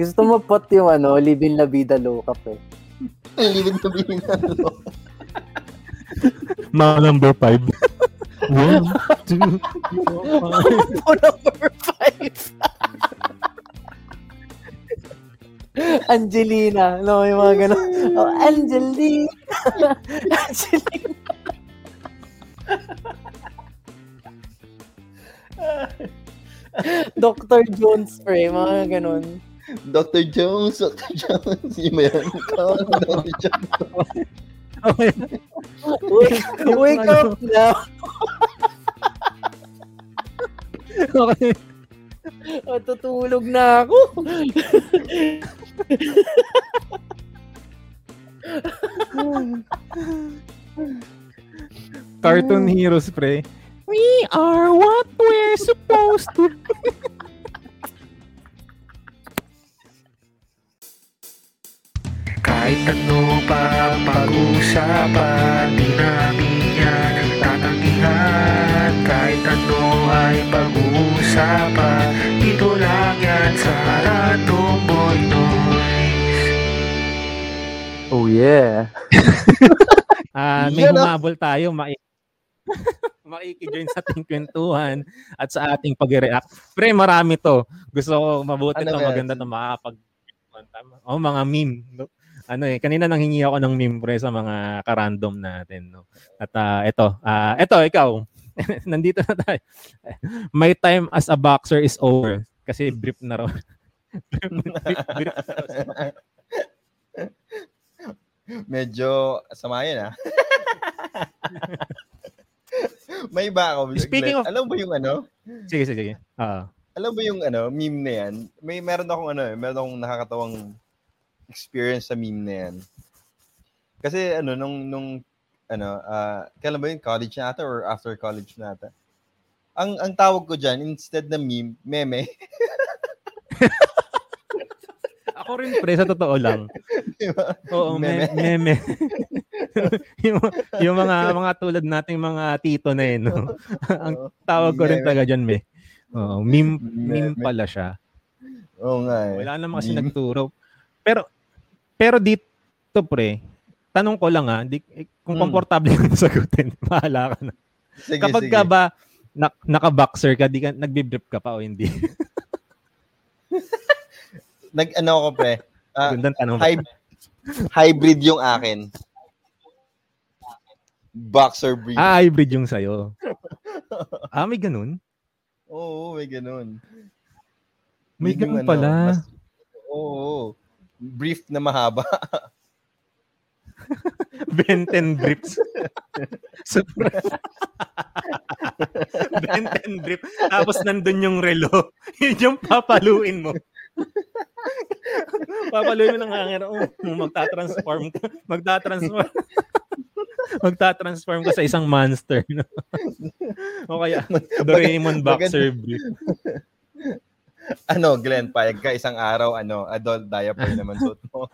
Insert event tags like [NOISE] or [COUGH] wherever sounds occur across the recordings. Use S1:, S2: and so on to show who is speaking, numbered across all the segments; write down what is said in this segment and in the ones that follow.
S1: Gusto mo pot yung ano, Living La Vida Loca eh.
S2: Living La Vida Loca.
S3: Mga number five. One, two,
S1: Mambo number five. Angelina. No, yung mga ganun. Oh, Angelina. [LAUGHS] Angelina. [LAUGHS] Dr. Jones, pre. Mga ganun.
S2: Dr. Jones, Dr. Jones. Yung may yan. Dr. Jones.
S1: Wake, wake up now.
S3: okay.
S1: O, tutulog na ako.
S3: Cartoon heroes, pre. We are what we're supposed to be.
S4: Kahit ano pa ang pag-uusapan Di namin yan tatanggihan Kahit ano ay pag-uusapan Dito lang yan sa Random Boy Noise
S1: Oh, yeah. [LAUGHS]
S3: Ah, may
S2: Yan, ah.
S3: humabol tayo, mai Maiki-join sa ating kwentuhan at sa ating pag-react. Pre, marami to. Gusto ko mabuti
S2: Ano
S3: to, maganda to, makakapag... Oh, mga meme. No? Ano eh, kanina nang hingi ako ng meme pre sa mga karandom natin. No? At ah, ito, ah, ito, ikaw. [LAUGHS] Nandito na tayo. My time as a boxer is over. Kasi brief na raw. [LAUGHS] brief, brief na raw.
S2: Medyo sama yan, ah. [LAUGHS] May iba ako.
S3: Speaking of-
S2: Alam mo yung ano?
S3: Sige, sige, sige. Ah.
S2: Alam mo yung ano, meme na yan? May meron akong ano, eh, meron akong nakakatawang experience sa meme na yan. Kasi ano, nung, nung ano, ah kailan ba yun? College na ata or after college na ata? Ang, ang tawag ko dyan, instead na meme, meme. [LAUGHS]
S3: Ako rin pre, sa totoo lang. [LAUGHS]
S2: Di ba?
S3: Oo,
S2: Meme.
S3: meme. meme. [LAUGHS] yung, yung mga mga tulad nating mga tito na yun, no? Ang tawag ko rin talaga dyan, me. Oo, meme, meme pala siya.
S2: Oo nga eh.
S3: Wala naman kasi
S2: Meme.
S3: nagturo. Pero, pero dito, pre, tanong ko lang ha, di, eh, kung
S2: Hmm.
S3: komportable [LAUGHS] ka sagutin, bahala ka na.
S2: Sige,
S3: Kapag
S2: sige.
S3: ka ba, na, naka-boxer ka, di ka, nagbibrip ka pa o hindi?
S2: Nag, ano ako pre, [LAUGHS]
S3: Gandang tanong.
S2: hy- hybrid yung akin. Boxer breed.
S3: Ah, hybrid yung sa'yo. [LAUGHS] ah, may ganun?
S2: Oo, may ganun.
S3: May
S2: Yun yung
S3: ganun pala.
S2: mas- oo. Brief na mahaba. [LAUGHS]
S3: Benten drips. Super. Benten drip. Tapos nandun yung relo. Yun yung papaluin mo. [LAUGHS] papaluin mo ng hangin. Oh, magta-transform ka. Magta-transform. [LAUGHS] magta-transform ka sa isang monster. No? [LAUGHS] o kaya, Doraemon boxer brief.
S2: ano, Glenn, payag ka isang araw, ano, adult diaper naman suot mo.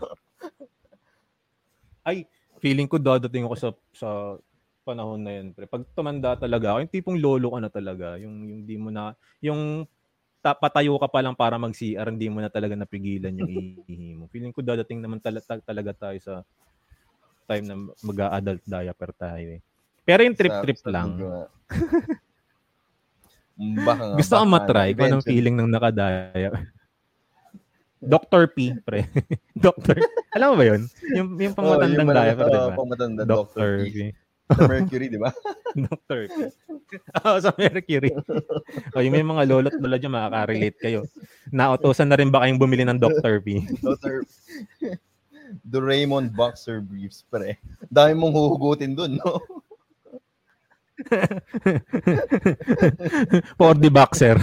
S3: Ay, feeling ko dadating ako sa sa panahon na yun, pre. Pag tumanda talaga ako, yung tipong lolo ka na talaga, yung yung di mo na yung ta- patayo ka pa lang para mag-CR, hindi mo na talaga napigilan yung [LAUGHS] ihi mo. Feeling ko dadating naman tala- ta- talaga tayo sa time na mag-adult diaper tayo eh. Pero yung trip-trip
S2: Sa- sa
S3: lang.
S2: dugo nga. [LAUGHS] Baka nga,
S3: Gusto ko matry kung anong feeling ng nakadaya. Dr. P, pre. [LAUGHS] Dr. Alam mo ba yun? Yung, yung pangmatandang
S2: yung
S3: diaper,
S2: mga-
S3: di
S2: oo,
S3: ba?
S2: pangmatanda,
S3: Dr.
S2: Dr. P.
S3: P.
S2: Sa Mercury, di ba? [LAUGHS]
S3: P. Oo, sa Mercury. o, yung may mga lolo't lola dyan, makaka-relate kayo. Nautosan na rin ba kayong bumili ng Dr. P?
S2: Dr. Doraemon boxer briefs, pre. Dami mong huhugutin dun, no?
S3: For the boxer.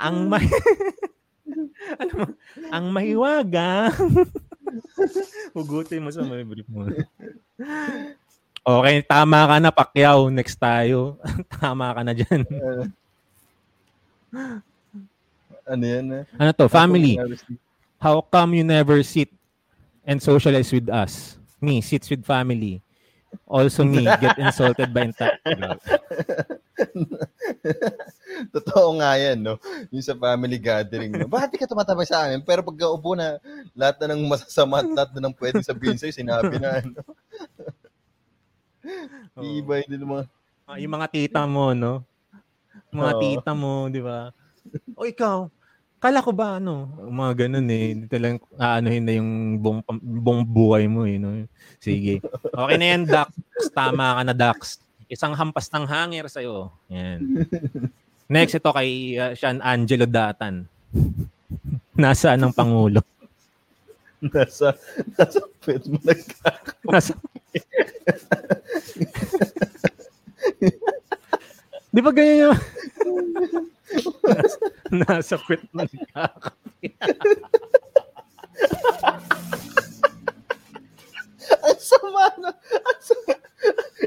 S3: ang may... [LAUGHS] ano mo? Ang mahiwaga. [LAUGHS] [LAUGHS] Hugutin mo sa may brief mo. Okay, tama ka na, Pacquiao. Next tayo. [LAUGHS] tama ka na dyan. [LAUGHS]
S2: ano yan, eh?
S3: Ano to? Family. How come you never sit and socialize with us? Me, sits with family. Also me, get insulted by entire... [LAUGHS]
S2: Totoo nga yan, no? Yung sa family gathering. No? Bakit di ka tumatabay sa amin? Pero pagka upo na, lahat na ng masasama at lahat na ng pwede sabihin sa'yo, sinabi na, ano? [LAUGHS]
S3: Oo.
S2: Iba din mga...
S3: Ah, yung mga tita mo, no? Mga
S2: Oo.
S3: tita mo, di ba? O ikaw, kala ko ba ano? Mga ganun eh. Hindi talagang aanuhin na yung buong, buong buhay mo eh. No? Sige. Okay na yan, Dax. Tama ka na, Dax. Isang hampas ng hangir sa'yo. Yan. [LAUGHS] Next, ito kay uh, Sean Angelo Datan. [LAUGHS] Nasaan ang Pangulo? [LAUGHS]
S2: Nasa, nasa pet mo nagkaka.
S3: Nasa... Di ba ganyan yung... nasa, nasa quit na nagkakape.
S2: Ang sama na. Ang sama.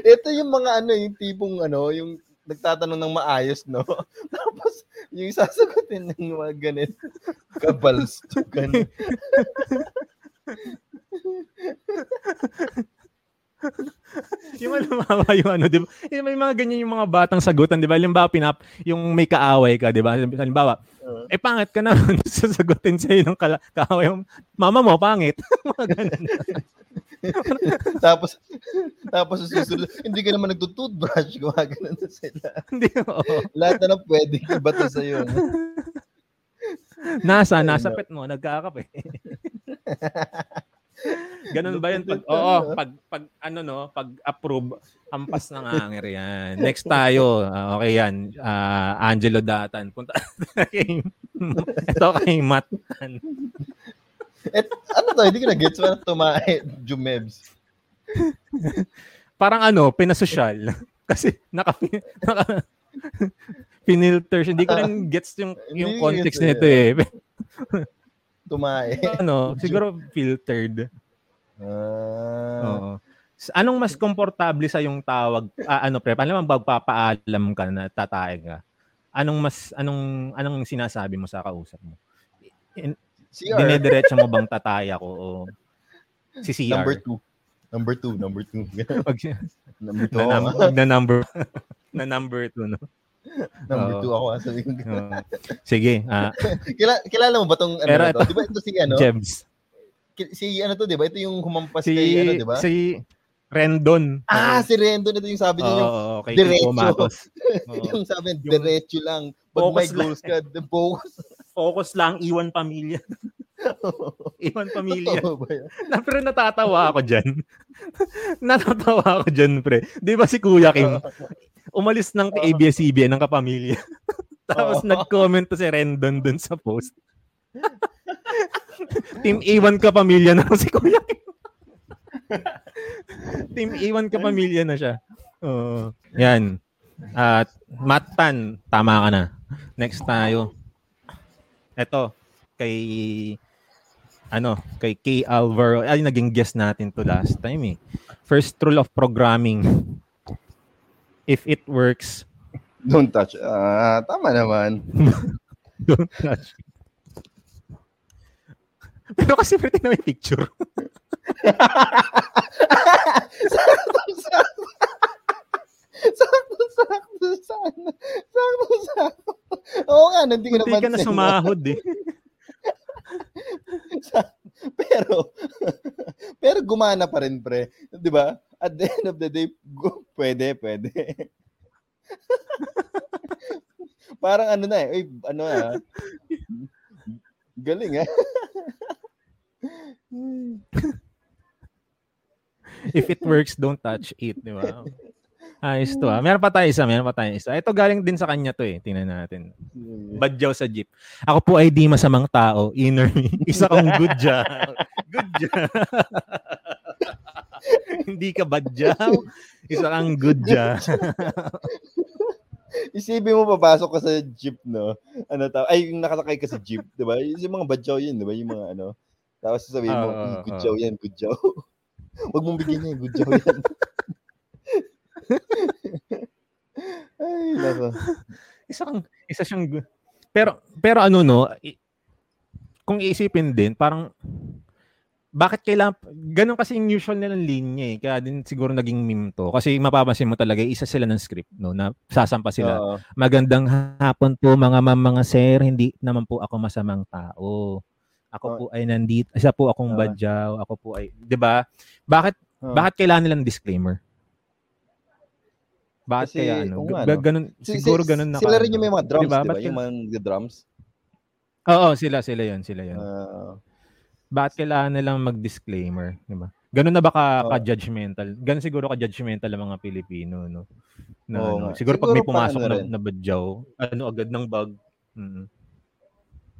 S2: Ito yung mga ano, yung tipong ano, yung nagtatanong ng maayos, no? [LAUGHS] Tapos, yung sasagutin ng mga ganit. Kabalstukan. [LAUGHS]
S3: yung ano, mama, yung ano, di ba? Yung may mga ganyan yung mga batang sagutan, di ba? Halimbawa, pinap, yung may kaaway ka, di ba? Halimbawa,
S2: Uh,
S3: eh pangit ka naman, [LAUGHS] sasagutin sa'yo ng kala- kaaway. Mama mo, pangit. mga ganun. [LAUGHS]
S2: tapos, tapos susunod, hindi ka naman nagtutoothbrush, gumagano na sila.
S3: Hindi, oo.
S2: Lahat na lang pwede ibato sa'yo. No?
S3: Nasa,
S2: Ay,
S3: nasa
S2: no.
S3: pet mo, nagkakape. [LAUGHS] Ganun ba yun? Pag, oo, pag, pag, ano no, pag approve, ampas ng hangir yan. Next tayo, ah, okay yan, Ah, Angelo Datan. Punta [LAUGHS] kay, ito kay Matan.
S2: Et, ano to, hindi ko na-gets. Parang tumae, Jumebs.
S3: Parang ano, pinasosyal. Kasi naka, naka pinilter siya. Hindi ko lang gets yung, yung context nito eh.
S2: Tumae.
S3: ano, siguro filtered.
S2: Ah,
S3: Oo. Anong mas komportable sa yung tawag? ah, ano pre, paano naman magpapaalam ka na tatay ka? Anong mas anong anong sinasabi mo sa kausap mo?
S2: CR.
S3: Dinediretso mo bang tataya ko o si CR?
S2: Number two. Number two, number two. [LAUGHS]
S3: Pag,
S2: number two
S3: na, num- na number na number two, no?
S2: Number
S3: Oo.
S2: two ako. ah, Sabi ko.
S3: Oo. sige, ah,
S2: Kilala, kilala mo ba tong ano na to? Di ba ito si ano?
S3: Jebs.
S2: Si ano to, di ba? Ito yung humampas
S3: Si,
S2: kay ano, di ba?
S3: si Rendon.
S2: ah, si Rendo na ito yung sabi niya
S3: Oo,
S2: yung,
S3: oo, kay
S2: diretso. [LAUGHS]
S3: Oo.
S2: yung sabi niya, diretso lang. Pag may goals ka, the focus.
S3: Focus lang, iwan pamilya. [LAUGHS] iwan pamilya.
S2: Yan?
S3: Na, pero natatawa ako dyan. [LAUGHS] natatawa ako dyan, pre. Di ba si Kuya Kim, umalis ng ABS-CBN ng kapamilya. [LAUGHS] Tapos nag-comment to si Rendon dun sa post. Team Iwan ka pamilya na si Kuya Kim. Team Iwan ka pamilya na siya. Oo. yan. At Matan, tama ka na. Next tayo. Ito, kay ano, kay K. Alvaro. Ay, naging guest natin to last time eh. First rule of programming. If it works,
S2: Don't touch. Ah, tama naman. [LAUGHS]
S3: don't touch. Pero kasi pwede na may picture. [LAUGHS]
S2: Sakto-sakto. Sakto-sakto sana. Sakto-sakto. Oo nga, hindi ko
S3: Hindi ka na
S2: napansin.
S3: sumahod eh. [LAUGHS]
S2: pero, pero gumana pa rin, pre. Di ba? At the end of the day, pwede, pwede. [LAUGHS] Parang ano na eh. Uy, ano ah. Galing ah.
S3: If it works, don't touch it. Di ba? [LAUGHS] Ayos to ah. Meron pa tayo isa, meron pa tayo isa. Ito galing din sa kanya to eh. Tingnan natin. Badyaw sa jeep. Ako po ay di masamang tao. Inner me. [LAUGHS] Isa kang good job. Good job. [LAUGHS] Hindi ka badyaw. Isa kang good job. [LAUGHS]
S2: Isipin mo papasok ka sa jeep, no? Ano ta? Ay, yung nakasakay ka sa jeep, 'di ba? Yung mga badyaw yun, 'di ba? Yung mga ano. Tapos sasabihin mo,
S3: Oo,
S2: "Eh,
S3: oo,
S2: good
S3: oo.
S2: jow yan, good jow. Huwag mong bigyan niya, good jow yan. Ay, nako. [LAUGHS]
S3: isa kang isa siyang pero pero ano no kung iisipin din parang bakit kailangan, ganun kasi yung usual nilang linya eh. Kaya din siguro naging meme to. Kasi mapapansin mo talaga, isa sila ng script, no? Na sasampa sila.
S2: Oo.
S3: Magandang hapon po mga ma'am, mga sir. Hindi naman po ako masamang tao. Ako
S2: Oh.
S3: po ay nandito. Isa po akong
S2: Ah.
S3: badyaw. Ako po ay, 'di ba? Bakit
S2: Oo.
S3: bakit kailangan nilang disclaimer? Bakit
S2: Kasi,
S3: kaya ano?
S2: nga,
S3: Ga-
S2: no?
S3: ganun,
S2: Si-
S3: siguro
S2: si-
S3: ganun na.
S2: Sila rin yung may mga drums,
S3: Diba?
S2: di ba?
S3: Ba't
S2: Yung mga drums.
S3: Oo, sila sila 'yon, sila 'yon.
S2: Ah,
S3: Bakit kailangan nilang mag-disclaimer, 'di ba? Ganun na ba ka,
S2: Oo.
S3: ka-judgmental? Ganun siguro ka-judgmental ang mga Pilipino, no? Na,
S2: Oo
S3: ano,
S2: nga.
S3: siguro, pag may
S2: Siguro
S3: pumasok
S2: ano
S3: na,
S2: rin.
S3: na badyaw, ano agad ng bag. Mm.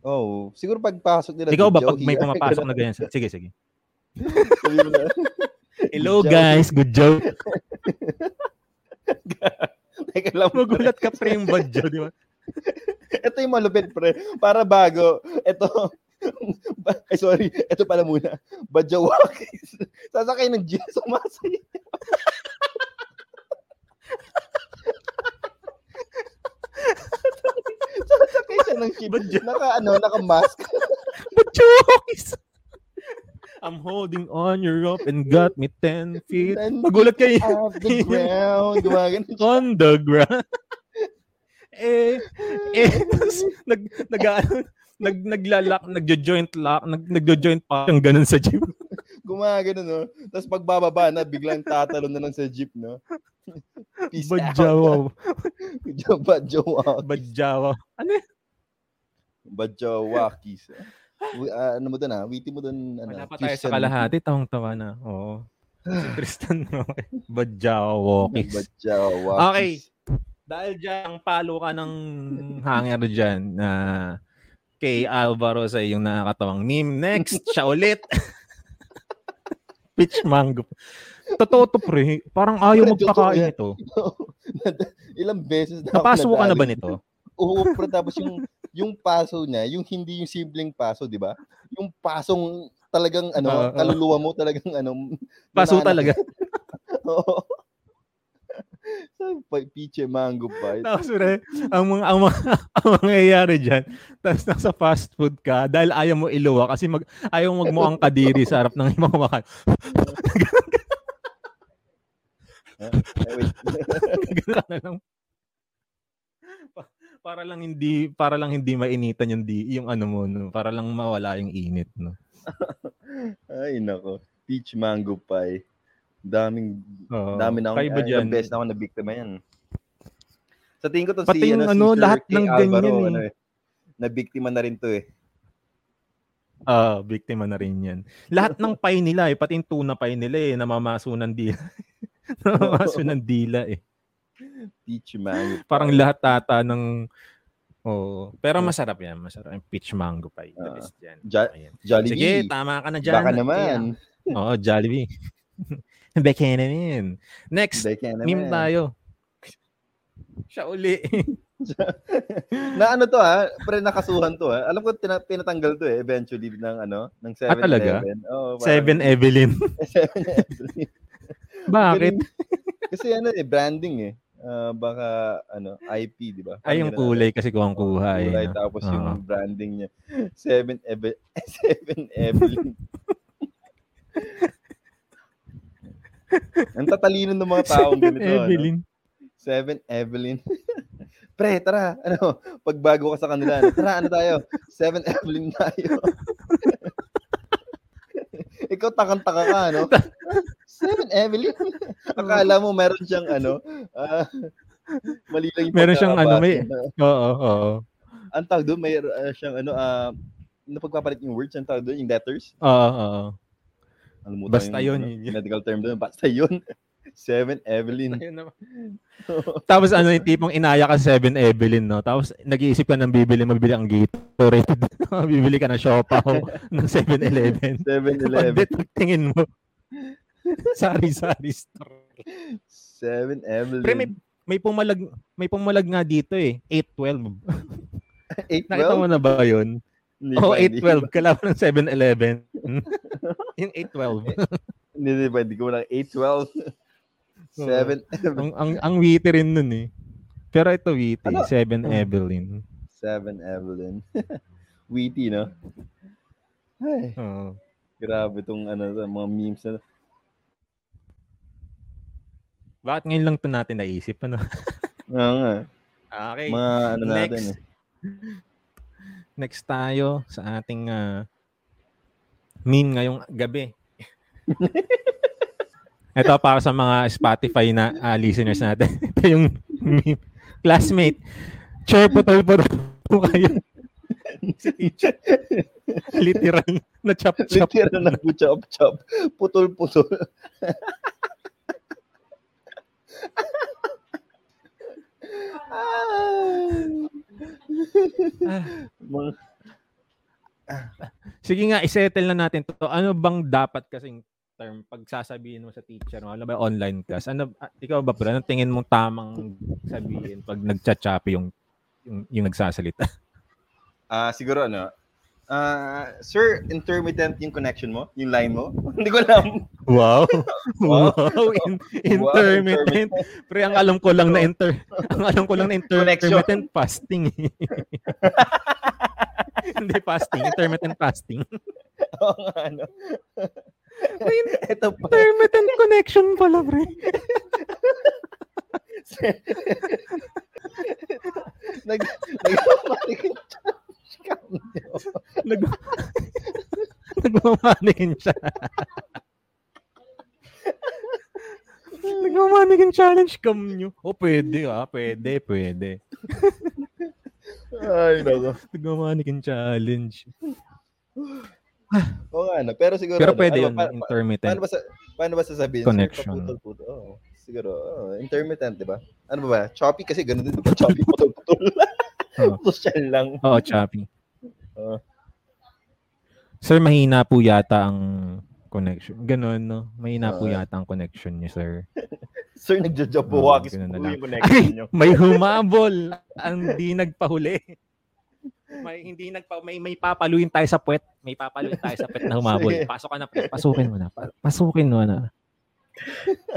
S2: oh, siguro pagpasok nila
S3: Ikaw ba pag may pumapasok na ganyan? Sige, sige. [LAUGHS] Hello guys, good joke. [LAUGHS] [LAUGHS]
S2: Teka lang.
S3: Magulat ka pre yung badyaw, di ba? [LAUGHS]
S2: Ito yung malupit, pre. Para bago. Ito. [LAUGHS] Ay, sorry. Ito pala muna. Badjawakis. Sasakay ng jeep. Sumasay. Sasakay siya ng jeep. Naka, ano, naka-mask.
S3: Badyaw! I'm holding on your rope and got me 10 [LAUGHS] feet.
S2: Ten
S3: Magulat kayo
S2: Off the ground. Gumagano [LAUGHS]
S3: on the ground. [LAUGHS] eh, eh, tapos nag, nag, ano, nag, naglalak, nagjo-joint lock, nag, nagjo-joint pa yung ganun sa jeep.
S2: Gumagano, no? Tapos pagbababa na, biglang tatalon na lang sa jeep, no? Peace
S3: Badyaw.
S2: out. Badjawakis.
S3: Badyaw. Ano?
S2: Badjawakis. Ah, ano mo doon ah? Witty mo doon. Ano,
S3: Wala pa tayo sa
S2: Christian-
S3: kalahati, tawang-tawa na. Oo. Si [SIGHS] Tristan, okay. Badjawakis.
S2: Badjawakis.
S3: Okay. Dahil dyan, palo ka ng [LAUGHS] hanger dyan na kay Alvaro sa iyong nakakatawang meme. Next, siya ulit. [LAUGHS] Pitch mango. Totoo to pre. Parang ayaw
S2: Pre,
S3: magpakain ito. [LAUGHS]
S2: Ilang beses na
S3: Napasok ka na ba nito?
S2: Oo, pero tapos yung yung paso niya, yung hindi yung simpleng paso, di ba? Yung pasong talagang ano,
S3: Oo, oo.
S2: kaluluwa mo talagang ano. [LAUGHS]
S3: Paso
S2: nanana-
S3: talaga. [LAUGHS]
S2: Oo. [LAUGHS] Sabi pa, piche mango pa.
S3: Tapos pre, ang mga, ang mga, ang mangyayari dyan, tapos nasa fast food ka, dahil ayaw mo iluwa kasi mag, ayaw mo magmukhang kadiri sa harap ng.
S2: Ay, wait.
S3: Ganun ka na lang. Pa- para lang hindi para lang hindi mainitan yung di, yung ano mo no, para lang mawala yung init no. [LAUGHS]
S2: Ay, nako. Peach mango pie. Daming,
S3: Oo.
S2: dami na ako. Ay, beses na ako nabiktima yan. Sa tingin ko to
S3: Pati
S2: si,
S3: yung
S2: ano,
S3: ano,
S2: si
S3: lahat
S2: K.
S3: ng
S2: Alvaro,
S3: ganyan eh.
S2: ano eh. Nabiktima na rin to eh.
S3: Ah, biktima na rin yan. Lahat ng [LAUGHS] pie nila eh, pati yung tuna pie nila eh, namamaso ng dila. [LAUGHS] namamaso ng dila eh.
S2: Peach mango.
S3: Parang lahat tata ng Oh, pero masarap yan, masarap yung peach mango pie. The
S2: Ah.
S3: best yan.
S2: Ja-
S3: Ayan.
S2: Jollibee.
S3: Sige, tama ka na dyan.
S2: Baka naman.
S3: Oo, Jollibee. [LAUGHS] Beka naman. Next,
S2: Beke naman.
S3: meme tayo. Siya uli. [LAUGHS]
S2: na ano to ha, pre nakasuhan to ha. Alam ko tina- pinatanggal to eh eventually ng ano, ng 7
S3: Ah, talaga?
S2: Oh,
S3: Seven Evelyn. [LAUGHS]
S2: 7
S3: Bakit?
S2: Kasi ano eh branding eh. Ah, baka ano, IP, di ba?
S3: Ay, yung kulay kasi kuha ang kuha eh.
S2: Kulay,
S3: no?
S2: tapos
S3: Oo.
S2: yung branding niya. [LAUGHS] 7 Eve [LAUGHS] 7 Evelyn. Ang tatalino ng mga taong ganito. ano?
S3: Evelyn.
S2: Seven Evelyn. [LAUGHS] Pre, tara. Ano, pagbago ka sa kanila, ano, tara, ano tayo? Seven Evelyn tayo. Ikaw takang-taka ka, no? Seven Evelyn? [LAUGHS] Akala mo meron siyang ano, ah, mali lang yung
S3: Meron siyang ano, may-. Oo, oo.
S2: Ang tawag doon, may ah, siyang ano, ah, napagpapalit yung words, ang tawag doon, yung letters.
S3: Oo, oo.
S2: Ano
S3: Basta yun,
S2: ano,
S3: yun.
S2: medical term doon, basta yun. [LAUGHS] Seven Evelyn. [LAUGHS]
S3: Tapos ano yung tipong inaya ka sa 7 Evelyn, no? Tapos nag-iisip ka ng bibili, mabili ang Gatorade. bibili ka ng Siopaw ng 7-Eleven.
S2: Seven
S3: Pag
S2: Eleven.
S3: tingin mo, [LAUGHS] sari-sari store.
S2: Seven Evelyn.
S3: Pre, may, may pumalag may pumalag nga dito eh. 812.
S2: Eight, [LAUGHS]
S3: Nakita mo na ba yun?
S2: Hindi
S3: Oo,
S2: hindi
S3: 812. Kalaban ng 7-Eleven. [LAUGHS] yung 812.
S2: Hindi, hindi pa. Hindi ko lang 812. Seven Evelyn.
S3: ang, ang, ang witty rin nun eh. Pero ito witty.
S2: Ano?
S3: 7 Evelyn.
S2: Seven Evelyn. Witty, no? Ay,
S3: Oo.
S2: Grabe tong ano, mga memes na.
S3: Bakit ngayon lang to natin naisip? Ano? [LAUGHS]
S2: Oo nga.
S3: Okay.
S2: Mga ano natin
S3: Next.
S2: eh. [LAUGHS]
S3: Next tayo sa ating ah, meme ngayong gabi. [LAUGHS] Ito para sa mga Spotify na ah, listeners natin. Ito yung meme. Classmate, chair putol po po kayo. Literal na chop-chop.
S2: Literal na chop chop. Putol-putol.
S3: Ah. Sige nga, isettle na natin to. Ano bang dapat kasing term pag sasabihin mo sa teacher mo? Ano ba online class? Ano, ah, ikaw ba, bro? Anong tingin mong tamang sabihin pag nagchat-choppy yung, yung, yung nagsasalita?
S2: Ah, siguro ano. Ah, sir, intermittent yung connection mo? Yung line mo? [LAUGHS] Hindi ko alam.
S3: Wow. [LAUGHS]
S2: Wow.
S3: wow. In,
S2: Wow,
S3: intermittent. Pre, ang alam ko lang na inter [LAUGHS] ang alam ko lang na inter- intermittent fasting. eh. Hindi fasting, intermittent fasting.
S2: Oo nga, ano. Ito pa.
S3: Intermittent connection pala, pre.
S2: nag, nag,
S3: Nag [LAUGHS] Nagmamanikin siya. Nagmamanikin challenge cam nyo. O, oh, pwede ah. Pwede, pwede.
S2: Ay, nako.
S3: Nagmamanikin challenge. [SIGHS]
S2: Oo nga, ano. Pero siguro,
S3: Pero
S2: ano,
S3: pwede
S2: ano,
S3: yun,
S2: pa-
S3: intermittent.
S2: Paano ba, sa, paano ba sasabihin?
S3: Connection.
S2: Paputol-putol. Oo, siguro, oo, intermittent, di ba? Ano ba ba? Choppy kasi ganun din, di ba? Choppy, putol-putol. [LAUGHS]
S3: Oo. [LAUGHS]
S2: Social lang.
S3: Oo, choppy.
S2: Oo.
S3: Sir, mahina po yata ang connection. Ganon, no? Mahina po
S2: Oo.
S3: yata ang connection niyo, sir. [LAUGHS]
S2: Sir, nagja-job po.
S3: Oo,
S2: Wakis
S3: na
S2: po yung [LAUGHS] connection nyo.
S3: May humabol. ang di nagpahuli. May hindi nagpa may may papaluin tayo sa puwet. May papaluin tayo sa puwet na humabol.
S2: Sige.
S3: Pasok ka na, pre. Pasukin mo na. Pa- Pasukin mo na.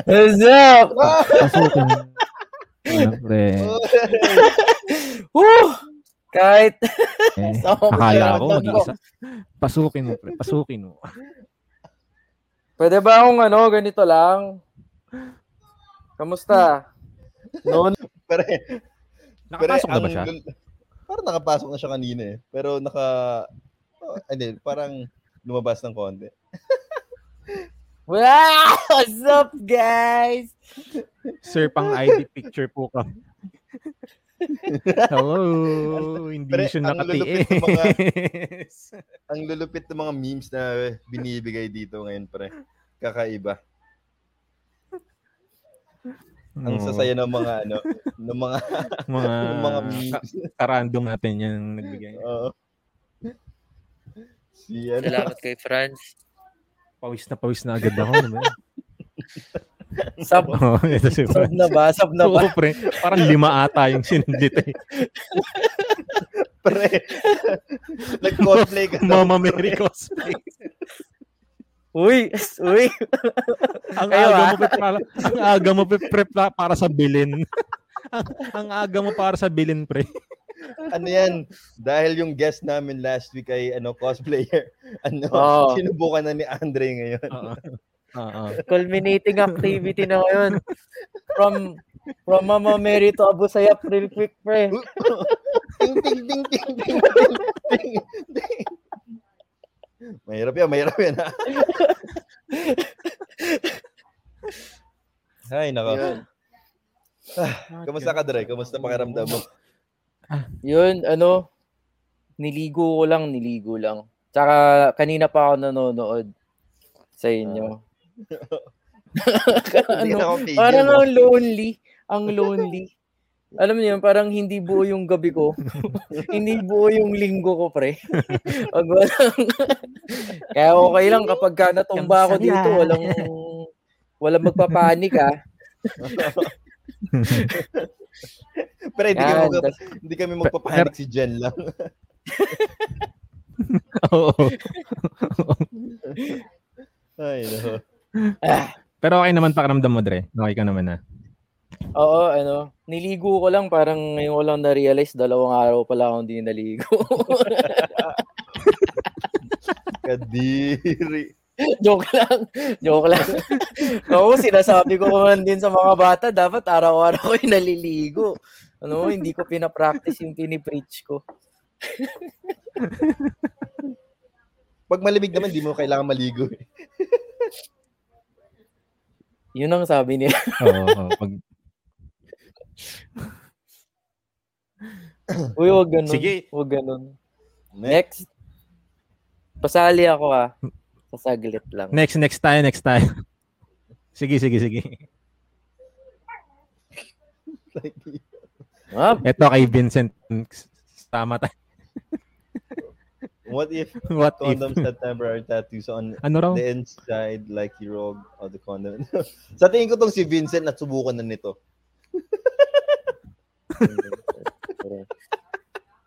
S1: What's up?
S3: Pasukin mo. Ano, pre.
S1: Woo! Kahit
S3: Eh, [LAUGHS]
S1: ko
S3: akala ko mag-isa. Pasukin mo, pre. Pasukin mo.
S1: Pwede ba akong ano, ganito lang? Kamusta? Noon,
S2: Pero,
S3: Nakapasok na ba
S2: ang-
S3: siya?
S2: Parang nakapasok na siya kanina eh. Pero naka, oh, hindi, parang lumabas ng konti. [LAUGHS]
S1: wow! What's up, guys?
S3: Sir, pang ID picture po ka. Hello, hindi
S2: Pre,
S3: siya
S2: ang lulupit ng mga-
S3: nakatiis. [LAUGHS]
S2: Ang lulupit ng mga memes na binibigay dito ngayon, pre. Kakaiba. Ang
S3: Oo,
S2: sasaya ng mga ano, ng mga [LAUGHS]
S3: mga,
S2: ng mga memes.
S3: karandom natin yan ang nagbigay.
S2: Oo. Si ano,
S5: Salamat kay Franz.
S3: Pawis na pawis na agad ako. [LAUGHS]
S1: Sub, [LAUGHS]
S3: Oo, ito si
S1: sub na ba? Sub na ba?
S3: Oo, pre. Parang lima ata yung sinundit eh. [LAUGHS]
S2: pre. Nag-cosplay ka
S3: Mama. Mary cosplay.
S1: Uy! Uy!
S3: Ang
S1: Kayo,
S3: aga
S1: ah.
S3: mo pre, para, ang aga mo pre, pre, pa- para sa bilin. ang, ang aga mo para sa bilin, pre.
S2: Ano yan? Dahil yung guest namin last week ay ano cosplayer. Ano,
S1: Oo.
S2: sinubukan na ni Andre ngayon.
S3: Oo. Oo.
S1: Culminating activity na ngayon. From from Mama Mary to Abu Sayyaf real quick, pre. [LAUGHS]
S2: ting, ting, ting, ting, ting, ting, ting, ting. Mahirap yan, mahirap yan. ha? Ay, nako.
S1: Yun.
S2: Kamusta ka, Dre? Kamusta pakiramdam mo?
S1: Yun, ano, niligo ko lang, niligo lang. Tsaka kanina pa ako nanonood sa inyo. [LAUGHS] Ano, parang
S2: no?
S1: ang lonely. Ang lonely. Alam niyo parang hindi buo yung gabi ko. [LAUGHS] hindi buo yung linggo ko, pre. [LAUGHS] Pag walang... Kaya okay lang kapag ka natumba ako dito, walang walang magpapanik ah.
S2: Pero hindi, kami,
S1: tas-
S2: hindi kami magpapahanik si Jen lang.
S3: Oo.
S2: Ay, nako.
S3: Pero okay naman pakiramdam mo, Dre. Okay ka naman na.
S1: oo, ano, niligo ko lang, parang ngayon ko lang na-realize, dalawang araw pala akong hindi naligo. [LAUGHS]
S2: Kadiri.
S1: Joke lang. Joke lang. Oo, sinasabi ko man din sa mga bata, dapat araw-araw ko yung naliligo. Ano, hindi ko pinapractice yung pinipreach ko.
S2: Pag malamig naman, di mo kailangan maligo. eh.
S1: Yun ang sabi niya.
S3: Oo, oo. [LAUGHS] Pag,
S1: Uy, wag ganun.
S3: Sige.
S1: Wag ganun.
S2: Next.
S1: Next. Pasali ako ah. Sasaglit lang.
S3: next, next tayo, next tayo. Sige, sige, sige.
S1: Ah,
S3: Ito kay Vincent. Tama tayo. [LAUGHS]
S2: What if [LAUGHS]
S3: What if?
S2: condoms that temporary tattoos on
S3: Ano raw?
S2: the inside like you rog of the condom? [LAUGHS] Sa tingin ko tong si Vincent at subukan na nito. [LAUGHS]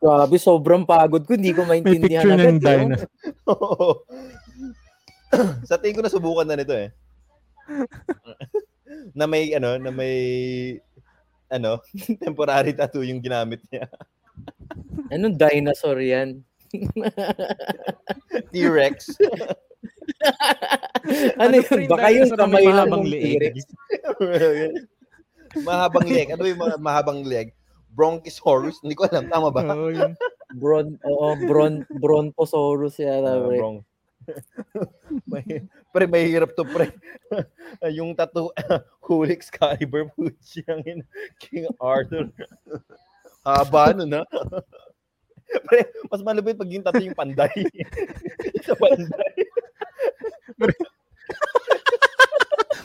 S1: Grabe, sobrang pagod ko. Hindi ko
S3: May
S1: maintindihan
S3: picture ng
S1: agad.
S3: Dina.
S2: Oo. [CLEARS THROAT] Sa tingin ko na subukan na nito eh. na may ano, na may ano, temporary tattoo yung ginamit niya.
S1: Anong dinosaur yan?
S2: T-Rex. [LAUGHS]
S1: ano
S3: Ano
S1: yun? Baka yung kamay
S3: may
S1: lang
S3: mahabang
S1: ng
S3: leeg?
S1: T-Rex. [LAUGHS]
S2: mahabang leg. Ano yung mahabang leg? Bronchosaurus? Hindi ko alam. Tama ba?
S3: Oo.
S1: Bron, oo, bron, brontosaurus yata. Pre.
S2: wrong. [LAUGHS] may, pre, may hirap to, pre. yung tattoo, Holy Excalibur, Puchi, ang ina, King Arthur. Haba nun, ha? Pre, mas malupit pag yung tattoo yung panday. [LAUGHS] Sa panday. [LAUGHS]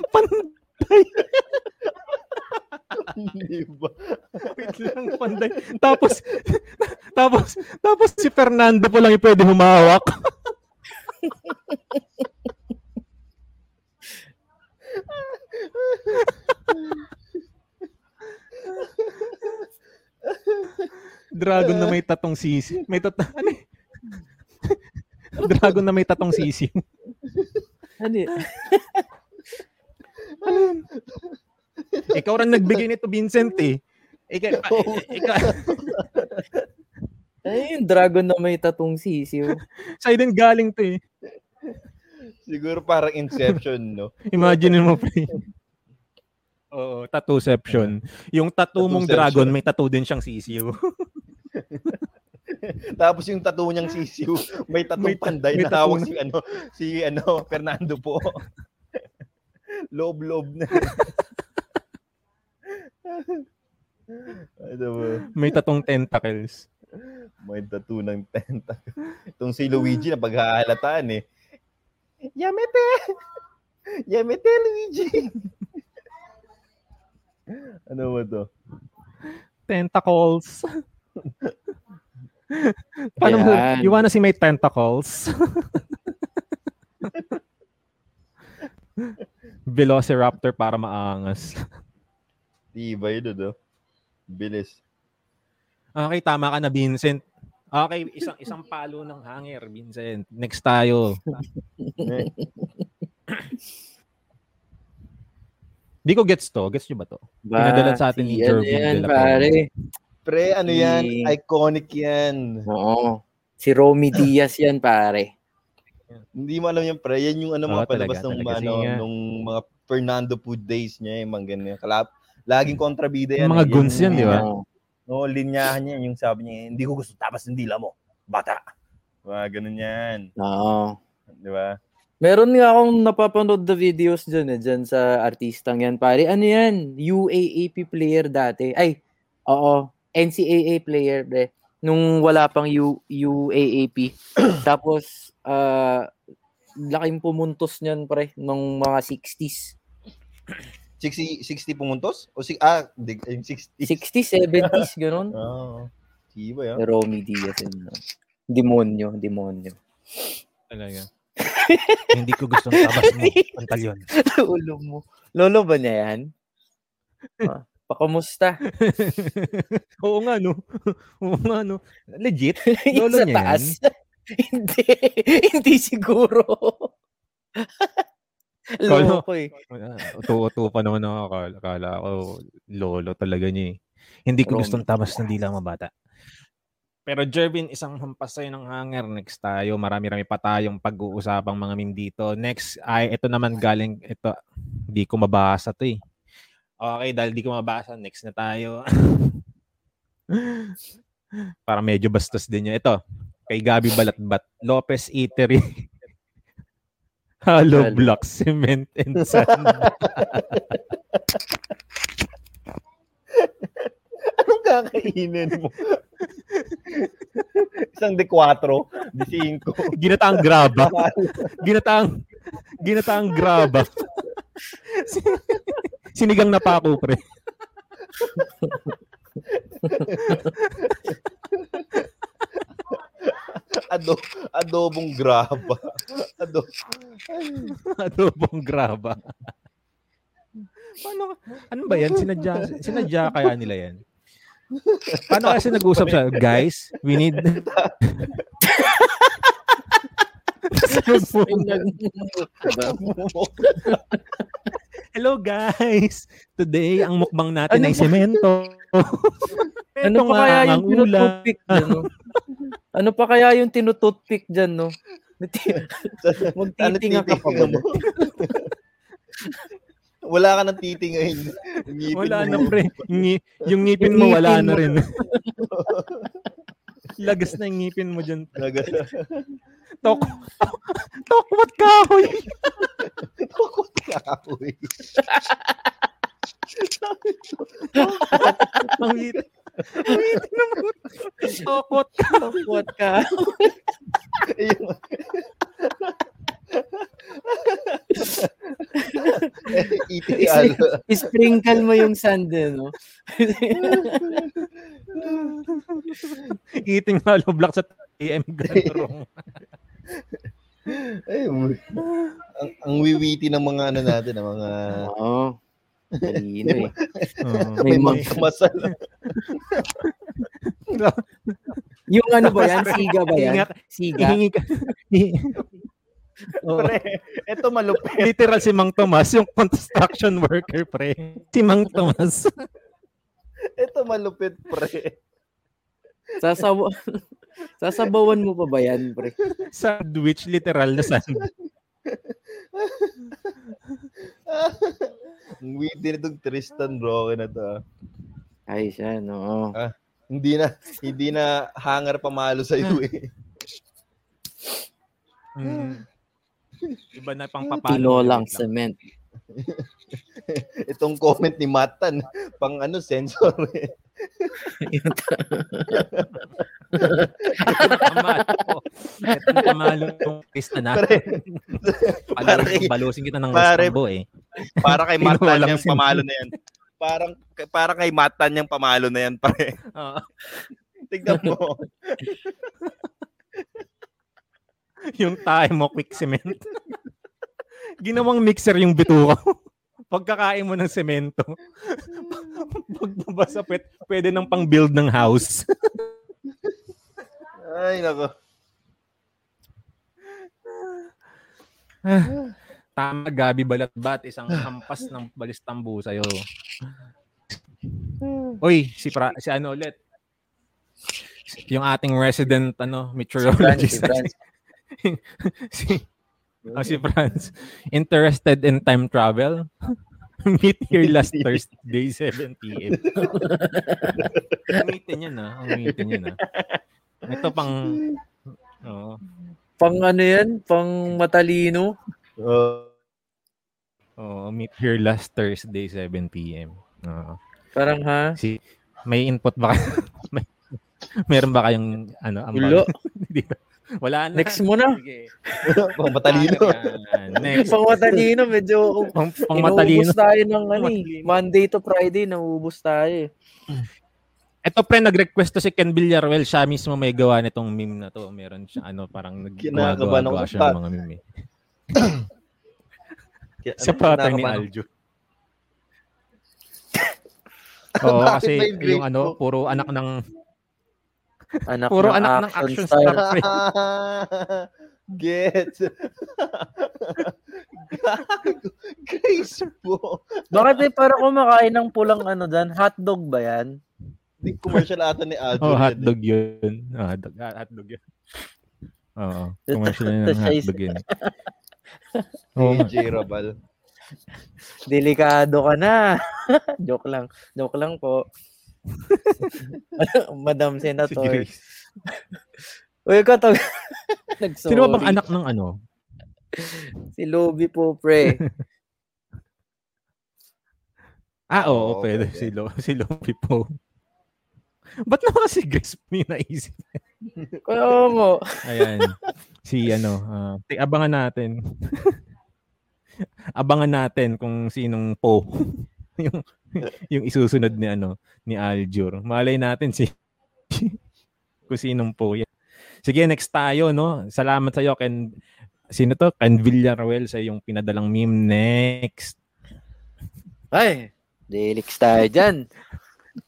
S3: Panday.
S2: Hindi ba?
S3: Wait lang, panday. Tapos, [LAUGHS] tapos, tapos si Fernando po lang yung pwede humawak. [LAUGHS] [LAUGHS] Dragon na may tatong sisi. May tat ano eh? Dragon na may tatong sisi.
S1: Ano yun?
S3: Ikaw rin nagbigay nito, Vincent eh. Ikaw, [LAUGHS] ikaw,
S1: Ano yung dragon na may tatong sisiw?
S3: sa'yo din galing to eh.
S2: Siguro parang Inception, no?
S3: Imagine mo, pre. Oo, tattooception. Yung tattoo mong dragon, may tattoo din siyang sisiyo. [LAUGHS]
S2: Tapos yung tattoo niyang sisiw, may tattoo panday
S3: may
S2: na
S3: na-
S2: si ano, si ano, Fernando po. [LAUGHS] Loob-loob na. ano ba?
S3: May tatong tentacles.
S2: May tattoo ng tenta. Itong si Luigi na paghahalataan eh. Yamete! Yamete, Luigi! ano ba to?
S3: Tentacles. Paano mo, you wanna see my tentacles? [LAUGHS] Velociraptor para maangas.
S2: Diba yun, no? Bilis.
S3: Okay, tama ka na, Vincent. Okay, isang isang palo ng hanger, Vincent. Next tayo. [LAUGHS] Di ko gets to. Gets nyo ba to? Pinadala sa atin ni Jervin
S1: ano yan, pare.
S2: Pre, ano yan?
S1: Si-
S2: Iconic yan.
S1: Oo. Si Romy [LAUGHS] Diaz yan, pare.
S2: Hindi mo alam yan, pre. Yan yung ano, mga palabas
S3: talaga,
S2: ng
S3: talaga.
S2: ano, nung mga Fernando Food Days niya, yung mga ganyan. Kalap, laging kontrabida yan.
S3: Yung mga
S2: eh.
S3: guns yan, di ba?
S1: Oo.
S2: No, linyahan niya, yung sabi niya, hindi ko gusto tapas ng dila mo. Bata. Mga ganun yan.
S1: Oo.
S2: Di ba?
S1: Meron nga akong napapanood na videos dyan eh, dyan sa artistang yan, pare. Ano yan? UAAP player dati. Ay, oo. NCAA player, pre. Nung wala pang U, UAAP. [CLEARS THROAT] Tapos, ah, laking pumuntos niyan, pre, nung mga 60s.
S2: 60, 60 pumuntos? O si, ah, di, yung 60.
S1: 60s, 70s, ganun.
S2: Oo. Siba yan.
S1: Romy Diaz. Yun. Demonyo, demonyo.
S3: Talaga. [LAUGHS] Hindi ko gustong tabas mo, [LAUGHS] pantalyon.
S1: Ulo mo. Lolo ba niya yan? Ah, [LAUGHS] pakumusta? [LAUGHS]
S3: Oo nga, no? [LAUGHS] Oo nga, no? Legit? [LAUGHS] Lolo
S1: sa
S3: niya
S1: taas? hindi. hindi siguro.
S3: Kalo-
S1: Loko eh.
S3: Ah, Uto-uto pa naman ako. Akala, akala ko, lolo talaga niya eh. Hindi ko gustong tabas ng dila mga bata. Pero Jervin, isang hampas sa'yo ng hanger. Next tayo. Marami-rami pa tayong pag-uusapang mga meme dito. Next, ay ito naman galing, ito, di ko mabasa to eh. Okay, dahil di ko mabasa, next na tayo. [LAUGHS] Para medyo bastos din yun. Ito, kay Gabi Balatbat. Lopez Eatery. [LAUGHS] Hollow block, cement, and sand. [LAUGHS]
S2: Anong kakainin mo? Isang de 4, de 5.
S3: Ginataang graba. Ginataang, ginataang graba. Sinigang na pako, pre.
S2: Ado, adobong graba. Ado.
S3: Adobong graba. Paano, ano ba yan? Sinadya, sinadya kaya nila yan? Paano kasi nag-usap siya? Guys, we need... [LAUGHS] [LAUGHS] [LAUGHS] Hello guys! Today, ang mukbang natin
S1: Ano
S3: ay semento. [LAUGHS]
S1: Ano
S3: Ito
S1: pa kaya yung
S3: ulam.
S1: tinutoothpick dyan, no? [LAUGHS] Ano pa kaya yung tinutoothpick dyan, no? [LAUGHS] Magtitinga ka pa ba?
S2: Ano mo? Wala ka nang titingahin. Ngipin
S3: Wala
S2: mo.
S3: na pre. Ngi- yung ngipin mo, wala na rin. Lagas na yung ngipin mo dyan.
S2: Talaga.
S3: Tok, tokwat kahoy.
S2: Takot ka, uy.
S3: Ang ngipin. Ang ngipin naman. Tokwat ka.
S1: What ka?
S2: Yung... Itial.
S1: Sprinkle mo yung sand, eh, no?
S3: Eating hollow block sa AM ganun. [LAUGHS]
S2: Ay, ang, ang wiwiti ng mga ano natin, ng mga
S1: Oo. Kanina eh.
S3: Oo.
S1: May
S2: may
S1: mga-
S2: masal.
S1: Yung ano ba yan? Siga ba yan? Siga?
S3: Hihingi ka. Oo.
S2: Pre, eto malupit.
S3: Literal si Mang Tomas, yung construction worker, pre. Si Mang Tomas.
S2: Eto malupit, pre.
S1: Sasawa... Sasabawan mo pa ba yan, pre?
S3: Sandwich, literal na sandwich.
S2: Ang witty nitong Tristan Roque na to. ah.
S1: Ay, siya, no.
S2: Hindi na, hindi na hangar pamalo sa iyo eh.
S3: Mm. Iba na pang papalo.
S1: Tinolang cement. [LAUGHS]
S2: Itong comment ni Matan, pang ano, sensor eh.
S3: Pamalo yung pista na.
S2: Pare-
S3: balusin kita ng
S2: pare-
S3: Rostambo eh.
S2: para kay Matan yung pamalo na yan. Parang, para kay Matan yung pamalo na yan, pare.
S3: Oo.
S2: Tignan mo. [LAUGHS]
S3: yung tayo mo, quick cement. Ginawang mixer yung bituka. [LAUGHS] Pagkakain mo ng semento. [LAUGHS] Pagbabasa, pwede, pwede nang pang build ng house. [LAUGHS]
S2: Ay, nako. [SIGHS]
S3: Tama, Gabi Balatbat, isang hampas ng balistambu sa'yo. [SIGHS] Uy, si, pra, si ano ulit? Yung ating resident ano, meteorologist.
S1: Franz,
S3: si, oh, si Franz. Interested in time travel? [LAUGHS] Meet here last [LAUGHS] Thursday, 7 p.m. Umitin yun ah. Umitin yun ah. Ito pang... Oo.
S1: Pang ano yan? Pang matalino?
S2: Oh,
S3: Oo, meet here last Thursday, 7 p.m. Oo.
S1: Parang ha?
S3: Si, may input ba kayo? [LAUGHS] may, meron ba kayong ano? ambag?
S1: Ulo.
S3: Wala na.
S1: Next mo na.
S2: Pang matalino.
S3: Next.
S1: Pang matalino, medyo
S3: Pang, pang matalino.
S1: Inuubos tayo ng ano eh. Monday to Friday, nauubos tayo eh.
S3: Ito pre, nag-request to si Ken Villaruel. Siya mismo may gawa nitong meme na to. Meron siya, ano, parang naggawa siya ng mga meme. eh. Sa
S2: ano,
S3: pattern ni Aljo. [LAUGHS] Oo, kasi
S2: yung
S3: ano, puro anak ng
S1: Anak
S3: puro
S1: ng
S3: anak ng
S1: action
S3: action
S1: star.
S3: star. pre. [LAUGHS]
S2: Get. [LAUGHS] Grace po.
S1: Bakit eh, para kumakain ng pulang ano dyan? Hotdog ba yan?
S2: Di commercial ata ni Aljo.
S3: Oh,
S2: yun eh.
S3: hotdog yun. Oh, hotdog, ah, hotdog yun. Oo, commercial yun ng hotdog yun. Nga.
S2: AJ Rabal.
S1: Delikado ka na. [LAUGHS] Joke lang. Joke lang po. [LAUGHS] Madam [LAUGHS] Senator. Uy, ka to. [LAUGHS]
S3: Sino ba bang anak ng ano?
S1: Si Lobby po, pre.
S3: Ah, oo,
S2: Oo,
S3: pwede.
S2: pwede.
S3: Si, Lo, si Lopi po. Ba't naman kasi Grace mo yung naisip?
S1: Kaya mo.
S3: Ayan. Si ano, ti- abangan natin. abangan natin kung sinong po yung [LAUGHS] yung isusunod ni ano ni Aljur. Malay natin si [LAUGHS] kung sinong po yan. Sige, next tayo, no? Salamat sa iyo, Ken. Sino to? Ken Villaruel sa yung pinadalang meme. Next.
S1: Ay, delix tayo dyan.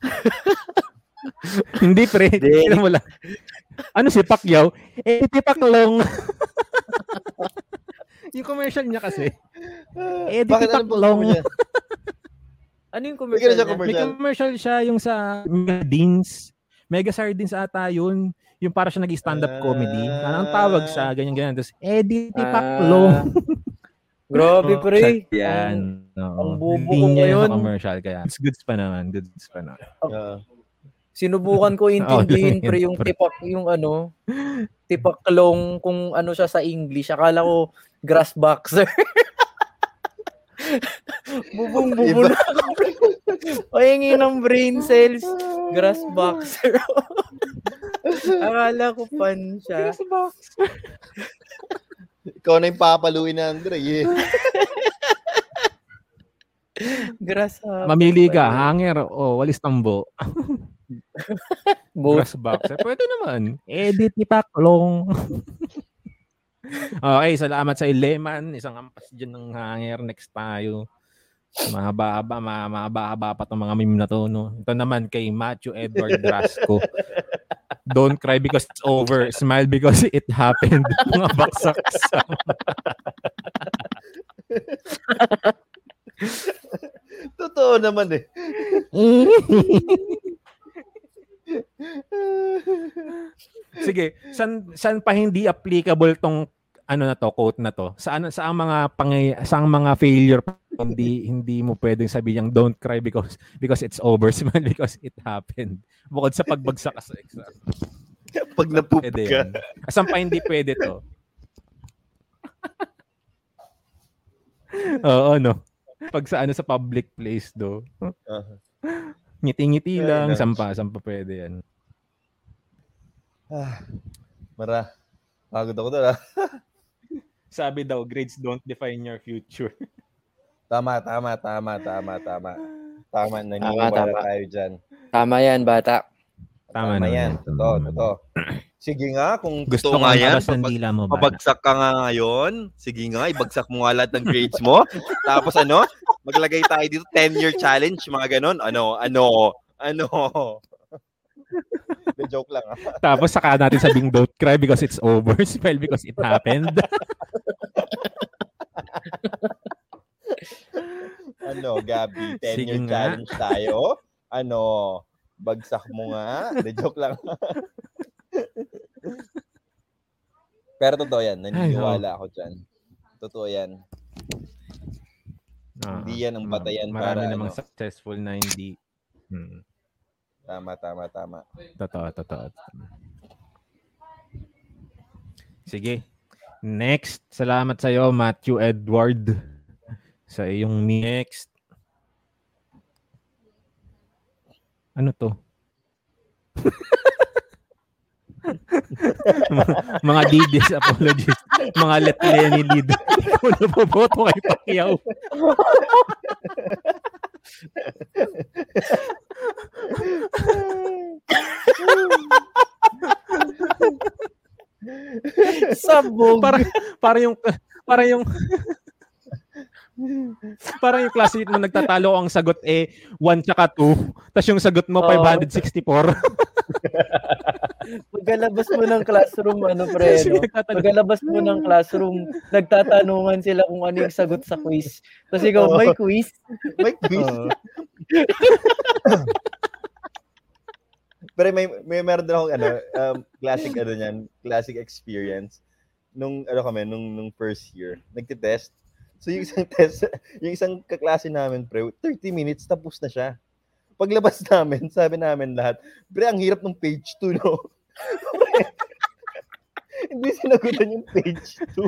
S1: [LAUGHS]
S3: Hindi, pre.
S1: Hindi.
S3: Tingnan mo lang. Ano si Pacquiao? Eh, si Paclong. yung commercial niya kasi. Eh, di
S2: Bakit ano?
S1: Ano yung commercial
S2: siya
S1: niya?
S3: May
S2: commercial.
S3: commercial siya yung sa Sardines. Mega Sardines ata yun. Yung para siya nag-stand-up comedy. Anong tawag sa ganyan-ganyan. Tapos, eh, di ti
S1: Ah,
S3: Paclong. [LAUGHS]
S1: Grabe, pre.
S3: Yan.
S1: ang
S3: Oo.
S1: bobo
S3: Hindi
S1: ko
S3: niya
S1: ngayon.
S3: yung commercial. Kaya, it's goods pa naman. Goods pa naman.
S2: Ah.
S1: Sinubukan ko [LAUGHS] intindihin
S3: Oh,
S1: pre yung tipak yung ano, tipaklong kung ano siya sa English. Akala ko grass boxer. [LAUGHS] Bubong bubo na ako. Pahingi ng brain cells. Grass boxer. [LAUGHS] Akala ko pan siya.
S2: Ikaw na yung papaluin na Andre. Eh.
S1: Grass hopper
S3: Mamili ka, hanger o walis tambo.
S1: Both.
S3: Grass boxer. Pwede naman. Edit ni Paklong. [LAUGHS] okay, salamat sa Ileman. Isang ampas dyan ng hanger. Next tayo. Mahaba-haba, ma- mahaba-haba pa itong mga meme na to. No? Ito naman kay Matthew Edward Rasco. Don't cry because it's over. Smile because it happened. [LAUGHS] Mga baksak sa... [LAUGHS]
S2: Totoo naman eh. [LAUGHS]
S3: Sige, san san pa hindi applicable tong ano na to, quote na to? Saan sa mga pangay sa mga failure hindi hindi mo pwedeng sabihin yung don't cry because because it's over, [LAUGHS] smile because it happened. Bukod sa pagbagsak sa exam.
S2: Pag napoop ka.
S3: Saan pa hindi pwede to? [LAUGHS] Oo, no. Pag sa ano sa public place do.
S2: Ah.
S3: Ngiti-ngiti
S2: Fair
S3: lang,
S2: enough.
S3: sampa, sampa pwede yan.
S2: Ah, Mara. Pagod ako doon ah. [LAUGHS]
S3: Sabi daw, grades don't define your future. [LAUGHS]
S2: Tama, tama, tama, tama, tama. Tama,
S1: Tama,
S2: naniniwala
S1: tama.
S2: tayo dyan.
S1: Tama yan, bata.
S3: Tama
S2: Tama yan.
S3: Tama
S2: Totoo, totoo. [CLEARS THROAT] Sige nga, kung
S3: Gusto
S2: nga yan,
S3: dila mo ba?
S2: pabagsak ka nga ngayon, sige nga, ibagsak mo nga lahat ng grades mo. [LAUGHS] Tapos ano, maglagay tayo dito 10-year challenge, mga ganon. Ano, ano, ano. [LAUGHS] The joke lang. ah.
S3: Tapos saka natin sabing don't cry because it's over. [LAUGHS] Smile because it happened.
S2: Ano, Gabi, 10-year
S3: Sige nga.
S2: challenge tayo. Ano, bagsak mo nga. The joke lang. Pero totoo yan. Naniniwala ako dyan. Totoo yan.
S3: Ah,
S2: Hindi yan ang batayan
S3: Marami
S2: para,
S3: namang
S2: ano.
S3: successful na hindi. Hmm.
S2: Tama, tama, tama.
S3: Totoo, totoo. Sige. Next, salamat sa iyo Matthew Edward. Sa iyong next. Ano to? [LAUGHS] [LAUGHS] mga, DDs, apologies. Mga let Lenny lead. Ikaw na boboto kay Pacquiao.
S1: Sabog.
S3: para para yung para yung Parang yung classmate mo nagtatalo ang sagot eh 1 tsaka 2, tapos yung sagot mo
S1: Oo.
S3: 564. [LAUGHS]
S1: Pagkalabas mo ng classroom, ano pre, no? Pagkalabas mo ng classroom, nagtatanungan sila kung ano yung sagot sa quiz. Tapos ikaw,
S2: Oo.
S1: may quiz? [LAUGHS]
S2: May quiz.
S3: Oo. [LAUGHS]
S2: Pero may, may meron din akong ano, um, classic ano niyan, classic experience. Nung ano kami, nung, nung first year, nagtitest. So yung isang test, yung isang kaklase namin, pre, 30 minutes, tapos na siya. Paglabas [LAUGHS] namin, sabi namin lahat, pre, ang hirap ng page 2, no? [LAUGHS] Hindi sinagutan yung page 2.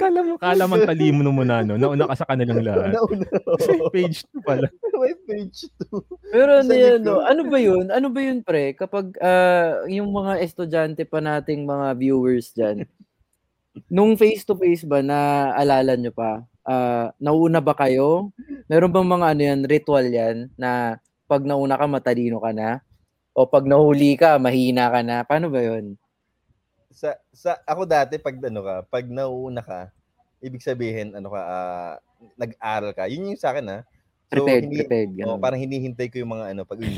S3: Kala mo, kala man talimo mo na, no? Nauna ka sa kanilang lahat. [LAUGHS]
S2: Nauna.
S3: Page 2 pala.
S2: May page 2.
S1: Pero ano yan, no? ano ba yun? Ano ba yun, pre? Kapag ah, yung mga estudyante pa nating mga viewers dyan, nung face-to-face ba na alala nyo pa, ah, nauna ba kayo? Meron bang mga ano yan, ritual yan, na pag nauna ka, matalino ka na? O pag nahuli ka, mahina ka na? Paano ba yun?
S2: Sa, sa, ako dati, pag ano ka, pag nauuna ka, ibig sabihin, ano ka, ah, nag-aral ka. Yun yung sa akin, ha?
S1: Prepared,
S2: hindi,
S1: prepared.
S2: oh, parang hinihintay ko yung mga ano, pag uy,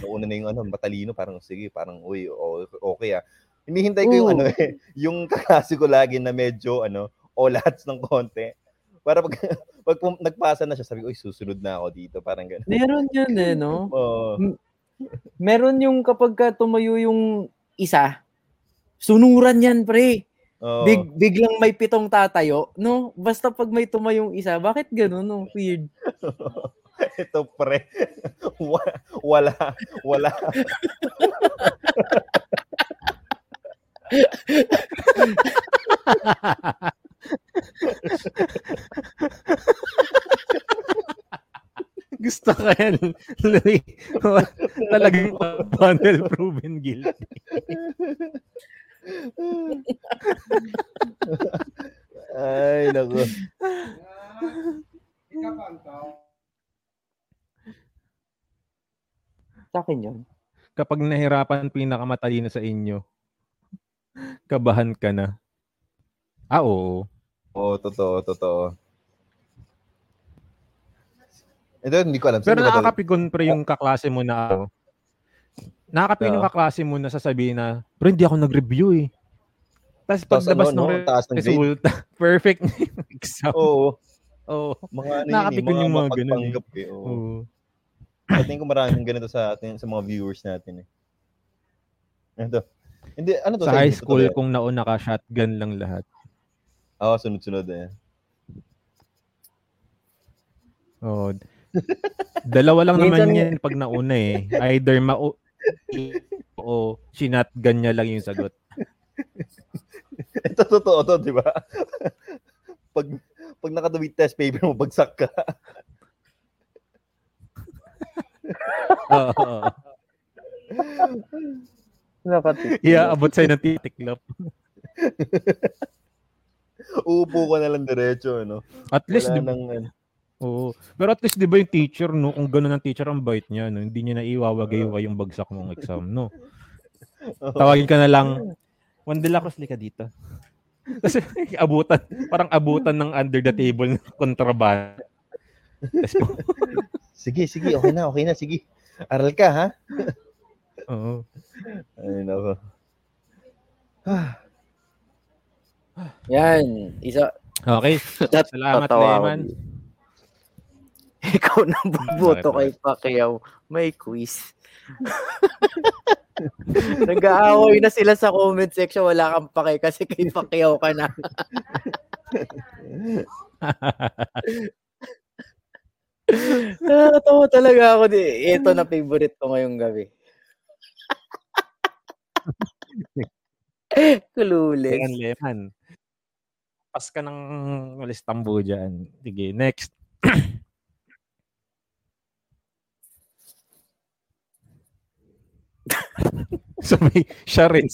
S2: nauna na yung ano, matalino, parang sige, parang uy, okay ah. Hinihintay ko yung
S1: Oo.
S2: ano eh, [LAUGHS] yung kaklase ko lagi na medyo ano, olats ng konti. Para pag, [LAUGHS] pag pum- nagpasa na siya, sabi ko, uy, susunod na ako dito, parang gano'n.
S1: Meron yun eh, no? [LAUGHS]
S2: Oo.
S1: Meron yung kapag ka tumayo yung isa, sunuran yan, pre.
S2: Oo.
S1: Big, biglang may pitong tatayo, no? Basta pag may tumayong isa, bakit ganun, no? Weird.
S2: Ito pre. Wa- wala, wala.
S3: Gusto ka yan. Talagang panel proven guilty.
S2: Ay, naku.
S1: Sa akin yun.
S3: Kapag nahirapan pinakamatalino sa inyo, kabahan ka na. Ah, oo.
S2: Oo, totoo, totoo. Ito, hindi ko alam.
S3: Pero nakakapigon pre yung kaklase mo na ako. Nakakapigon yung kaklase mo na sasabihin na, pero hindi ako nag-review eh. Tapos paglabas
S2: ano,
S3: ng
S2: no? Taas ng grade.
S3: resulta, [LAUGHS] perfect na [LAUGHS] yung exam.
S2: Oo.
S3: Oo.
S2: Mga ano yun, eh,
S3: yung mga ganun eh.
S2: eh. Oo.
S3: Oo.
S2: I think maraming ganito sa atin, sa mga viewers natin eh. Ito. Hindi, ano to?
S3: Sa high school,
S2: yan?
S3: kung nauna ka, shotgun lang lahat.
S2: Oo, sunod-sunod eh.
S3: Oo. Dalawa lang naman yan pag nauna eh. Either ma o sinatgan niya lang yung sagot. [LAUGHS]
S2: Ito totoo to, di ba? [LAUGHS] pag pag nakatawid test paper mo, bagsak ka. [LAUGHS]
S3: Oo.
S1: Nakatip.
S3: Iaabot [LAUGHS] sa'yo ng titiklop. [LAUGHS]
S2: Uupo ka na lang diretso, ano?
S3: At least,
S2: Wala
S3: di,
S2: nang, ano.
S3: oo. Pero at least, di ba yung teacher, no? Kung gano'n ang teacher, ang bait niya, no? Hindi niya na iwawagay yung bagsak mong exam, no? [LAUGHS] Tawagin ka na lang, la Cruz, lika dito. Kasi abutan, parang abutan ng under the table na kontrabando. Tapos,
S2: Sige, sige, okay na, okay na, sige. Aral ka, ha?
S3: Oo.
S2: Ay, nako. [SIGHS]
S1: Yan. Isa.
S3: Okay. Salamat,
S1: tatawa ako
S3: Leman.
S1: dito. [LAUGHS] Ikaw nang buboto kay Pacquiao. May quiz. [LAUGHS] Nag-aaway na sila sa comment section. Wala kang pake kasi kay Pacquiao ka na. [LAUGHS] Nakakatawa talaga ako. Di. Ito na favorite ko ngayong gabi. [LAUGHS] Clueless.
S3: Ayan, Leman. Pas ka ng listambo dyan. Sige, next. Sabi, siya rin.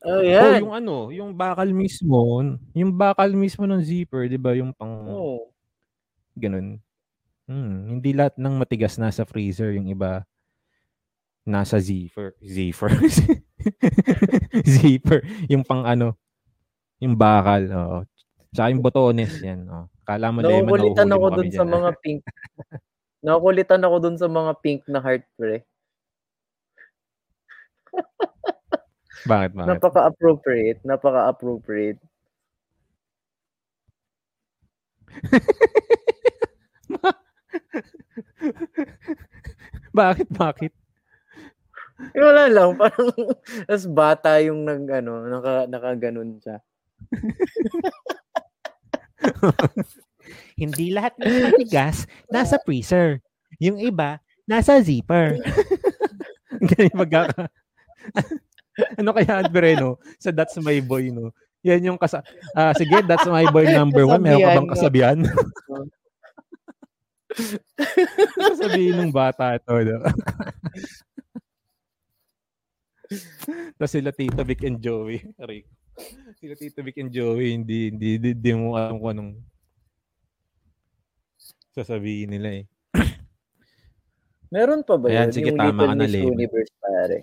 S1: Oh,
S3: Oh,
S1: yan.
S3: yung ano, yung bakal mismo, yung bakal mismo ng zipper, 'di ba, yung pang
S1: Oh.
S3: ganun. Hmm, hindi lahat ng matigas nasa freezer, yung iba nasa zipper, zipper. zipper, yung pang ano, yung bakal, oo. Sa yung botones yan, oh. Kala mo
S1: Nakukulitan
S3: nahuhuli
S1: ako dun sa
S3: dyan,
S1: mga pink. [LAUGHS] Nakukulitan ako dun sa mga pink na heart, pre.
S3: Bakit, bakit?
S1: Napaka-appropriate. Napaka-appropriate. [LAUGHS]
S3: bakit, bakit? [LAUGHS]
S1: Eh, wala lang, parang, [LAUGHS] tas bata yung nag, ano, naka, nakaganon siya. [LAUGHS]
S3: Hindi lahat ng matigas nasa freezer. Yung iba, nasa zipper. Ganyan magkaka... ano kaya, Breno? Sa That's My Boy, no? Yan yung kasa... Ah, sige, That's My Boy number one. Meron ka bang kasabihan? Sasabihin ng bata ito, no? [LAUGHS] Tapos sila Tito Vic and Joey. Rick. Sila Tito Vic and Joey, hindi, hindi, hindi, hindi mo alam kung anong sasabihin nila eh. [COUGHS]
S1: Meron pa ba
S3: Ayan,
S1: yun?
S3: sige,
S1: yung
S3: tama
S1: Little
S3: na,
S1: Miss. Universe, pare.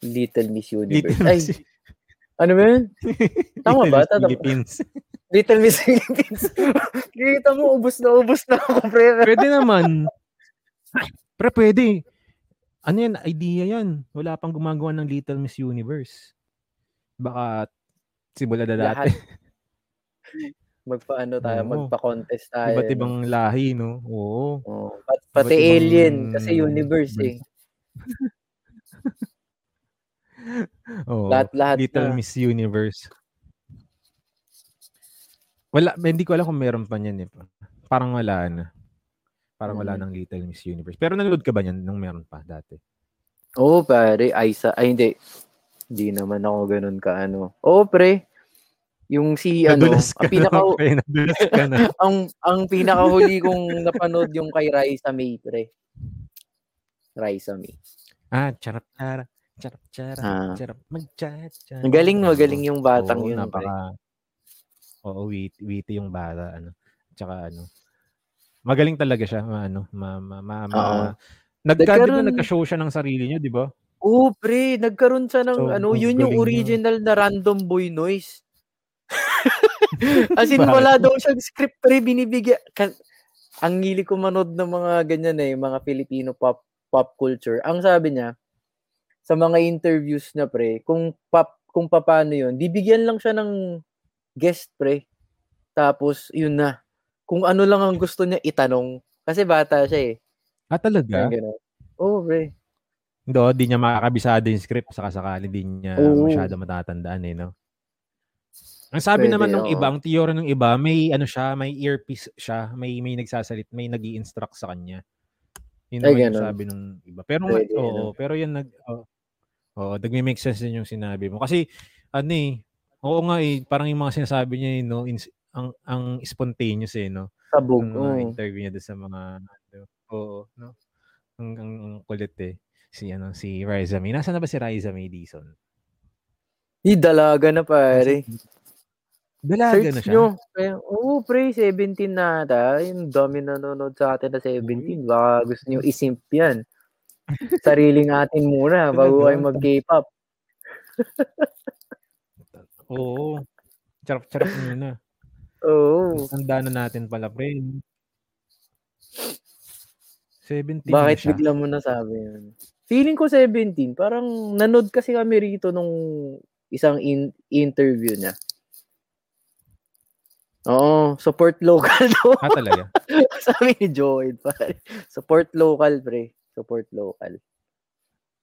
S1: Little Miss Universe.
S3: Little
S1: Ay,
S3: Miss,
S1: ano ba yun? [LAUGHS] Tama
S3: Little
S1: ba?
S3: Miss. Philippines. [LAUGHS]
S1: Little Miss Philippines. Kita mo, ubus na ubus na ako, pre.
S3: Pwede naman. Pero pwede. Ano yan? Idea yan. Wala pang gumagawa ng Little Miss Universe. Baka simula na dati. [LAUGHS]
S1: Magpaano tayo,
S3: Oo.
S1: magpa-contest tayo.
S3: Iba't ibang lahi, no? Oo.
S1: Oh, pat- pati
S3: iba't ibang-
S1: alien, kasi universe eh. [LAUGHS]
S3: Oo.
S1: Lahat-lahat
S3: Little
S1: na.
S3: Miss Universe. Wala, hindi ko alam kung meron pa niyan eh. Parang wala na. Parang wala
S1: Mm.
S3: ng Little Miss Universe. Pero nanonood ka ba niyan nung meron pa dati?
S1: Oo, pare. Ay, sa, ay, hindi. Hindi naman ako ganun ka, ano. Oo, pre. Yung si, ano,
S3: Nadulas ka
S1: ang pinaka,
S3: na, pre. Nadulas ka na. [LAUGHS]
S1: ang, ang pinakahuli kong napanood yung kay Raisa May, pre. Raisa May.
S3: ah, charap charap. Charap charap.
S1: Ah.
S3: Charap magchat.
S1: Ang galing, magaling yung batang
S3: Oo,
S1: yun, pre.
S3: napaka, Oo, witty, witty yung bata. Ano. Tsaka ano. Magaling talaga siya. ma- Ano, ma, ma, ma, ma. Nagka,
S1: Nagkaroon-
S3: nagka-show siya ng sarili niya, di ba?
S1: Oo, pre. Nagkaroon siya ng,
S3: So,
S1: ano, yun yung original na random boy noise. As in, wala daw siyang script, pre. Binibigyan. Ka- ang ngili ko manood ng mga ganyan eh, mga Filipino pop pop culture. Ang sabi niya, sa mga interviews na pre, kung pop, kung paano yun, bibigyan lang siya ng guest pre. Tapos, yun na. Kung ano lang ang gusto niya itanong. Kasi bata siya eh.
S3: Ah, talaga?
S1: Oo, pre.
S3: Hindi, oh, di niya makakabisado yung script saka sakali di niya
S1: Oo.
S3: masyado matatandaan eh, no? Ang sabi
S1: Pwede,
S3: naman ng iba, ang teorya ng iba, may ano siya, may earpiece siya, may may nagsasalit, may nag instruct sa kanya. Yun
S1: Ay, ganun.
S3: sabi ng iba. Pero
S1: Pwede,
S3: oo,
S1: ano.
S3: pero yan nag oh, oh, nagme-make sense din yung sinabi mo. Kasi ano eh, oo nga eh, parang yung mga sinasabi niya eh, no, ins- ang ang spontaneous eh, no?
S1: Sabog.
S3: Mga
S1: oo.
S3: interview niya sa mga ano, oo, no? Ang, ang, ang kulit eh. Si ano, si Riza May. Nasaan na ba si Riza May Dizon?
S1: Di dalaga na pare.
S3: Dalaga
S1: Search
S3: na siya.
S1: nyo. Eh, Oo, pre, 17 na ata. Yung dami nanonood sa atin na 17. Baka gusto nyo isimp yan. [LAUGHS] Sariling atin muna bago kayo mag-K-pop. [LAUGHS]
S3: Oo. Charap-charap muna.
S1: Oo.
S3: Tanda na natin pala, pre. 17 na
S1: Bakit
S3: siya.
S1: bigla mo nasabi yun? Feeling ko 17. Parang nanood kasi kami rito nung isang in- interview niya. Oo, support local [LAUGHS] daw.
S3: Ah, talaga? [LAUGHS]
S1: Sabi ni pare. Support local, pre. Support local.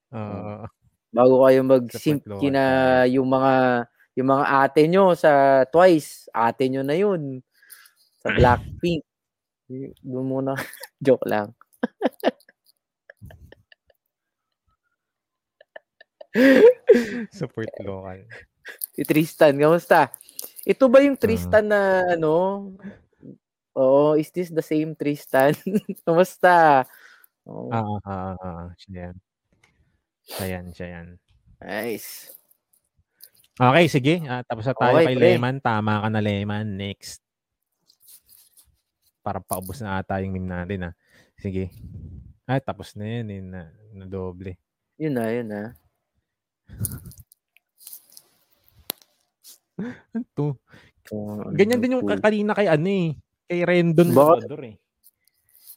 S3: Oo.
S1: bago kayo mag-simp kina yung mga yung mga ate nyo sa Twice, ate nyo na yun. Sa Blackpink. Doon muna. [LAUGHS] Joke lang. [LAUGHS]
S3: Support local.
S1: Si Tristan, kamusta? Ito ba yung Tristan na ano? Oo, is this the same Tristan? [LAUGHS] kamusta? Oo,
S3: Ah, ah, ah, ah. Siya yan. Siya yan, siya yan.
S1: nice.
S3: Okay, sige. Ah, tapos na tayo
S1: Okay,
S3: kay
S1: pre.
S3: Leman. Tama ka na, Leman. Next. Para paubos na ata yung meme natin, ah. Sige. Ay, tapos na yun. Eh, na, na doble.
S1: Yun na, yun na. [LAUGHS]
S3: To?
S1: Kung
S3: Ganyan din yung kanina kay ano eh. Kay Rendon? Salvador eh.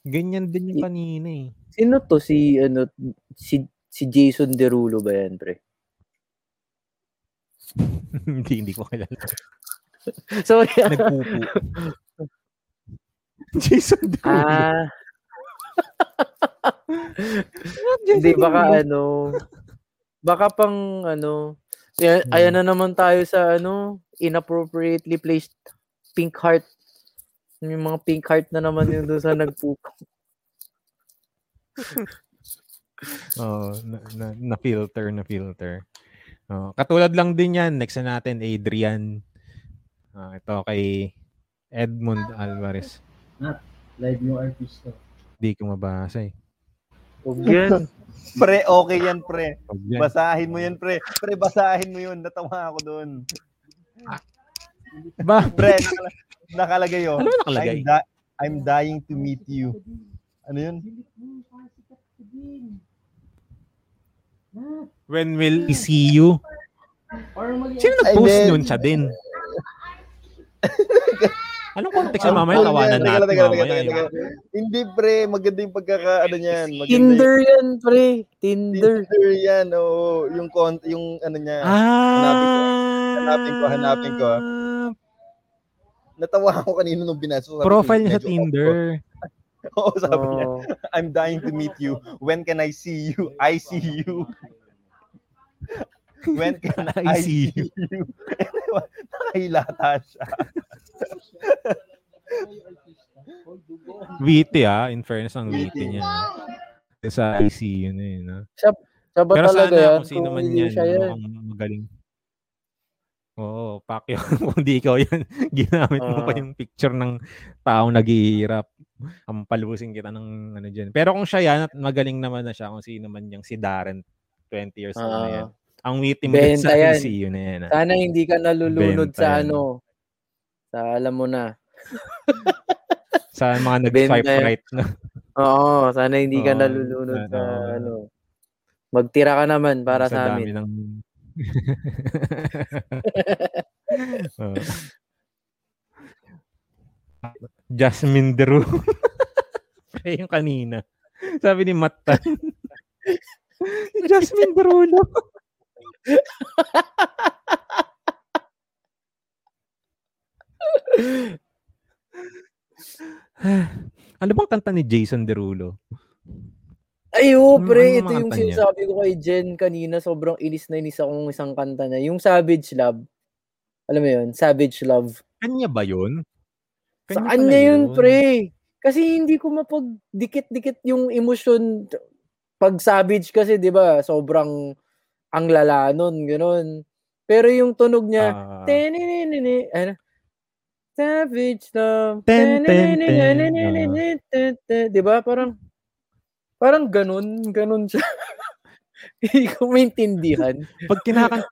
S3: Ganyan din yung kanina eh.
S1: Sino to? Si, ano, si, si Jason Derulo ba yan, pre? [LAUGHS]
S3: hindi, hindi ko kilala. [LAUGHS]
S1: Sorry.
S3: Nagpupo. [LAUGHS] Jason Derulo.
S1: Ah. Hindi baka ano. Baka pang ano. Ayan,
S3: Hmm.
S1: ayan na naman tayo sa ano, inappropriately placed pink heart. Yung mga pink heart na naman yung doon sa nagpupo.
S3: Oo, na, na, na filter, na filter. Oo, katulad lang din yan. Next na natin, Adrian. Ah, ito kay Edmund Alvarez.
S5: Live yung artista.
S3: Hindi ko mabasa eh.
S1: Huwag yan. [LAUGHS]
S2: Pre, okay yan, pre.
S3: Yan.
S2: Basahin mo yan, pre. Pre, basahin mo yun. Natawa ako doon.
S3: Ba?
S2: Pre, nakala- nakalagay yun.
S3: Ano ba nakalagay?
S2: I'm, di- I'm dying to meet you. Ano yun?
S3: When will we see you? Sino nag-post
S2: Ay,
S3: nun? Siya din. Anong context na mamaya? Tawanan
S2: niyan. Teka
S3: natin
S2: teka teka teka. Hindi, pre. Maganda yung pagkaka, ano yan. Maganda
S1: Tinder
S2: yung,
S1: yan, pre. Tinder.
S2: Tinder yan. Oo, yung, con- yung ano niya.
S3: Ah!
S2: Hanapin ko, hanapin ko, ah. Natawa ako kanina nung binasa. Ko,
S3: Profile niya sa Tinder. [LAUGHS]
S2: Oo, sabi niya.
S1: Oh.
S2: I'm dying to meet you. When can I see you? I see you. [LAUGHS] When can [LAUGHS] I,
S3: I see
S2: see you? Nakahilata siya.
S3: Witty ah. In fairness, ang witty niya. Sa ICU na yun. ah.
S1: Siya ba
S3: Pero
S1: talaga
S3: sana
S1: yan?
S3: kung sino man yan,
S1: siya yan.
S3: magaling. Oo, Pacquiao. [LAUGHS] kung di ikaw yan, [LAUGHS] ginamit mo pa
S1: Ah.
S3: yung picture ng taong naghihirap. Ang palusin kita ng ano dyan. Pero kung siya yan, at magaling naman na siya, kung sino man yung si Darren, 20 years old na yan. Ang witty mo
S1: Benta
S3: sa
S1: yan.
S3: ICU na yan. ah.
S1: Sana hindi ka nalulunod
S3: Benta
S1: sa
S3: yan.
S1: ano. Sa alam mo na.
S3: Sa mga [LAUGHS]
S1: Benta
S3: nag-swipe
S1: yan.
S3: right na.
S1: Oo, sana hindi ka
S3: Oo,
S1: nalulunod sa ano. Magtira ka naman para sa,
S3: dami
S1: amin.
S3: ng... [LAUGHS] Oo. Jasmine. Pre, [LAUGHS] yung kanina. Sabi ni Matan. [LAUGHS] Jasmine Derulo. ano bang kanta ni Jason Derulo?
S1: Ay,
S3: Ano-
S1: pre.
S3: ano
S1: ito yung sinasabi ko kay Jen kanina. Sobrang inis na inis akong isang kanta niya. Yung Savage Love. Alam mo yun? Savage Love.
S3: Kanya ba yun?
S1: Sa
S3: Kanya
S1: kanya
S3: pala
S1: yun, pre. Kasi hindi ko mapagdikit-dikit yung emosyon pag savage kasi, di ba, sobrang ang lala nun, ganun. Pero yung tunog niya,
S3: Ah,
S1: Teninini, ano? Savage love.
S3: Ten, ten, ten.
S1: Teninini, Di ba? Parang, parang ganun, ganun siya. [LAUGHS] Hindi ko maintindihan.
S3: pag kinakanta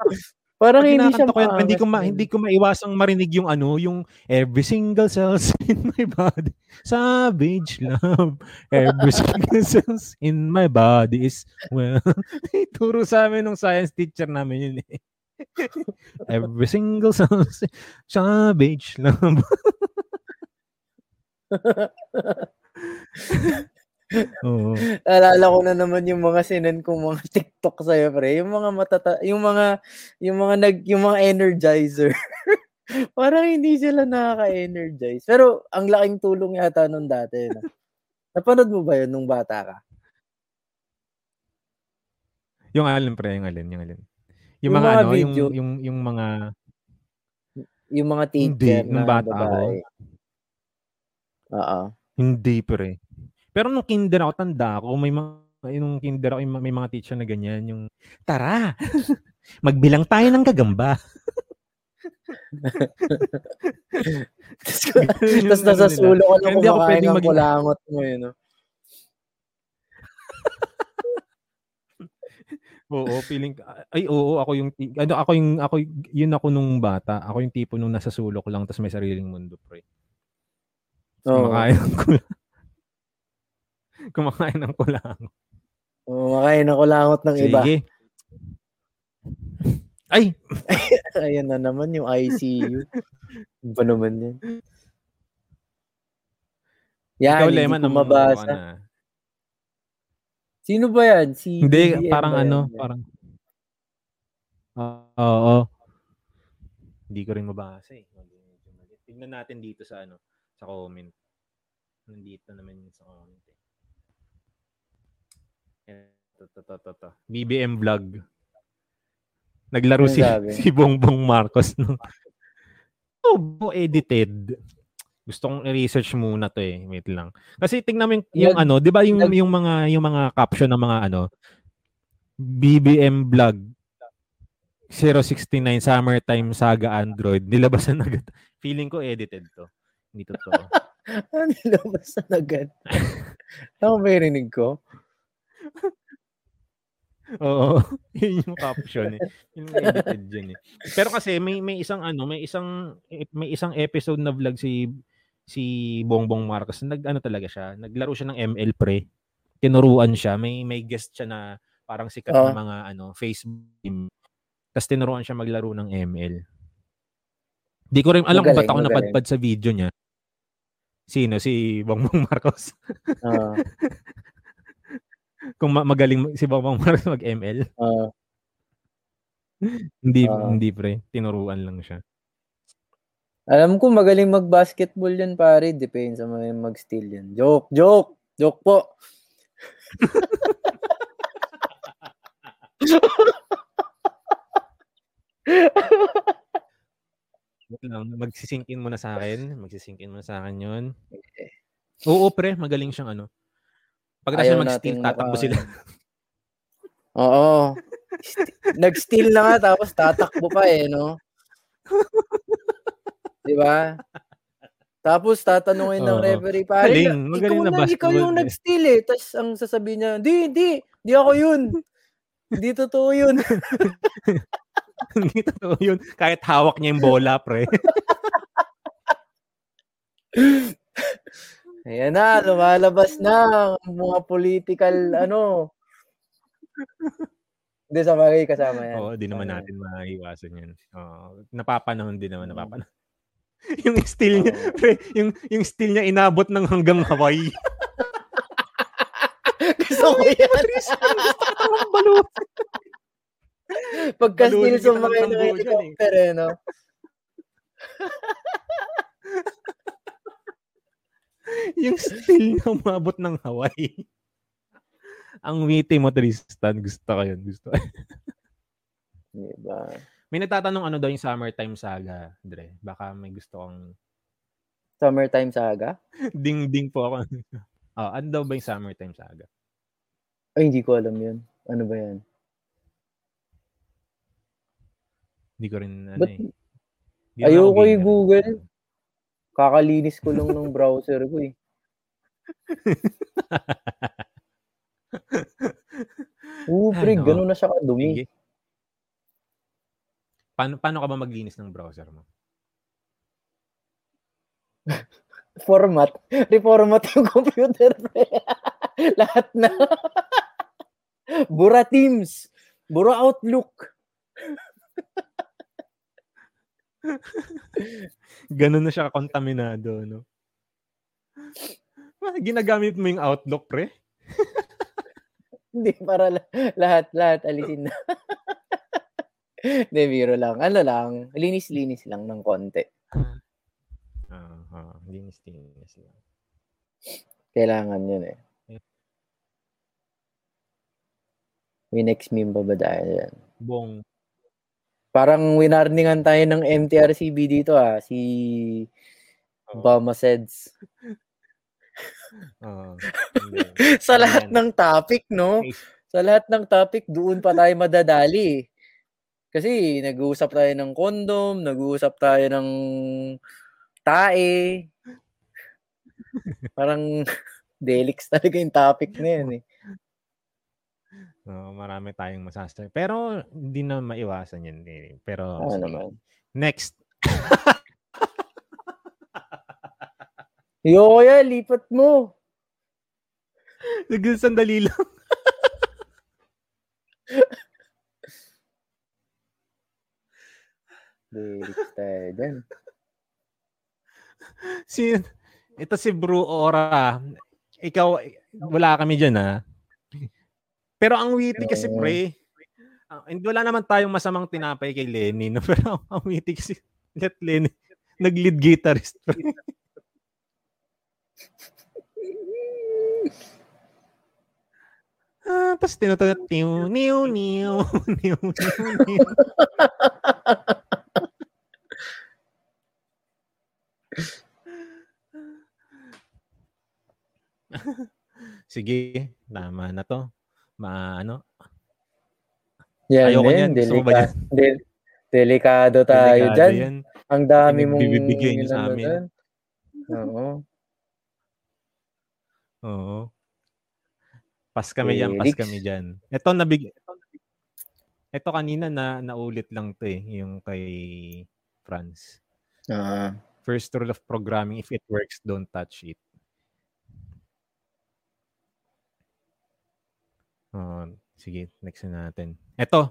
S1: Parang
S3: Pag
S1: hindi siya
S3: ko yan, hindi ko ma, hindi ko maiwasang marinig yung ano, yung every single cells [LAUGHS] in my body. Savage love. Every [LAUGHS] single cells in my body is well. Turo sa amin nung science teacher namin yun eh. Every single cells savage love. Oo.
S1: Alala ko na naman yung mga sinan kong mga [LAUGHS] TikTok sa'yo, pre. Yung mga matata, yung mga, yung mga nag, yung mga energizer. [LAUGHS] Parang hindi sila nakaka-energize. Pero ang laking tulong yata nung dati. No? Napanood mo ba yun nung bata ka?
S3: Yung alin pre, yung alin, yung alin. Yung,
S1: Yung
S3: mga,
S1: mga
S3: ano, yung,
S1: video.
S3: yung, yung mga,
S1: Yung mga teacher
S3: Hindi, nung
S1: na
S3: bata ako.
S1: babae. Oo.
S3: Hindi pre. Pero nung kinder ako, tanda ako, may mga, nung kinder ako, may mga teacher na ganyan, yung, tara, [LAUGHS] magbilang tayo ng gagamba. [LAUGHS] Yun
S1: Tapos
S3: yung
S1: nasa
S3: ano
S1: sulo
S3: Kaya hindi ako
S1: kumakain ng
S3: maging-
S1: kulangot mo yun. No? [LAUGHS]
S3: Oo, feeling ay oo, ako yung ano ako yung ako yun ako nung bata. Ako yung tipo nung nasa sulok lang tapos may sariling mundo, pre.
S1: Oo.
S3: Kumakain ng kulang. [LAUGHS] Kumakain ng kulang.
S1: Kumakain ng kulangot ng iba.
S3: Sige. Ay, [LAUGHS]
S1: Ayan na naman yung ICU. Ano ba naman yan? Yan,
S3: ikaw
S1: hindi
S3: namumuo ka
S1: mabasa.
S3: na.
S1: Sino ba yan? Si
S3: Hindi,
S1: BBM
S3: parang
S1: ba yan?
S3: ano, parang Ah, Oo. Hindi ko rin mabasa eh. Tignan natin dito sa ano, sa comment. Nandito naman yun sa comment. Ito, to, to, to, to. BBM vlog. Naglaro si,
S1: sabi? [LAUGHS]
S3: si Bongbong Marcos no. Oh, edited. Gusto kong i-research muna to eh. Wait lang. Kasi tingnan mo yung, yung
S1: Nag-
S3: ano, 'di ba yung
S1: nag-
S3: yung mga yung mga caption ng mga ano BBM vlog 069 Summertime Saga Android nilabasan agad. [LAUGHS] Feeling ko edited to. Hindi totoo. [LAUGHS]
S1: Ano nilabas na agad? Ako ba yung rinig ko?
S3: Oo. [LAUGHS] yun yung caption eh. Yung edited dyan eh. Pero kasi may may isang ano, may isang may isang episode na vlog si si Bongbong Marcos. Nag ano talaga siya, naglaro siya ng ML pre. Tinuruan siya, may may guest siya na parang sikat na
S1: Oo.
S3: mga ano, Facebook team. Tapos tinuruan siya maglaro ng ML. Di ko rin alam kung ba't ako
S1: magaling.
S3: napadpad sa video niya. Sino? Si Bongbong Marcos.
S1: Ah, [LAUGHS]
S3: kung ma- magaling si Bongbong Marcos mag-ML.
S1: ah.
S3: Hindi,
S1: Ah.
S3: hindi pre. Tinuruan lang siya.
S1: alam ko magaling mag-basketball yan pare. Depende sa mga mag-steal yan. Joke, joke. Joke po.
S3: Magsisinkin mo na sa akin. Magsisinkin mo na sa akin yun. Oo, pre. Magaling siyang ano. Pag siya
S1: Ayaw
S3: mag-steal, tatakbo
S1: maka-
S3: sila. [LAUGHS]
S1: Oo. St- Nag-steal na nga tapos tatakbo pa eh, no? [LAUGHS] Di ba? Tapos tatanungin ng referee, pare, na-
S3: magaling
S1: ikaw
S3: na
S1: na, ikaw yung
S3: eh.
S1: nag-steal eh. Tapos ang sasabihin niya, di, di, di ako yun. Hindi totoo yun. [LAUGHS]
S3: Hindi totoo yun. Kahit hawak niya yung bola, pre.
S1: Ayan na, lumalabas na ang mga political, ano. Hindi sa bagay kasama yan.
S3: Oo, di naman natin maiwasan yan. Oo, napapanahon din naman, napapanahon. [LAUGHS] yung steal niya, pre, yung, yung steal niya inabot ng hanggang Hawaii. [LAUGHS]
S1: Gusto ko yan. Pagka
S3: Balunin
S1: still
S3: kita ng
S1: sumakay ng
S3: dyan eh.
S1: helicopter eh, no? [LAUGHS] [LAUGHS]
S3: yung steal niya umabot ng Hawaii. Ang witty mo, Tristan. Gusto ko yun. Gusto. [LAUGHS]
S1: Diba?
S3: may nagtatanong ano daw yung summertime saga, Dre. Baka may gusto kong
S1: Summertime saga? [LAUGHS]
S3: ding-ding po ako. oh, ano daw ba yung summertime saga?
S1: Ay, hindi ko alam yun. Ano ba yan?
S3: Hindi ko rin, ano
S1: Ba't
S3: eh.
S1: Ayoko i-google? Kakalinis ko lang ng browser ko eh. [LAUGHS] Oo, pre,
S3: Ano?
S1: ganun na siya kadumi.
S3: Sige. Paano, paano ka ba maglinis ng browser mo? [LAUGHS]
S1: Format. Reformat yung computer, pre. [LAUGHS] Lahat na. Bura Teams. Bura Outlook.
S3: Ganun na siya kontaminado, no? Ah, Ginagamit mo yung Outlook, pre? [LAUGHS]
S1: Hindi, para la- lahat, lahat alisin na. [LAUGHS] Hindi, biro lang. Ano lang, linis-linis lang ng konti.
S3: Ah, ah, linis-linis lang.
S1: Kailangan yun eh. May next meme pa ba dahil yan?
S3: Bong.
S1: Parang winarningan tayo ng MTRCB dito ah. Si
S3: Oh.
S1: Bama Seds.
S3: Ah, [LAUGHS] hindi. [LAUGHS]
S1: Sa lahat ng topic, no? Sa lahat ng topic, doon pa tayo madadali. Kasi nag-uusap tayo ng kondom, nag-uusap tayo ng tae. [LAUGHS] Parang delix talaga yung topic na yan eh.
S3: Oo, marami tayong masasabi. Pero hindi na maiwasan yun. eh. Pero sige.
S1: naman.
S3: next.
S1: Yo, kaya, lipat mo.
S3: Sige, sandali lang.
S1: Delix tayo dyan.
S3: Si, ito si Bru Ora. Ikaw, wala kami dyan ha. Pero ang witty kasi pre, uh, and wala naman tayong masamang tinapay kay Lenny, no? [LAUGHS] pero ang witty kasi let Lenny nag-lead guitarist. [LAUGHS] ah, tapos tinutulog, niw, niw, niw, niw, niw, niw. Sige, tama na to. Ma, ano,
S1: Yan
S3: Ayoko ba
S1: delika- [LAUGHS] del- delikado tayo
S3: delikado
S1: dyan.
S3: yan.
S1: Ang dami mong
S3: Pinagbibigay niyo sa amin.
S1: dyan. Oo.
S3: Oo. Pas kami yan, pas
S1: Felix.
S3: kami dyan. Ito, nabig... Ito kanina na naulit lang to eh, yung kay Franz.
S1: Ah.
S3: First rule of programming, if it works, don't touch it. Oh, sige, next na natin. Ito.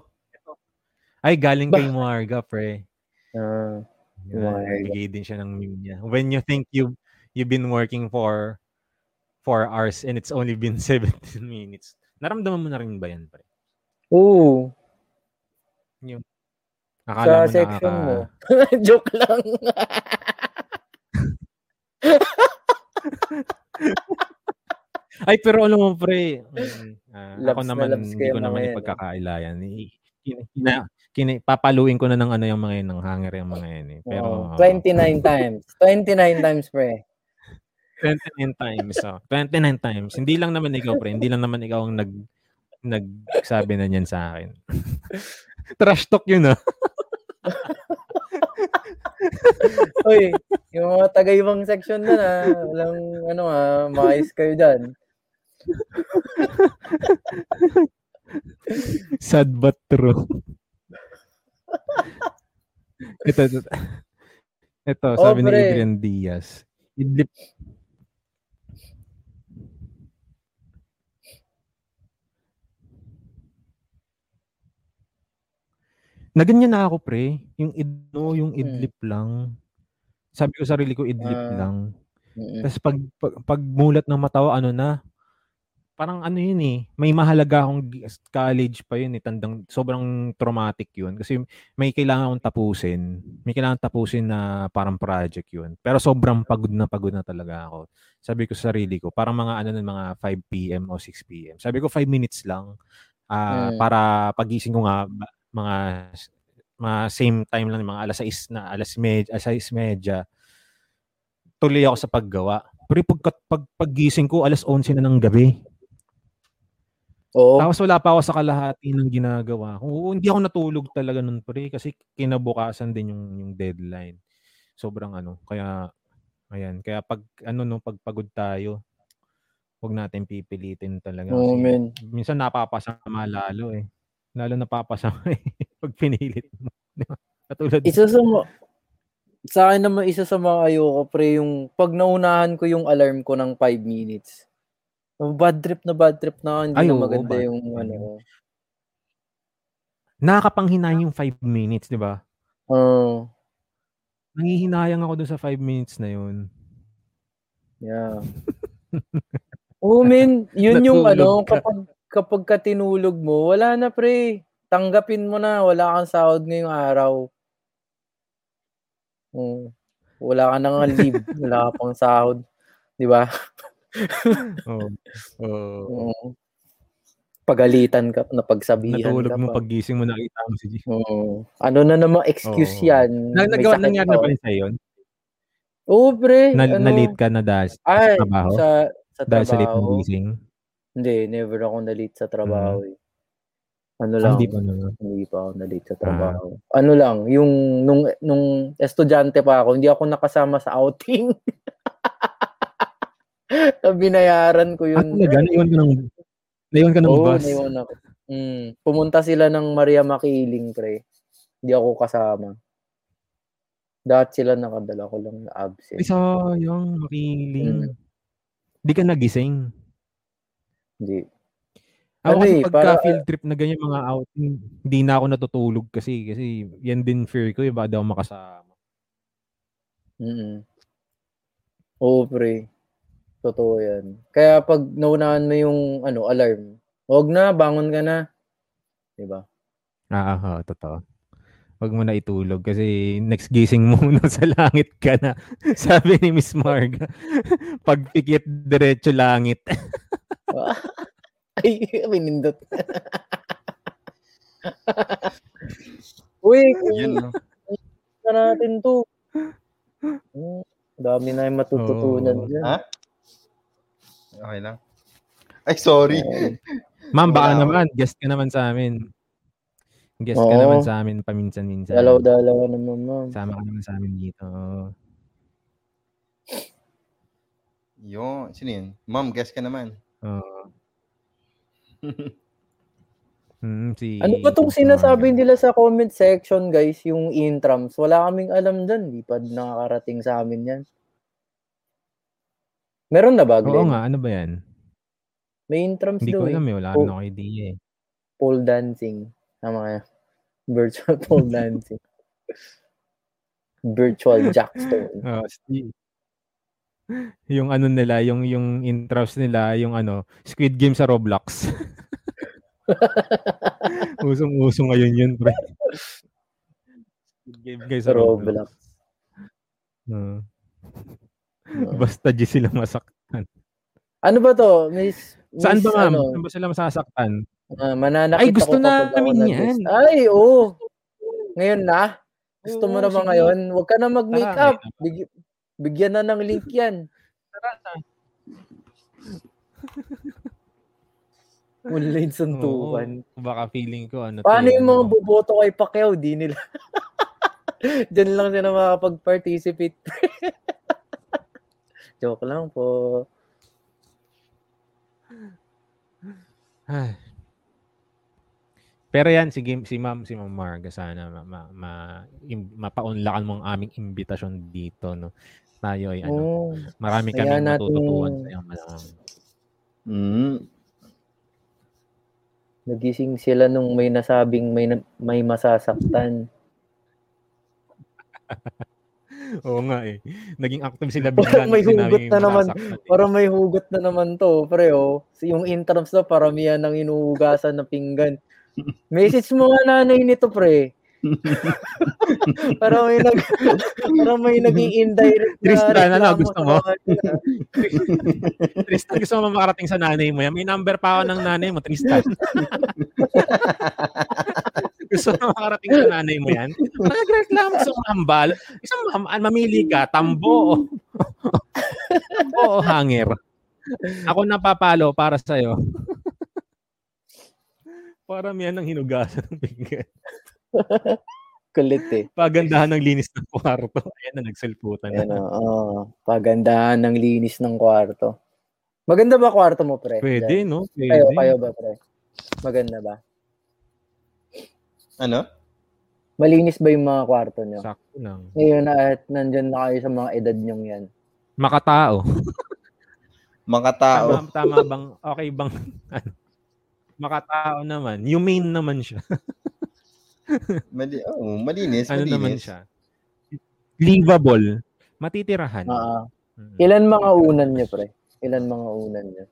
S3: Ay, galing kay Marga, pre.
S1: Ah.
S3: Yan,
S1: Marga.
S3: nagbigay din siya ng meme niya. When you think you you've been working for four hours and it's only been [LAUGHS] 17 minutes. Naramdaman mo na rin ba yan, pre?
S1: Oo.
S3: Akala
S1: Sa section
S3: nakaka-
S1: mo. [LAUGHS] Joke lang. [LAUGHS]
S3: Ay, pero ano mo, pre, ah, ako
S1: na
S3: naman, hindi ko naman
S1: mga yan,
S3: ipagkakailayan. I- Kina, kina, papaluin ko na ng ano yung mga yun, ng hanger yung mga yan eh. Pero,
S1: Oo, 29 times. 29 times, pre.
S3: 29 times. Oh. 29 times. Hindi lang naman ikaw, pre. Hindi lang naman ikaw ang nag nagsabi na niyan sa akin. [LAUGHS] Trash talk yun, ah. [LAUGHS]
S1: Uy, yung mga taga-ibang section na na, walang ano ah, maayos kayo dyan.
S3: Sad but true. ito, ito. Ito,
S1: Oh,
S3: sabi ni
S1: pre.
S3: Adrian Diaz. Idlip, Naganyan na ako, pre. Yung idno, yung idlip lang. Sabi ko sarili ko, idlip
S1: Ah.
S3: lang.
S1: Mm-mm.
S3: Tapos pag, pag, pag mulat ng matawa, ano na, parang ano yun eh, may mahalaga akong college pa yun eh, tandang, sobrang traumatic yun. Kasi may kailangan akong tapusin, may kailangan tapusin na parang project yun. Pero sobrang pagod na pagod na talaga ako. Sabi ko sa sarili ko, parang mga ano nun, mga 5 p.m. o 6 p.m. Sabi ko 5 minutes lang ah,
S1: Mm.
S3: para pagising ko nga mga mga same time lang, mga alas 6 na, alas med, alas 6 medya, tuloy ako sa paggawa. Pero pag, pag, paggising ko, alas 11 na ng gabi.
S1: Oo.
S3: Tapos wala pa ako sa kalahati ng ginagawa. ko. Oo, hindi ako natulog talaga nun pre kasi kinabukasan din yung, yung deadline. Sobrang ano, kaya ayan, kaya pag ano no, pag pagod tayo, wag natin pipilitin talaga. Kasi
S1: men.
S3: minsan napapasama lalo eh. Lalo napapasama [LAUGHS] eh pag pinilit mo. Katulad
S1: Isa sa mga, sa akin naman, isa sa mga ayoko, pre, yung pag naunahan ko yung alarm ko ng 5 minutes. Bad trip na bad trip na, hindi
S3: Ay,
S1: na
S3: oo,
S1: maganda
S3: bad
S1: yung ano.
S3: nakakapanghinayang yung 5 minutes, di ba?
S1: Oo.
S3: Nangihinayang ako doon sa 5 minutes na yun.
S1: yeah. [LAUGHS] Oo, men, yun yung ano,
S3: ka.
S1: kapag, kapag ka tinulog mo, wala na, pre. Tanggapin mo na, wala kang sahod ngayong araw. Oo. Wala ka nang leave, [LAUGHS] wala ka pang sahod. Di ba?
S3: Oo. Oo.
S1: Pagalitan ka, napagsabihan
S3: Natulog
S1: ka
S3: mo
S1: pa.
S3: paggising mo nakita mo si G.
S1: Oo. Ano na namang excuse
S3: Oo.
S1: yan?
S3: Na, nagawa, nangyari na ba sa'yo yun?
S1: Oo, pre.
S3: Na,
S1: ano,
S3: na-late ka na dahil sa
S1: Ay,
S3: trabaho?
S1: sa, sa
S3: dahil sa late ng
S1: trabaho.
S3: gising?
S1: Hindi, never ako na-late sa trabaho. eh. Ano
S3: Ah,
S1: lang,
S3: Hindi pa naman.
S1: hindi pa ako na-late sa
S3: Ah.
S1: trabaho. Ano lang, yung nung nung estudyante pa ako, hindi ako nakasama sa outing. [LAUGHS] [LAUGHS] Na Binayaran ko
S3: Ah,
S1: yun.
S3: talaga? Naiwan ka ng, naiwan ka ng
S1: Oo,
S3: bus?
S1: naiwan ako. Mm, pumunta sila ng Maria Makiling, pre. Hindi ako kasama. Dapat sila nakadala ko lang na
S3: Ay,
S1: absent.
S3: sayang. Makiling.
S1: Mm.
S3: Hindi ka nagising.
S1: Hindi.
S3: Ako
S1: Ano
S3: kasi
S1: eh,
S3: pagka
S1: para-
S3: field trip na ganyan mga outing, hindi na ako natutulog kasi kasi yan din fear ko, eh, baka daw makasama.
S1: Mm. Oo, pre. Totoo yan. Kaya pag naunahan mo yung ano, alarm, huwag na, bangon ka na. Diba?
S3: Ah, ah, totoo. Huwag mo na itulog kasi next gising mo na sa langit ka na. [LAUGHS] Sabi ni Miss Marga, [LAUGHS] pagpikit diretso langit. [LAUGHS]
S1: Ay, pinindot. Uy,
S2: Yun, no?
S1: na natin to. Hmm, Dami na yung matututunan dyan.
S2: Ha? Okay lang. Ay, sorry.
S3: Ma'am, baka
S2: Wala,
S3: naman, guest ka naman sa amin. Guest ka
S1: Oo.
S3: naman sa amin paminsan-minsan.
S1: Dalaw-dalawa naman, ma'am.
S3: Sama ka naman sa amin dito.
S2: Yun. Sino yun? Ma'am, guess ka naman.
S3: Oo. [LAUGHS] Hmm, si
S1: Ano ba tong sinasabi nila sa comment section, guys? Yung intrams. Wala kaming alam dyan. Di pa nakakarating sa amin yan. Meron na ba,
S3: Oo
S1: Glenn?
S3: nga, ano ba yan?
S1: May intrams
S3: Hindi
S1: daw
S3: ko
S1: eh.
S3: alam eh. Wala
S1: Oh.
S3: rin ako idea eh.
S1: Pole dancing. Tama kaya. [LAUGHS] Virtual pole [LAUGHS] dancing. Virtual jackstone.
S3: Oo, [LAUGHS] si- yung ano nila, yung yung intros nila, yung ano, Squid Game sa Roblox. Usong-uso ngayon yun, pre. Squid Game guys
S1: Sa
S3: Roblox.
S1: Roblox.
S3: Oo. Basta di sila masak.
S1: Ano ba to? Miss,
S3: Saan ba
S1: Miss,
S3: ma'am?
S1: Ano,
S3: Saan ba sila masasaktan?
S1: ah, mananakit
S3: Ay, gusto
S1: ako ako
S3: namin yan.
S1: Ay, oo. Ngayon na? Gusto mo
S3: Oo,
S1: na ba ngayon? Huwag ka na mag-makeup.
S3: Tara,
S1: Big- bigyan na ng link yan. Online suntukan.
S3: Oo, baka feeling ko ano.
S1: Paano yung
S3: ano,
S1: mga boboto kay Pacquiao? Di nila. [LAUGHS] Diyan lang sila makapag-participate. [LAUGHS] Joke lang po.
S3: Ay. Pero yan, si, Gim- si Ma'am, si Ma'am Marga, sana ma, ma, ma, im, mapaunlakan mo ang aming imbitasyon dito, no? Tayo ay, ano,
S1: Oh,
S3: marami
S1: kaya
S3: kami
S1: natin-
S3: matututuan sa iyong malamang.
S2: Mm.
S1: nagising sila nung may nasabing may, na- may masasaktan. [LAUGHS]
S3: Oo nga eh. Naging active sila [LAUGHS] bigla.
S1: May
S3: nung sinabi
S1: hugot na naman.
S3: eh.
S1: Para may hugot na naman to, pre, oh. Yung intrams na paramihan ng inuhugasan na pinggan. [LAUGHS] Message mo nga nanay nito, pre. [LAUGHS] para may nag para may naging indirect na
S3: Tristan, ano, gusto mo? [LAUGHS] Tristan, gusto mo makarating sa nanay mo yan? May number pa ako ng nanay mo, Tristan. [LAUGHS] gusto mo makarating sa nanay mo yan? Nagreklamo sa ambal. Isang mam- ah, mamili ka, tambo o, o hanger. Ako napapalo para sa'yo. para miyan ng hinugasan ng pinggan. [LAUGHS]
S1: Kulit eh.
S3: Pagandahan ng linis ng kwarto. Ayan na, nagselputan na.
S1: Ano, oh, pagandahan ng linis ng kwarto. Maganda ba kwarto mo, pre?
S3: Pwede,
S1: Diyan.
S3: no? Pwede.
S1: Kayo, kayo ba, pre? Maganda ba?
S2: Ano?
S1: Malinis ba yung mga kwarto nyo?
S3: Sakto lang.
S1: Ngayon na at nandyan na kayo sa mga edad nyong yan.
S3: Makatao.
S2: Mga tao.
S3: Tama, tama bang, okay bang, [LAUGHS] ano, makatao naman. Humane naman siya. [LAUGHS]
S2: Mali oh, malinis,
S3: ano
S2: malinis.
S3: naman siya. Livable. Matitirahan.
S1: Ah,
S3: Mm.
S1: ilan mga unan nyo, pre? Ilan mga unan nyo?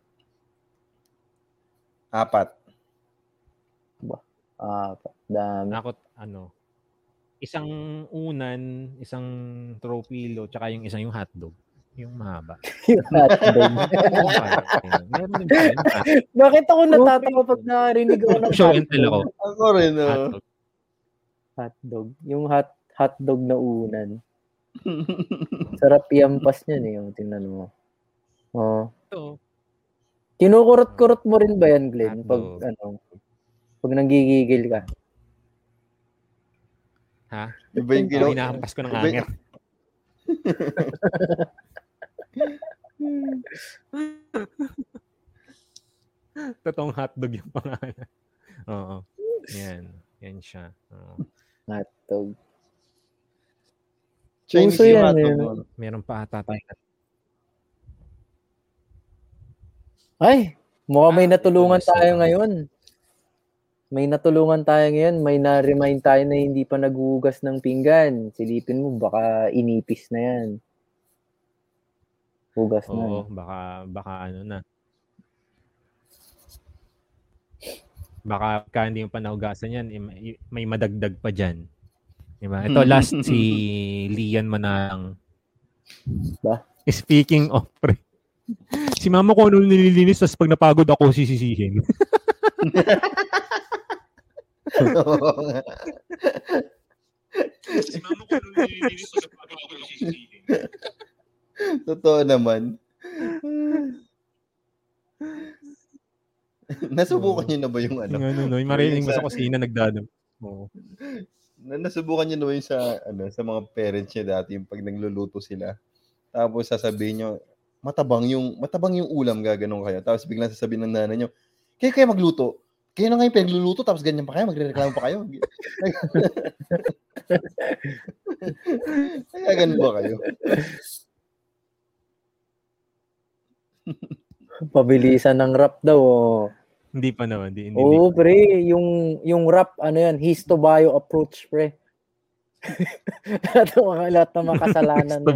S2: Apat.
S1: Ah, dami.
S3: Ako, ano, isang unan, isang throw pillow, tsaka yung isang yung hotdog. Yung mahaba. [LAUGHS]
S1: Yung hotdog. [LAUGHS] Bakit ako natatawa pag nakarinig ako ng
S3: Show and tell ako.
S2: Ako rin, oh.
S3: Hotdog.
S1: Yung hot hotdog na unan. [LAUGHS] Sarap iampas niyan eh, yung tingnan mo. Oh.
S3: Ito,
S1: Kinukurot-kurot mo rin ba yan, Glenn? Pag,
S3: Hotdog.
S1: ano, pag nanggigigil ka.
S3: ha?
S2: Iba yung
S3: Ginaw,
S2: ginawa.
S3: Hinahampas ko ng
S2: Iba-
S3: hanger. [LAUGHS] Totoong hotdog yung pangalan. Oo. Yan. Yan siya. Oo.
S1: Hotdog.
S2: Chinese
S1: Uso
S2: yung
S1: yan,
S2: hotdog
S1: eh.
S2: mo.
S3: Meron pa ata tayo.
S1: Ay, mukhang may
S3: Ah,
S1: natulungan tayo ngayon. May natulungan tayo ngayon. May na-remind tayo na hindi pa naghuhugas ng pinggan. Silipin mo, baka inipis na yan. Hugas na.
S3: Oo, baka, baka ano na. Baka ka hindi mo pa nahugasan yan, may, madagdag pa dyan. Diba? Ito last si Lian Manang.
S1: Ba?
S3: Speaking of pre, Si mama ko ano nililinis, tapos pag napagod ako, sisisihin. [LAUGHS] Si mama ko ano nililinis, tapos napagod ako, sisisihin.
S2: Totoo naman. [LAUGHS] Nasubukan niyo na ba yung ano?
S3: Yung ano, no, yung marinig mo sa kusina, nagdadam. Oo.
S2: Na, nasubukan niyo na ba yung sa, ano, sa mga parents niya dati, yung pag nagluluto sila. Tapos sasabihin niyo, matabang yung, matabang yung ulam, gaganon kayo. Tapos biglang sasabihin ng nanay niyo, kayo kayo magluto. Kayo na nga yung pinagluluto, tapos ganyan pa kayo, magre-reklamo pa kayo. [LAUGHS] Kaya ganun ba kayo?
S1: Pabilisan ng rap daw. Oh.
S3: Hindi pa naman. Hindi, hindi,
S1: Oo, pre. Yung, yung rap, ano yan, histo-bio approach, pre. [LAUGHS] lahat ng mga, lahat ng mga kasalanan. [LAUGHS]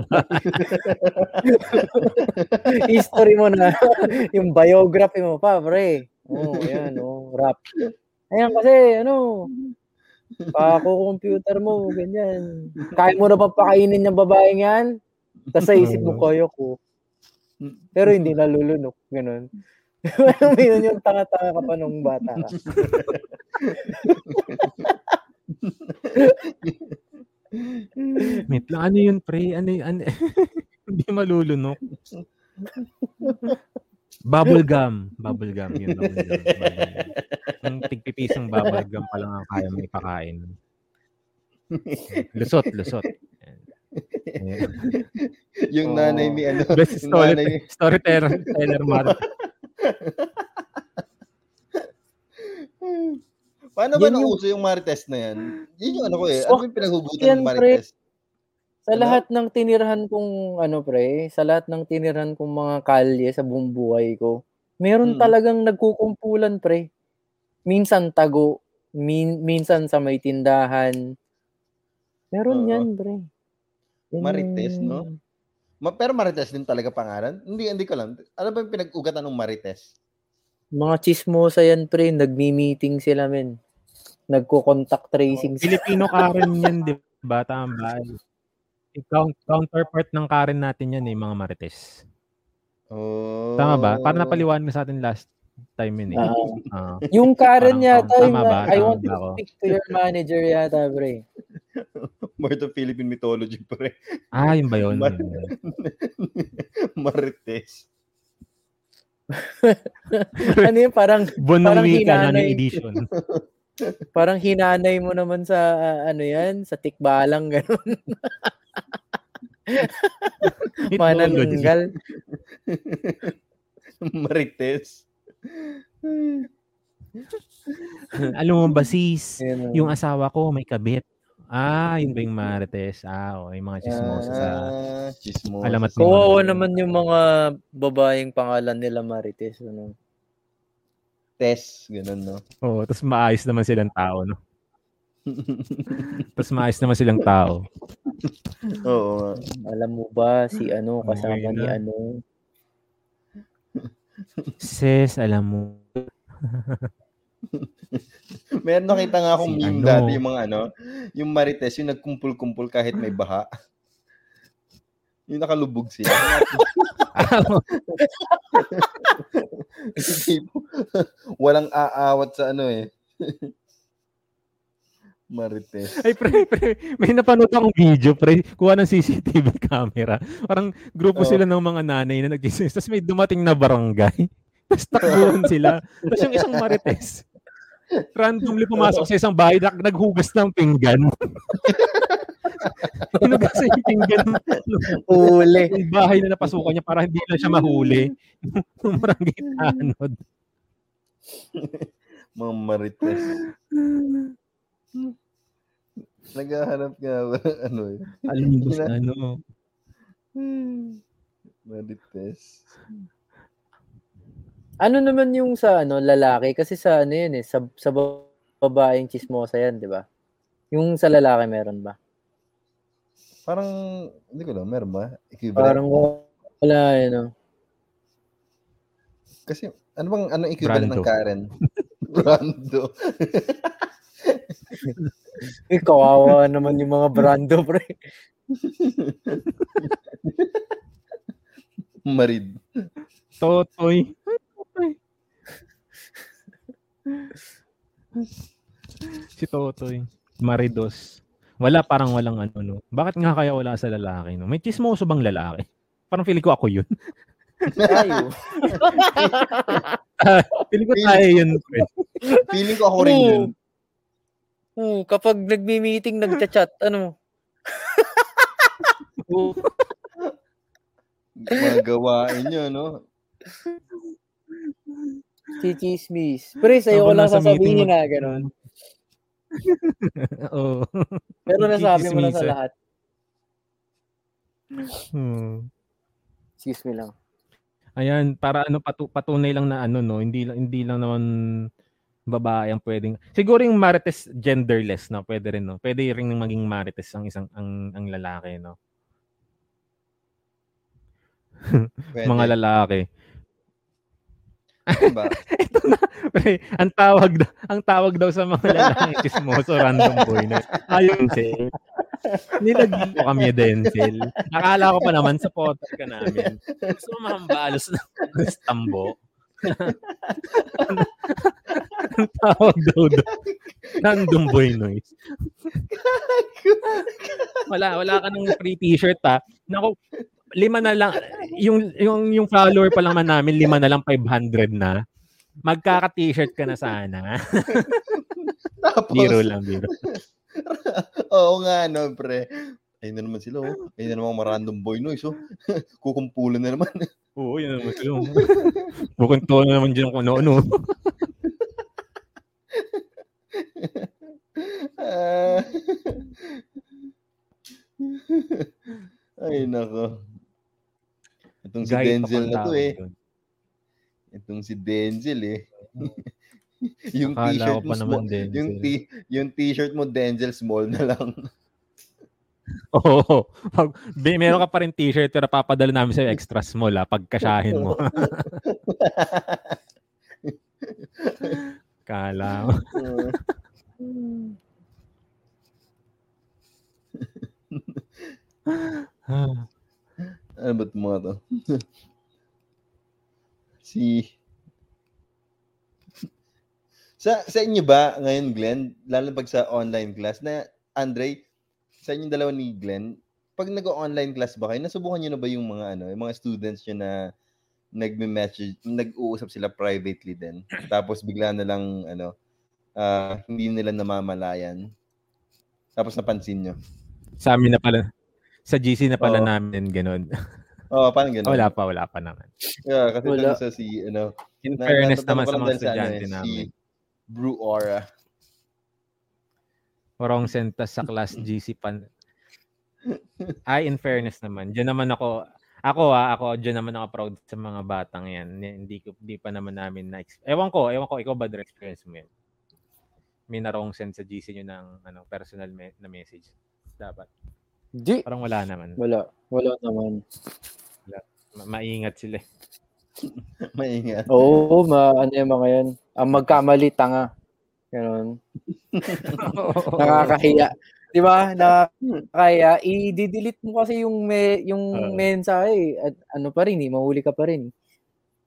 S1: History mo na. yung biography mo pa, pre. Oo, oh, yan, oh, rap. Ayan kasi, ano, Pako-computer mo, ganyan. Kaya mo na ba pakainin yung babaeng yan? Tapos sa isip mo, kaya ko. Pero hindi nalulunok. Ganun. Mo yun, yung tanga-tanga ka pa nung bata ka.
S3: Wait lang, ano yun, pre? Ano yun? Ano, [LAUGHS] hindi malulunok. Bubble gum. Bubble gum. Yun, bubble gum. Yung tigpipisang bubble gum pa lang ang kaya mo ipakain. Lusot, lusot. Ayan. [LAUGHS]
S2: yung
S1: Oo.
S2: nanay ni ano,
S3: Best story,
S2: nanay,
S3: storyteller, teller Mar. [LAUGHS]
S2: Paano ba
S1: Yan yung-
S2: nauso yung Marites na yan? Yun yung ano ko eh.
S1: So,
S2: Ano yung pinaghugutan
S1: yan,
S2: ng
S1: pre.
S2: Marites?
S1: Sa
S2: Ano?
S1: lahat ng tinirhan kong, ano pre, sa lahat ng tinirhan kong mga kalye sa buong buhay ko, meron
S2: Mm.
S1: talagang nagkukumpulan, pre. Minsan tago, min, minsan sa may tindahan. Meron
S2: Oo.
S1: yan, pre.
S2: Marites, no? Ma- pero Marites din talaga pangalan? Hindi, hindi ko lang. Ano ba yung pinag-ugatan ng Marites?
S1: Mga chismosa yan, pre. Nagmi-meeting sila, men. Nagko-contact tracing sila.
S3: Filipino Karen yan, di [LAUGHS] ba? Tama. Counterpart ng Karen natin yan eh, mga Marites.
S2: Oh.
S3: Tama ba? Para napaliwanag na sa atin last time yun eh.
S1: Ah.
S3: Ah.
S1: yung Karen
S3: Parang
S1: yata,
S3: tama
S1: yung,
S3: ba?
S1: I want to speak to your manager yata, pre. [LAUGHS]
S2: More to Philippine mythology, pre.
S3: Ah, yun ba yun?
S2: Mar-? [LAUGHS] Marites. [LAUGHS]
S1: ano yun, parang, Parang hinanay.
S3: edition.
S1: parang hinanay mo naman sa, ah, ano yan, sa tikbalang, gano'n.
S3: Mythology.
S1: Manananggal.
S2: Marites.
S3: Alam mo ba sis, yung asawa ko may kabit. Ah, yun ba yung Marites? Ah, o, yung mga chismosa sa
S2: Ah, chismosa.
S3: alamat
S1: Kawawa
S3: Mama.
S1: naman yung mga babaeng pangalan nila Marites. Ano?
S2: Tess, ganun, no?
S3: Oo, tapos maayos naman silang tao, no? [LAUGHS] Tapos maayos naman silang tao.
S2: Oo.
S1: Alam mo ba si ano kasama
S3: Okay
S1: ni ano?
S3: Sis, alam mo, [LAUGHS] [LAUGHS]
S2: Meron nakita nga akong
S3: Si
S2: meme
S3: ano?
S2: dati yung mga ano, yung Marites, yung nagkumpul-kumpul kahit may baha. Yung nakalubog. Tipo, [LAUGHS] [LAUGHS] Walang aawat sa ano eh. Marites.
S3: Ay, pre, pre, may napanood akong video, pre. Kuha ng CCTV camera. Parang grupo
S2: Oo.
S3: sila ng mga nanay na nag-business. Tapos may dumating na barangay. Tapos takbuhan sila. Tapos yung isang marites, randomly pumasok [LAUGHS] sa isang bahay, nag- naghugas ng pinggan. [LAUGHS] Hinugas yung pinggan
S1: Uli.
S3: ng bahay na napasukan niya para hindi na siya mahuli. [LAUGHS] Ng barangay tanod.
S2: Mga Marites. Naghahanap nga ba? ano eh.
S3: Ba sa ano?
S2: Marites.
S1: Ano naman yung sa ano lalaki kasi sa ano yun eh sa sa babaeng chismosa yan, 'di ba? Yung sa lalaki meron ba?
S2: Parang, hindi ko lang, meron ba? Equivalent?
S1: Parang wala eh, no?
S2: Kasi, ano bang, ano equivalent ng
S3: Brando.
S2: Karen? [LAUGHS] Brando.
S1: Eh, kawawa naman yung mga brando, pre.
S2: Marid.
S3: Totoy. Si Totoy. Maridos. Wala, parang walang ano, no. Bakit nga kaya wala sa lalaki, no? May chismoso bang lalaki? Parang feeling ko ako yun.
S1: Tayo.
S3: feeling ko tayo yun, pre.
S2: Feeling ko ako rin yun.
S1: Oo, kapag nagmi-meeting, nagchat-chat, ano? Oo.
S2: Mga gawain nyo, no?
S1: Si Chismis. Pre, sa'yo ko lang sasabihin
S3: mo-
S1: na gano'n. [LAUGHS]
S3: Oo.
S1: Pero nasabi mo na sa
S3: Chichismisan.
S1: lahat.
S3: Hmm.
S1: Excuse me lang.
S3: Ayan, para ano patu- patunay lang na ano no, hindi lang hindi lang naman babae ang pwedeng. Siguro yung marites genderless no, pwede rin no. Pwede rin maging marites ang isang ang ang lalaki no. [LAUGHS] Mga lalaki.
S2: Diba? [LAUGHS]
S3: Ito na, pre, ang tawag daw, ang tawag daw sa mga lalaki [LAUGHS] chismoso random boy na ayun [LAUGHS] si Nilagyan ko kami Denzel. Akala ko pa naman sa potter ka namin. Gusto mo mahambalos ng stambo. ang tawag daw daw. Random boy noise. wala, wala ka ng free t-shirt ha. Naku, lima na lang. Yung, yung, yung follower pa lang man namin, lima na lang 500 na. Magkaka-t-shirt ka na sana. [LAUGHS]
S2: Tapos,
S3: biro lang, biro. [LAUGHS]
S2: oo nga, no, pre. Ayun na naman sila, oh. Ayun na naman mga random boy noise, oh. [LAUGHS] Kukumpulan na naman.
S3: Oo, yun naman sila. Bukunto na naman dyan kung ano-ano.
S2: Ah. Ay, nako. Itong si Denzel na to, eh.
S3: doon.
S2: Itong si Denzel, eh. [LAUGHS] yung
S3: Akala
S2: t-shirt mo small,
S3: Denzel.
S2: yung, t- yung t-shirt mo Denzel small na lang. [LAUGHS]
S3: Oo. Pag, may, meron ka pa rin t-shirt pero papadala namin sa extra small ha, pagkasyahin mo. [LAUGHS] Kala mo.
S2: Ano ba't mga to? [LAUGHS] si... sa sa inyo ba ngayon, Glenn, lalo pag sa online class, na Andre, sa inyong dalawa ni Glenn, pag nag-online class ba kayo, nasubukan niyo na ba yung mga ano, yung mga students niyo na nagme-message, nag-uusap sila privately din. Tapos bigla na lang ano, ah, hindi nila namamalayan. Tapos napansin niyo.
S3: sa amin na pala. Sa GC na pala
S2: Oo.
S3: namin ganun. [LAUGHS]
S2: Oh, parang gano'n.
S3: wala pa, wala pa naman.
S2: Yeah, kasi
S1: Wala.
S2: doon sa si ano,
S3: In
S2: Na-
S3: fairness naman sa mga
S2: sa ano
S3: estudyante
S2: eh,
S3: namin.
S2: si Brew Aura.
S3: Wrong sentence sa class [LAUGHS] GC pan. Ay, in fairness naman. Diyan naman ako, ako ah, ako diyan naman ako proud sa mga batang yan. Hindi ko hindi pa naman namin na Ewan ko, ewan ko ikaw ba din experience mo yan? May na wrong send sa GC nyo ng ano, personal me- na message. Dapat.
S1: Di.
S3: Parang wala naman.
S1: Wala. Wala naman.
S3: Ma- maingat sila. [LAUGHS]
S2: Maingat.
S1: Oo, ma, ano yung mga yan. Ang magkamali, tanga. Ganon. [LAUGHS] Nakakahiya. Di ba? Nakakahiya. I-delete mo kasi yung, me, yung
S3: Oo.
S1: mensahe. At ano pa rin, eh, mahuli ka pa rin.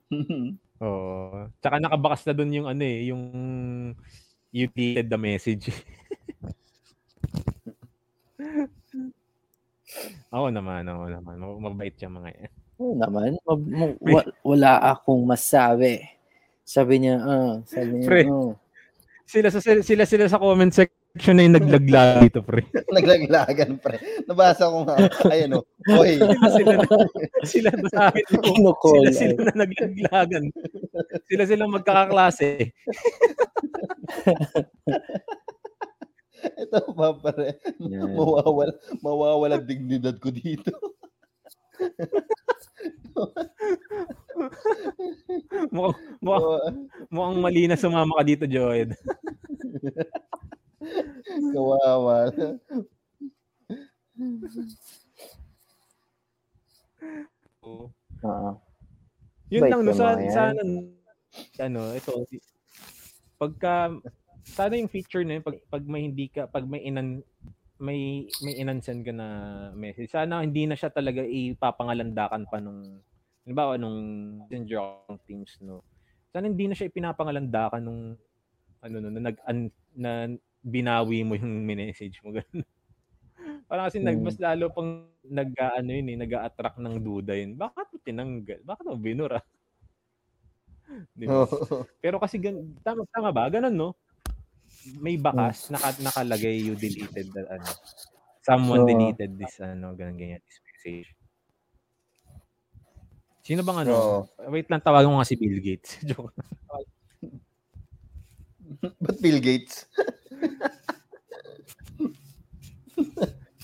S1: [LAUGHS]
S3: Oo. Tsaka nakabakas na doon yung ano eh, yung you deleted the message. ako naman, ako naman. Mabait yung mga yan.
S1: Oo naman. Mab- mo- [LAUGHS] wa- wala akong masabi. Sabi niya, ah, sabi niya,
S3: Pre.
S1: oh.
S3: Sila sa sila sila sa comment section na yung naglaglag dito, pre. [LAUGHS]
S2: Naglaglagan, pre. Nabasa ko nga. Ayan o. Oy, [LAUGHS]
S3: Sila sila na, sila sa akin.
S1: Kinukol.
S3: Sila sila na naglaglagan. Sila sila magkakaklase.
S2: ito pa, pre.
S1: Yan.
S2: Mawawala, mawawala dignidad ko dito.
S3: Mukhang, mukhang,
S2: Oh,
S3: mukhang mali na sumama ka dito, Joed.
S2: Kawawa.
S1: Oo.
S3: Yun
S1: Bait
S3: lang, no, sa, sana, ano, ito, pagka, sana yung feature na yun, pag, pag may hindi ka, pag may inan, may, may inansend ka na message, sana hindi na siya talaga ipapangalandakan pa nung, halimbawa nung messenger teams, no, sana hindi na siya ipinapangalandakan nung, ano, no, na, nag, an, na binawi mo yung [LAUGHS] message mo. Ganun. Parang kasi
S1: Hmm.
S3: mas lalo pang nag, ano yun eh, nag-attract ng duda yun. Bakit mo tinanggal? Bakit mo binura? [LAUGHS] Di ba? [LAUGHS] Pero kasi gan tama tama ba? Ganun no. May bakas naka, nakalagay you deleted that ano. Someone
S1: Oo.
S3: deleted this ano, ganun ganyan this message. Sino bang ano?
S2: Oo.
S3: Wait lang, tawagan ko nga si Bill Gates. [LAUGHS] Joke. [LAUGHS]
S2: Ba't Bill Gates?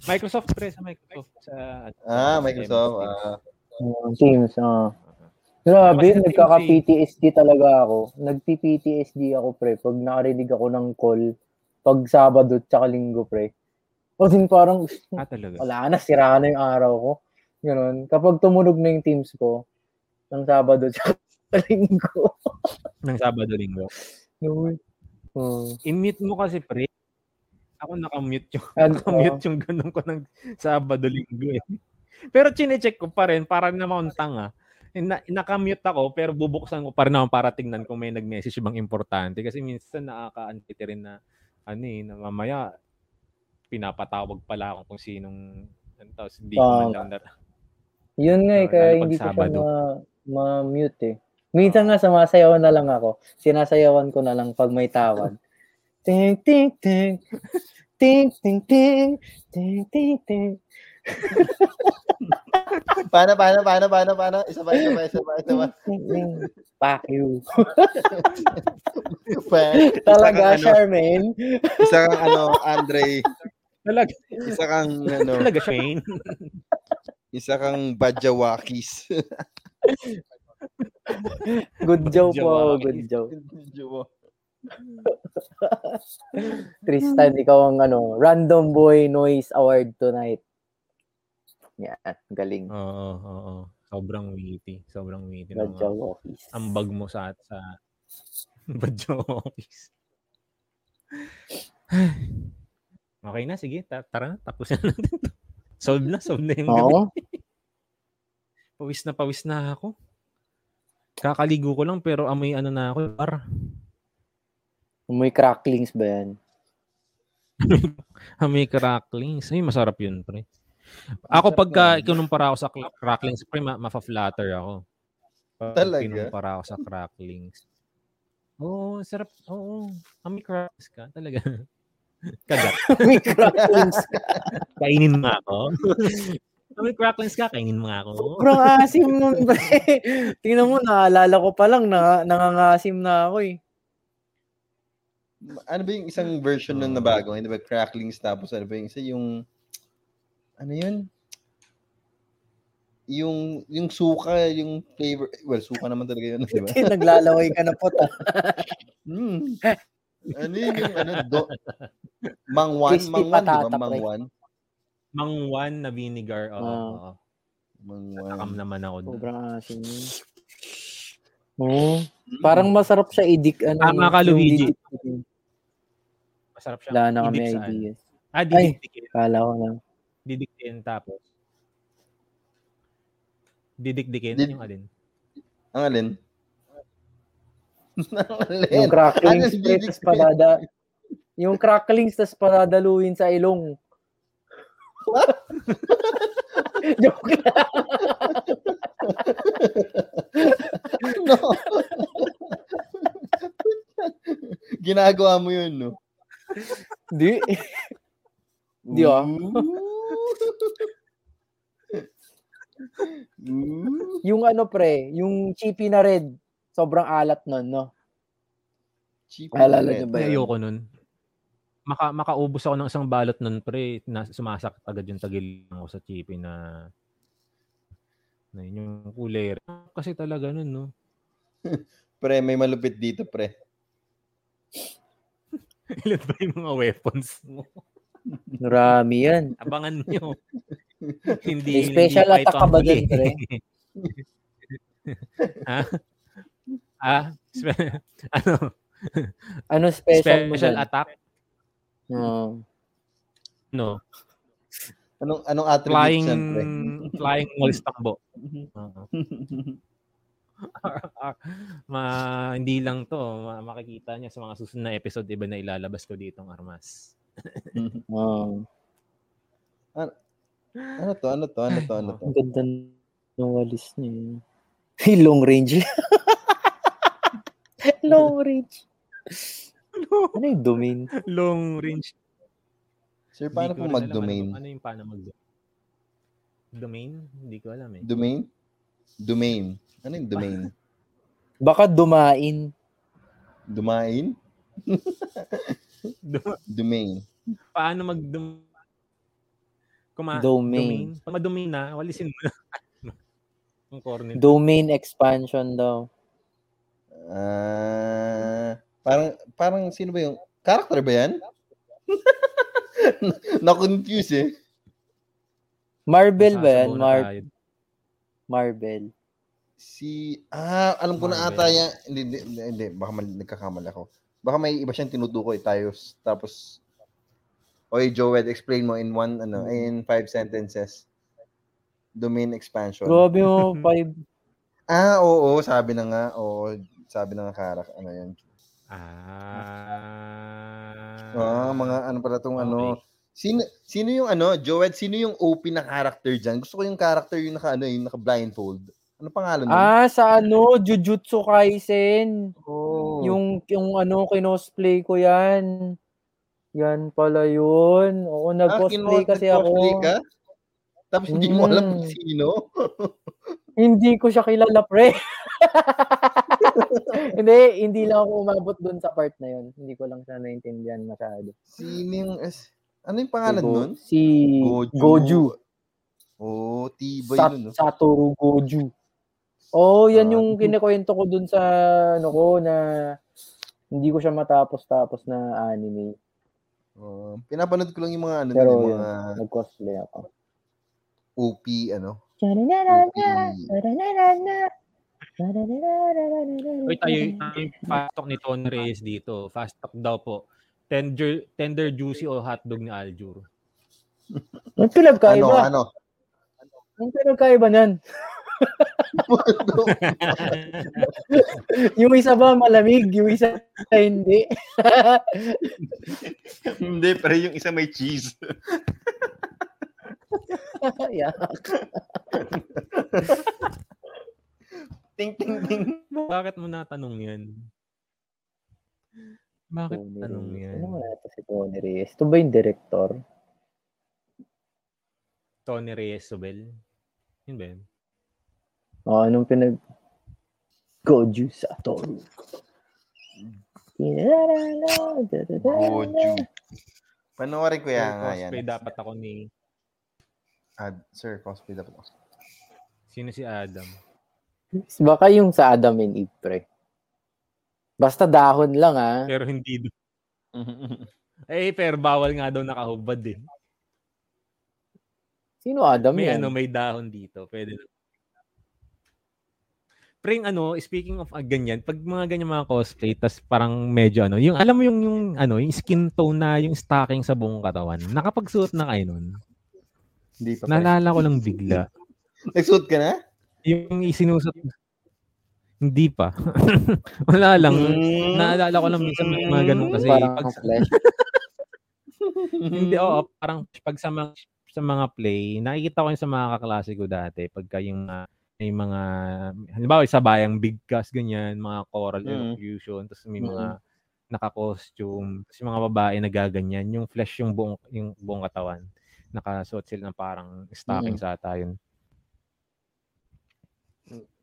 S3: Microsoft pre sa Microsoft sa
S2: Ah,
S3: sa
S2: Microsoft. Ah.
S1: Uh, teams, ah. Grabe, nagkaka-PTSD talaga ako. Nagpi-PTSD ako, pre, pag nakarinig ako ng call pag Sabado at saka Linggo, pre. O din parang, [LAUGHS]
S3: ah, talaga.
S1: wala na, sira na yung araw ko. Ganun. Kapag tumunog na yung teams ko, ng Sabado [LAUGHS] at saka Linggo.
S3: Ng Sabado linggo.
S1: Yun. Hmm.
S3: I-mute mo kasi pre. Ako nakamute yung
S1: Ano?
S3: nakamute yung ganun ko ng Sabado linggo eh. Pero chine-check ko pa rin para naman tanga. Na, nakamute ako pero bubuksan ko pa rin naman para tingnan kung may nag-message bang importante kasi minsan nakaka-antiti rin na ano eh, na mamaya pinapatawag pala ako kung sinong ano, tapos hindi ko man
S1: Tama.
S3: lang
S1: Yun nga eh,
S3: Oo,
S1: kaya
S3: pag
S1: hindi ko siya ma- ma-mute eh. Minsan nga sumasayawan na lang ako. Sinasayawan ko na lang pag may tawag. [LAUGHS] ting, ting, ting. Ting, ting, ting. Ting, ting, ting. [LAUGHS]
S2: Paano, paano, paano, paano, paano? Isa pa, isa pa, isa pa, isa pa.
S1: Fuck you.
S2: Isa
S1: Talaga,
S2: kang, ano,
S1: Charmaine.
S2: isa kang, ano, Andre,
S3: talaga,
S2: isa kang, ano,
S3: talaga. Shane.
S2: isa kang Badjawakis.
S1: Good joke po.
S3: Jawaki.
S1: Good joke. Tristan, ikaw ang ano, Random Boy Noise Award tonight. Yan, galing.
S3: Oo, oo, oo. Sobrang witty. Sobrang witty.
S1: Good
S3: ng mga-
S1: job, office.
S3: ambag mo sa sa [LAUGHS] Badyo office. [SIGHS] okay na, sige. Ta- tara na, tapos na natin to. [LAUGHS] Solve na, solve na yung gabi. [LAUGHS] Pawis na pawis na ako. Kakaligo ko lang pero amoy ano na ako. Par.
S1: May cracklings ba yan?
S3: Amoy cracklings. Ay, masarap yun, pre. Ako pagka ikinumpara ako sa cra- cracklings, pre, ma- mafa-flatter ako. Pag
S2: Talaga?
S3: Ikinumpara ako sa cracklings. Oo, sarap. Oo, amoy cracklings ka. Talaga. [LAUGHS] Kagat. [LAUGHS]
S1: May cracklings. [LAUGHS]
S3: Kainin mo ako. Amoy cracklings ka, kainin mo ako.
S1: Sobrang asim nun, pre. Tingnan mo, naalala ko pa lang, na, nangangasim na ako eh.
S2: Ano ba yung isang version nun na bago? Hindi ba cracklings tapos ano ba yung isa yung ano yun? Yung yung suka, yung flavor, well, suka naman talaga yun, di ba? [LAUGHS]
S1: Naglalaway ka na po. ta.
S2: Mm. Ano yun yung ano, do, mangwan,
S1: Crispy
S2: mangwan, di ba? Mangwan.
S3: Mangwan na vinegar. Oo. Oo. Takam
S2: Mangwan.
S3: naman ako.
S1: Sobrang asim yun. Oo. Parang masarap siya idik. Ano,
S3: Tama ka, Luigi. Masarap siya.
S1: Wala na kami
S3: Idip saan?
S1: idea.
S3: Ah, didikdikin.
S1: Kala ko lang.
S3: Didikdikin tapos. Didikdikin?
S2: Did-
S3: yung alin?
S2: Ang alin? [LAUGHS] Ang alin?
S1: Yung cracklings,
S2: Ano,
S1: tas padada. Yung cracklings, tas padadaluin sa ilong. [LAUGHS] Joke lang. [LAUGHS]
S2: no. Ginagawa mo yun, no?
S1: Di. Di ah.
S2: Ooh.
S1: Yung ano pre, yung chippy na red, sobrang alat nun, no?
S2: Cheap
S1: Alala
S2: red.
S1: ba yun?
S3: ayoko nun. Maka, makaubos ako ng isang balot nun, pre. Na, sumasakit agad yung tagil ko sa chippy na na yun yung kulay. Kasi talaga nun, no? [LAUGHS]
S2: Pre, may malupit dito, pre. [LAUGHS]
S3: Ilan ba yung mga weapons mo?
S1: Marami yan.
S3: Abangan nyo. [LAUGHS] hindi,
S1: special
S3: hindi
S1: attack ka ba dun, pre?
S3: ha? [LAUGHS] Ah, spe- [LAUGHS] ano?
S1: Ano special, mo
S3: Special
S1: dyan?
S3: attack?
S1: Oo.
S3: No.
S2: Anong anong attribute
S3: Flying,
S2: yan, pre?
S3: flying walis takbo. Oo. ma, hindi lang to. Ma, makikita niya sa mga susunod na episode, iba na ilalabas ko ditong armas. [LAUGHS]
S1: Oh,
S2: ano to? Ano to? Ano to? Ano to?
S1: ang ganda ng walis niya. eh. [LAUGHS] [LAUGHS] Long range. Long range. Ano yung domain?
S3: Long range.
S2: Sir, paano
S3: alam
S2: mag-domain?
S3: Ano, ano yung paano mag Domain? Hindi ko alam eh.
S2: Domain? Domain. Ano yung domain?
S1: Baka dumain.
S2: Dumain? [LAUGHS]
S3: Do-
S2: Domain.
S3: paano mag Kuma-
S1: Domain.
S3: Pag ma-domain na, walisin mo na. [LAUGHS] Corner.
S1: Domain expansion daw.
S2: Ah, parang parang sino ba yung character ba yan? [LAUGHS] Na-confuse eh.
S1: Marvel ba yan?
S3: Na
S1: Mar-
S3: tayo.
S1: Marvel.
S2: Si ah, alam ko na
S3: Marvel.
S2: ata yan. Hindi, hindi, hindi, baka mal, nagkakamali ako. Baka may iba siyang tinutukoy tayo tapos Oy, Joed, explain mo in one ano, in five sentences. Domain expansion.
S1: Grabe mo, [LAUGHS] five.
S2: Ah, oo, sabi na nga. Oo, sabi na nga karak ano 'yan.
S3: Ah.
S2: Ah, mga ano pala tong ano.
S3: Okay.
S2: Sino sino yung ano, Joed, sino yung OP na character diyan? Gusto ko yung character yung naka ano, yung naka blindfold. Ano pangalan nun?
S1: Ah, sa ano, Jujutsu Kaisen.
S2: oh.
S1: Yung, yung ano, kinosplay ko yan. Yan pala yun. Oo, nag-cosplay kasi ako.
S2: Ah, Ka? Tapos hindi mo alam
S1: Mm.
S2: kung sino. [LAUGHS]
S1: Hindi ko siya kilala, pre. [LAUGHS] hindi, hindi lang ako umabot dun sa part na yun. Hindi ko lang siya naintindihan masyado.
S2: Sino yung ano yung pangalan
S1: Go-
S2: nun?
S1: Si
S2: Goju.
S1: Goju.
S2: Oh, tibay
S1: Sat-
S2: nun. No?
S1: Satoru Goju. Oh, yan
S2: Ah.
S1: yung kinikwento ko dun sa ano ko na hindi ko siya matapos-tapos na anime.
S2: Oh, pinapanood ko lang yung mga ano,
S1: Pero
S2: yung
S1: yun.
S2: mga
S1: Nag-cosplay ako.
S2: OP ano. [LAUGHS]
S3: Uy, tayo, tayo yung fast talk ni Tony Reyes dito. Fast talk daw po. Tender, tender juicy o hotdog ni Aljur.
S1: Ang pinagkaiba.
S2: Ano, ano?
S1: Ang pinagkaiba niyan. [LAUGHS] [LAUGHS] yung isa ba malamig, yung isa hindi. [LAUGHS]
S2: Hindi, pero yung isa may cheese. [LAUGHS] ting, ting, ting.
S3: Bakit mo natanong yan? Bakit
S1: Tony
S3: tanong
S1: Reyes.
S3: yan?
S1: Ano nga ito si Tony Reyes? Ito ba yung director?
S3: Tony Reyes Sobel? Yun ba yun?
S1: O, anong pinag... Goju Satoru.
S2: Goju. Panoorin ko yan yan.
S3: Cosplay dapat ako ni...
S2: Ad, sir, cosplay dapat ako.
S3: Sino si Adam?
S1: Baka yung sa Adam and Eve, pre. Basta dahon lang, ah.
S3: Pero hindi. [LAUGHS] Eh, pero bawal nga daw nakahubad eh.
S1: Sino Adam
S3: May
S1: yan?
S3: ano, may dahon dito. Pwede na. Pring ano, speaking of ah, ganyan, pag mga ganyan mga cosplay, tas parang medyo ano, yung alam mo yung yung ano, yung skin tone na yung stocking sa buong katawan. Nakapagsuot na kayo nun.
S2: Hindi pa. pre.
S3: Naalala ko lang bigla. [LAUGHS]
S2: Nagsuot ka na?
S3: Yung isinusot hindi pa. [LAUGHS] Wala lang.
S2: Mm.
S3: Naalala ko lang minsan mga ganun kasi
S1: Parang
S3: pag, [LAUGHS] hindi oo, parang pag sa mga sa mga play, nakikita ko yun sa mga kaklase ko dati pagka yung mga may mga halimbawa sa bayang big cast ganyan, mga choral
S2: Mm.
S3: elocution, tapos may mga naka-costume, tapos yung mga babae nagaganyan, yung flesh yung buong yung buong katawan. Nakasuot sila ng parang stocking
S1: Mm.
S3: sa ata yun.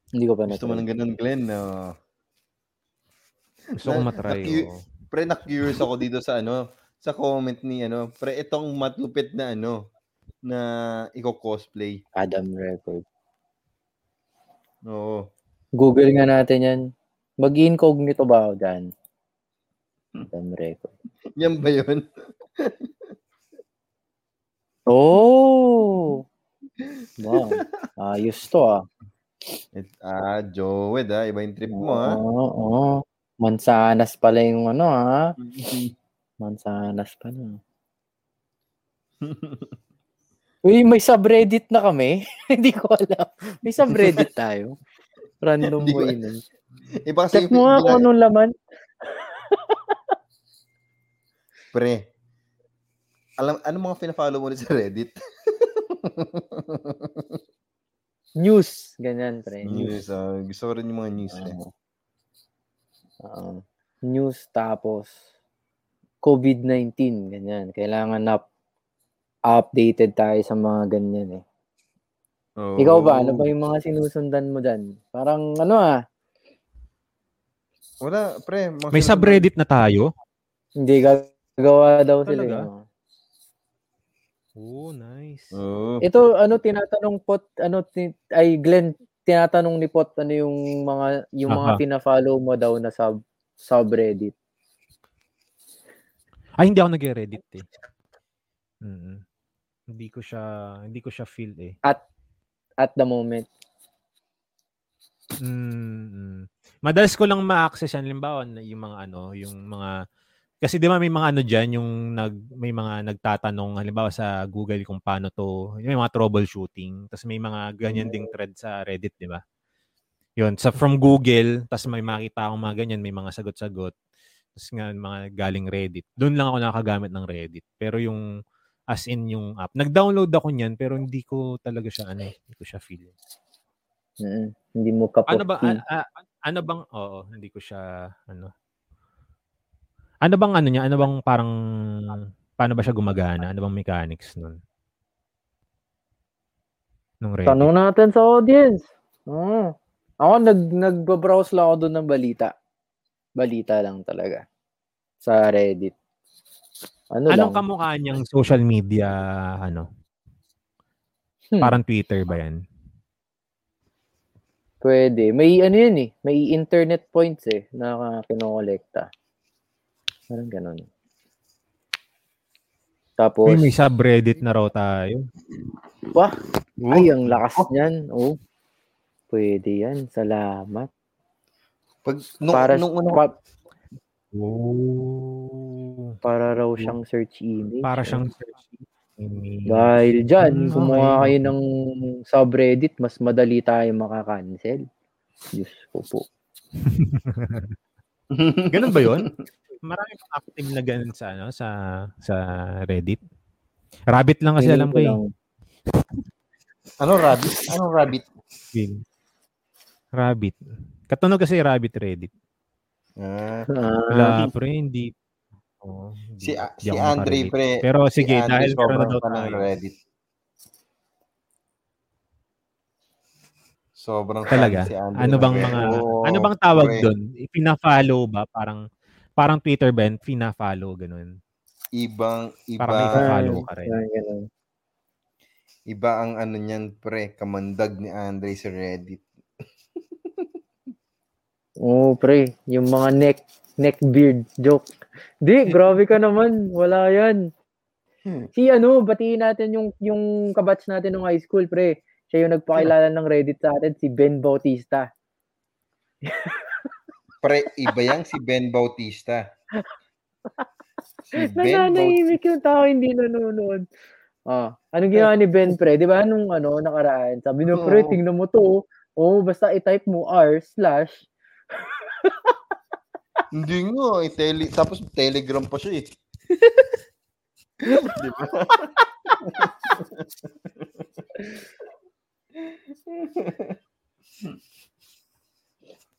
S1: Hindi ko pa
S2: Gusto mo
S1: na
S2: ng ganun, Glenn, no?
S3: Gusto ko
S2: Na-
S3: matry.
S2: naki-
S3: oo.
S2: Pre, na-curious ako dito sa ano, sa comment ni ano, pre, itong matlupit na ano, na iko-cosplay.
S1: Adam Record.
S2: Oo.
S1: Google nga natin yan. Mag-incognito ba ako dyan? Adam Record.
S2: Yan ba yun? [LAUGHS]
S1: Oh! Wow. Ayos to ah.
S2: It, ah, Joed, ah. Iba yung trip mo,
S1: Oo,
S2: ha?
S1: oo. Mansanas pala yung ano ha. Mansanas pala. [LAUGHS] Uy, may subreddit na kami. [LAUGHS] Hindi ko alam. May subreddit tayo. Random way na.
S2: Iba kasi
S1: Check mo nga kung anong laman.
S2: Pre. Alam, ano mga pina-follow mo sa Reddit? [LAUGHS]
S1: News. Ganyan, pre. News.
S2: news. ah. gusto ko rin yung mga news. Eh.
S1: Oo. Oo. news tapos COVID-19. Ganyan. Kailangan na updated tayo sa mga ganyan eh.
S2: Oh.
S1: Ikaw ba? Ano ba yung mga sinusundan mo dyan? Parang ano ah.
S2: Wala, pre. mga
S3: May subreddit na tayo.
S1: Hindi gagawa daw sila.
S3: Talaga?
S1: eh, no?
S3: Oh, nice.
S2: Oo.
S1: Ito, ano, tinatanong Pot, ano, ti- ay, Glenn, tinatanong ni Pot, ano yung mga, yung mga
S3: Aha.
S1: pina-follow mo daw na sub, subreddit.
S3: Ay, hindi ako nag-reddit eh. Mm. Hindi ko siya, hindi ko siya feel eh.
S1: At the moment.
S3: Mm. Madalas ko lang ma-access yan. Limbawa, na yung mga ano, yung mga, kasi di ba may mga ano dyan, yung nag, may mga nagtatanong, halimbawa sa Google kung paano to, may mga troubleshooting, tapos may mga ganyan ding thread sa Reddit, di ba? Yun, sa from Google, tapos may makita akong mga ganyan, may mga sagot-sagot, tapos nga mga galing Reddit. Doon lang ako nakagamit ng Reddit. Pero yung, as in yung app, nag-download ako niyan, pero hindi ko talaga siya, ano, hindi ko siya feel.
S1: Mm, hindi mo kapot.
S3: Ano ba a- a- ano bang oo, hindi ko siya ano. Ano bang ano niya? Ano bang parang paano ba siya gumagana? Ano bang mechanics nun? Nung Reddit.
S1: Tanong natin sa audience. Oo. Ako, nag, nagbabrowse lang ako doon ng balita. Balita lang talaga. Sa Reddit. Ano
S3: Anong
S1: lang?
S3: kamukha niyang social media ano?
S1: Hmm.
S3: Parang Twitter ba 'yan?
S1: Pwede. May ano yun eh. May internet points eh na kinokolekta. Parang ganun. Tapos,
S3: Uy, may subreddit na raw tayo.
S1: wah, ay, ang lakas niyan. Oh. Pwede yan. Salamat.
S2: Pag, nung,
S1: para,
S2: nung unang,
S1: pa-
S3: Oh.
S1: para raw siyang search image.
S3: Para siyang search image.
S1: Dahil dyan,
S3: Hmm,
S1: kumuha
S3: okay.
S1: kayo ng subreddit, mas madali tayo makakancel. Diyos ko po. [LAUGHS]
S3: Ganun ba 'yon? Marami pang active na ganun sa ano sa sa Reddit. Rabbit lang kasi
S1: Feeling
S3: alam ko eh. [LAUGHS]
S2: ano, rabbit? Anong rabbit?
S3: Rabbit. Katunog kasi Rabbit Reddit.
S2: Ah,
S3: Wala pre, hindi. Oh, hindi-
S2: si,
S3: hindi
S2: si Andre, pre.
S3: Pero
S2: si
S3: sige,
S2: Andre
S3: dahil meron na daw tayo.
S2: Reddit. Sobrang
S3: Talaga?
S2: si Andre.
S3: Ano bang
S2: ng
S3: mga.
S2: Oo,
S3: ano bang tawag
S2: pre.
S3: doon? Pina-follow ba? Parang parang Twitter ba? Pina-follow ganun.
S2: Ibang, iba,
S3: Para may follow ka rin.
S1: ah, ganun.
S2: iba ang ano niyan, pre, kamandag ni Andre sa Reddit.
S1: Oo, pre. Yung mga neck neck beard joke. Di, grabe ka naman. Wala yan. Si ano, batiin natin yung yung kabatch natin ng high school, pre. Siya yung nagpakilala ng Reddit sa atin, si Ben Bautista. [LAUGHS]
S2: Pre, iba yang si Ben Bautista. Si Ben.
S1: Nananahimik yung tao, hindi nanonood. Ah, anong ginawa ni Ben, pre? Di ba, nung ano, nakaraan, sabi niya, pre, tingnan mo to. Oh, basta i-type mo r slash.
S2: Hindi nga, eh, tele, tapos telegram pa siya eh. Di [LAUGHS] ba?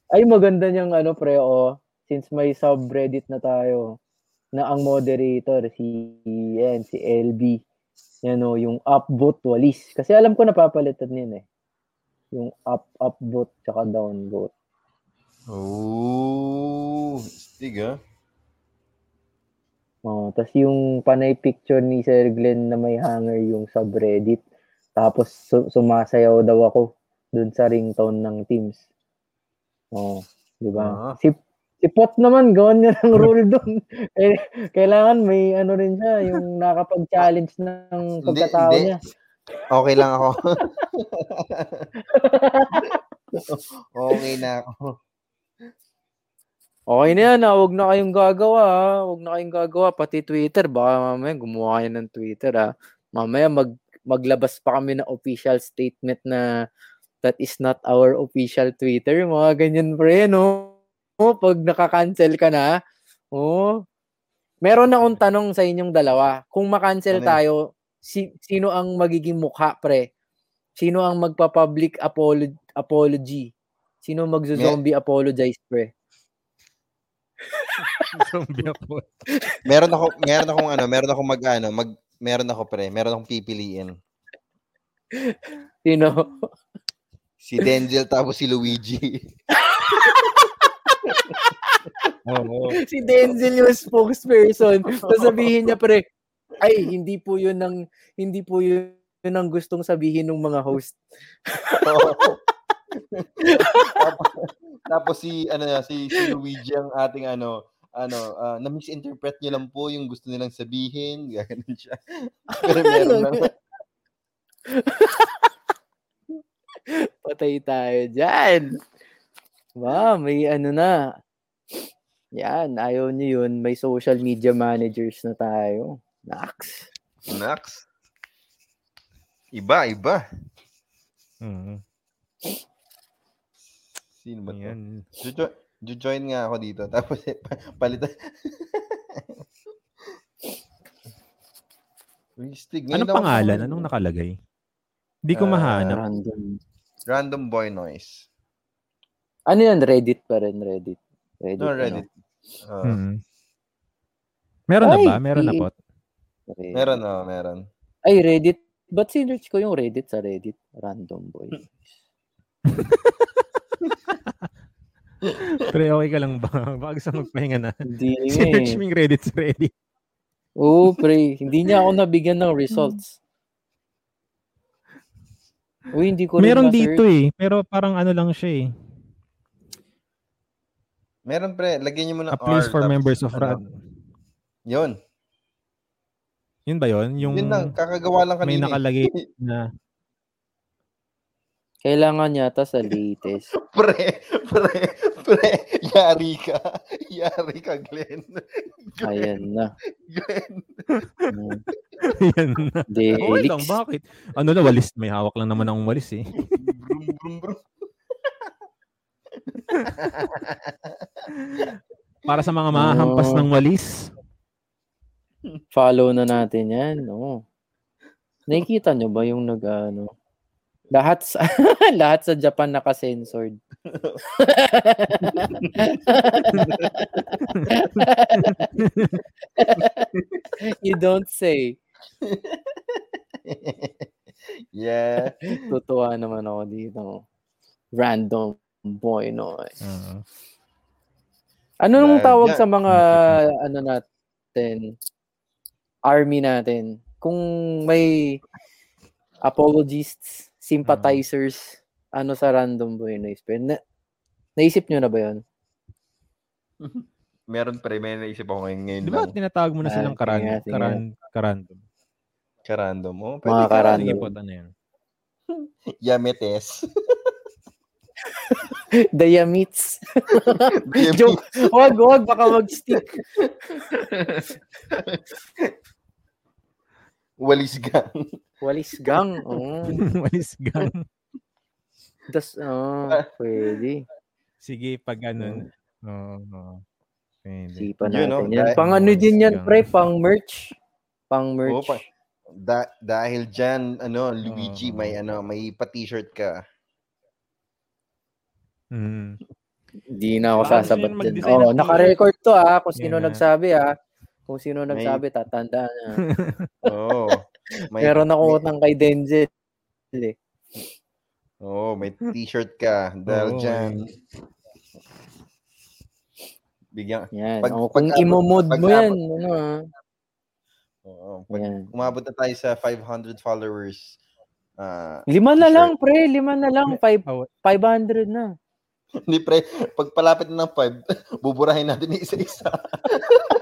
S1: Ay, maganda niyang ano, pre, oh. Since may subreddit na tayo, na ang moderator, si, yan, si LB. Yan o, yung upvote walis. Kasi alam ko napapalitan yun eh. Yung up, upvote, tsaka downvote.
S2: Oh, stig ah.
S1: Oh, tas yung panay picture ni Sir Glenn na may hanger yung subreddit. Tapos su- sumasayaw daw ako dun sa ringtone ng Teams. Oh, di ba?
S2: Ah.
S1: Si si Pot naman gawin niya ng rule [LAUGHS] doon. eh, kailangan may ano rin siya, yung [LAUGHS] nakapag-challenge ng pagkatao
S2: hindi.
S1: niya.
S2: Okay lang ako. [LAUGHS] okay na ako.
S1: Okay na yan, ah. huwag na kayong gagawa. ah. Huwag na kayong gagawa. Pati Twitter, baka mamaya gumawa kayo ng Twitter. Ah. Mamaya mag, maglabas pa kami ng official statement na that is not our official Twitter. Mga ganyan pre, no? Oh, pag nakakancel ka na, oh, meron na akong tanong sa inyong dalawa. Kung makancel
S2: Ano
S1: tayo, si, sino ang magiging mukha, pre? Sino ang magpa-public apolo- apology? Sino magzo-zombie apologize, pre?
S3: Zombie ako.
S2: Meron ako, meron akong ano, meron akong mag ano, mag meron ako pre, meron akong pipiliin.
S1: Sino?
S2: Si Denzel tapos si Luigi. [LAUGHS]
S1: Si Denzel yung spokesperson. Sasabihin niya, pre, ay, hindi po yun ang, hindi po yun, yun ang gustong sabihin ng mga host. [LAUGHS]
S2: Tapos, si ano si, si Luigi ang ating ano ano ah, na misinterpret niya lang po yung gusto nilang sabihin, gano'n siya. [LAUGHS] Pero meron lang. [LAUGHS]
S1: Patay tayo dyan. Wow, may ano na. Yan, ayaw niyo yun. May social media managers na tayo. Nax.
S2: Nax. Iba, iba.
S3: Mm.
S2: Sino ba to?
S3: Ayan.
S2: Jo- jo- join nga ako dito. [LAUGHS] Tapos eh, pa- palitan. [LAUGHS] Stig, ngayon
S3: Anong
S2: ako-
S3: pangalan? Anong nakalagay? Hindi ko
S2: Ah,
S3: mahanap.
S1: Random.
S2: Random Boy Noise.
S1: Ano yan? Reddit pa rin, Reddit. Reddit.
S2: No,
S1: ano?
S2: Reddit. Ah,
S3: Mm. Meron na
S1: Ay,
S3: ba? Meron na po.
S1: Reddit.
S2: Meron, oh, meron.
S1: Ay, Reddit. Ba't sinerch ko yung Reddit sa Reddit? Random boy. [LAUGHS]
S3: Pre, okay ka lang ba? [LAUGHS] Baka gusto magpahinga na.
S1: Hindi [LAUGHS] nga
S3: Search
S1: eh.
S3: mo yung Reddit sa Reddit.
S1: Oo, pre. Hindi niya ako nabigyan ng results. Uy, hindi ko rin
S3: Meron dito eh. Pero parang ano lang siya eh.
S2: Meron pre, lagyan niyo muna
S3: A place
S2: R,
S3: for
S2: tapos
S3: members of
S2: ano,
S3: RAD.
S2: Yun.
S3: Yun ba yun? Yung
S2: Yun lang, kakagawa lang
S3: may
S2: kanina. eh.
S3: nakalagay [LAUGHS] na
S1: Kailangan yata sa latest. [LAUGHS]
S2: Pre, pre, pre, yari ka. Yari ka, Glenn. Glenn,
S1: Ayan na. [LAUGHS]
S2: Glenn.
S1: Hmm.
S3: yan na. Okay lang,
S1: Delix.
S3: bakit? Ano na, walis. May hawak lang naman akong walis eh.
S2: Brum, brum, brum.
S3: Para sa mga mahampas
S1: Oh.
S3: ng walis.
S1: Follow na natin yan. Oo. Nakikita nyo ba yung nag ano? Lahat sa [LAUGHS] lahat sa Japan naka-censored. [LAUGHS] you don't say.
S2: yeah.
S1: Tutuwa naman ako dito. Random boy noise.
S3: Oo.
S1: Ano nung tawag sa mga ano natin army natin? Kung may apologists, sympathizers, ano sa random boy noise. Pero na, naisip nyo na ba yun? [LAUGHS]
S2: Meron pre, may naisip ako ngayon, ngayon
S3: Di ba
S2: lang.
S3: tinatawag mo na
S1: Ah,
S3: silang
S1: sige
S3: karan,
S1: nga, sige
S3: karan, karandom?
S2: Karandom mo.
S1: Mga
S2: Pwede ka.
S1: karandom.
S3: Sige po, ano yun?
S2: Yametes.
S1: Diamits.
S2: Yametes.
S1: Joke. Wag, wag, baka mag-stick. [LAUGHS]
S2: Walis gang. [LAUGHS]
S1: Walis gang. Oh. [LAUGHS]
S3: walis gang.
S1: Das, oh, [LAUGHS] pwede.
S3: Sige, pag ano. Oo. oo. Pwede.
S1: Sipan
S2: Yun,
S1: natin
S2: no?
S1: yan.
S2: Dahil-
S1: Pang ano din yan, pre, pang merch. Pang merch.
S2: Oo, pa- Da- dahil dyan, ano, Luigi,
S3: Oo.
S2: may ano, may pa-t-shirt ka.
S3: Mm.
S1: Hindi na ako sasabat
S3: mag-design
S1: Oh, naka-record to ah. Kung sino
S3: Yan na.
S1: nagsabi ah. Kung sino
S2: May-
S1: nagsabi, tatandaan na. [LAUGHS]
S2: Oo. May,
S1: Meron ako
S2: may,
S1: utang kay Denzel eh.
S2: Oo, may t-shirt ka. Dahil
S3: Oo,
S2: dyan. Bigyan.
S1: Yan.
S2: Pag-
S1: oh, kung
S2: pag-
S1: imo-mod
S2: pag-
S1: mo yan, ano ah.
S2: Oo. Pag
S1: Yan.
S2: umabot na tayo sa 500 followers, ah,
S1: Lima na
S2: t-shirt.
S1: lang, pre. Lima na lang. Five,
S3: Oh,
S1: 500 na.
S2: Hindi pre, pag palapit na ng 5, buburahin natin isa-isa. [LAUGHS]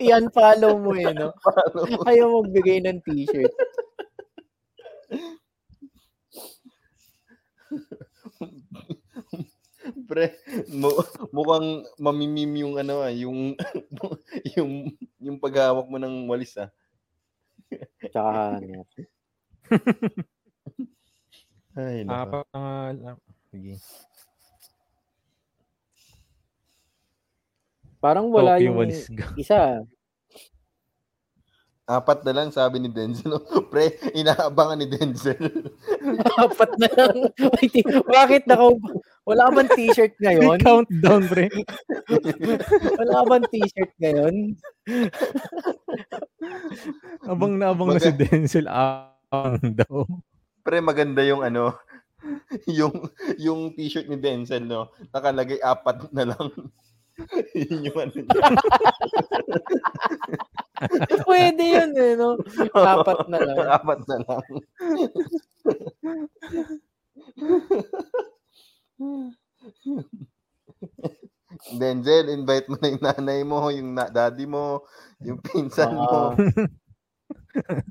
S1: Yan, follow mo eh, no? [LAUGHS] Ayaw magbigay ng t-shirt.
S2: pre, mu- mukhang mamimim yung ano ah, yung [LAUGHS] yung yung paghawak mo ng walis ah.
S1: Tsaka hanep. [LAUGHS]
S2: Ay, nako.
S3: Na nga lang. Sige.
S1: Parang wala
S3: Tokyo
S1: yung
S3: walis ga. [LAUGHS]
S1: isa.
S2: Apat na lang sabi ni Denzel. [LAUGHS] Pre, inaabangan ni Denzel. [LAUGHS]
S1: Apat na lang. Bakit naka... Wala ka bang t-shirt ngayon?
S3: Countdown, pre.
S1: Wala ka bang t-shirt ngayon?
S3: Abang na abang na si Denzel. Abang daw.
S2: Pre, maganda yung ano, yung yung t-shirt ni Denzel, no? Nakalagay apat na lang. [LAUGHS] Yun yung ano niya.
S1: Pwede yun eh, no? Apat na lang. [LAUGHS]
S2: apat na lang. [LAUGHS] Denzel, invite mo na yung nanay mo, yung na- daddy mo, yung pinsan mo.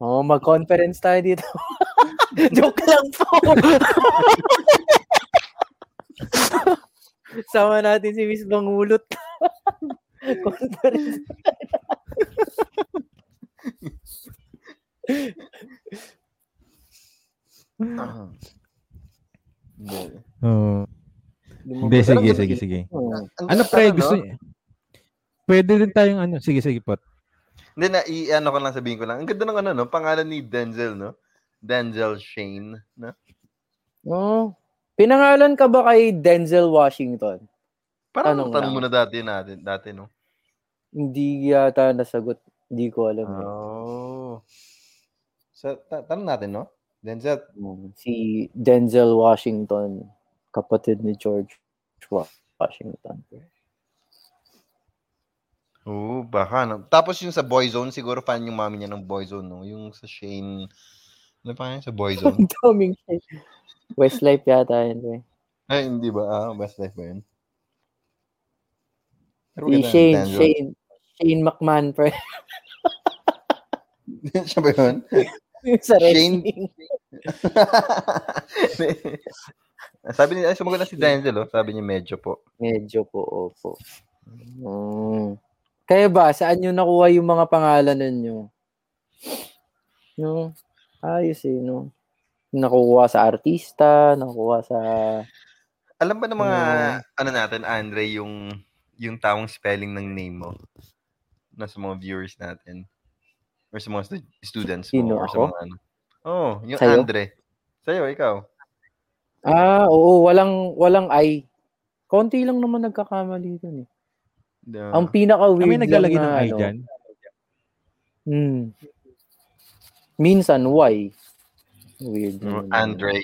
S1: Oo, oh, mag-conference tayo dito. Joke lang po. Sama natin si Miss Bangulot. conference.
S2: Ah. Hindi.
S3: Oo. Hindi, sige, sige, sige. Ano,
S2: ganda,
S3: pre,
S2: no?
S3: gusto niya? Pwede din tayong ano. Sige, sige, pot.
S2: Hindi na, i-ano ko lang, sabihin ko lang. Ang ganda ng ano, no? Pangalan ni Denzel, no? Denzel Shane, no?
S1: Oo. Pinangalan ka ba kay Denzel Washington?
S2: Parang
S1: Tanong
S2: tanong,
S1: lang.
S2: mo na dati natin, dati, no?
S1: Hindi yata nasagot. Hindi ko alam. eh.
S2: Oh. Sa, ta- tanong natin, no? Denzel,
S1: Mm, Si Denzel Washington, kapatid ni George Wa- Washington.
S2: Oo, baka. No? Tapos yung sa Boyzone, siguro fan yung mami niya ng Boyzone, no? Yung sa Shane, ano pa yun? Sa Boyzone? [LAUGHS]
S1: Ang daming shit. Westlife yata yun. eh.
S2: Ay, hindi ba? Ah, best life ba yun? Pero
S1: Si Shane. Shane, Shane McMahon, pre. [LAUGHS]
S2: Siya ba yun? [LAUGHS]
S1: sa
S2: Shane- [LAUGHS] sabi niya, ay, sumagot na si Denzel, oh. Sabi niya, medyo po.
S1: Medyo po, opo. Mm. Kaya ba, saan nyo nakuha yung mga pangalan ninyo? No, ayos eh, no? Nakuha sa artista, nakuha sa...
S2: Alam ba ng mga,
S1: Ano?
S2: ano natin, Andre, yung yung tamang spelling ng name mo? Na sa mga viewers natin? Or sa mga stu- students mo?
S1: Sino,
S2: or sa
S1: ako?
S2: mga ano? Oh, yung
S1: Sa'yo?
S2: Andre. Sa'yo, ikaw.
S1: Ah, oo, walang, walang I. Konti lang naman nagkakamali dun eh.
S2: The,
S1: Ang pinaka-weird
S3: Kami naglalagay ng I
S1: ano,
S3: dyan.
S1: Hmm. Minsan, why? Weird.
S2: Andre.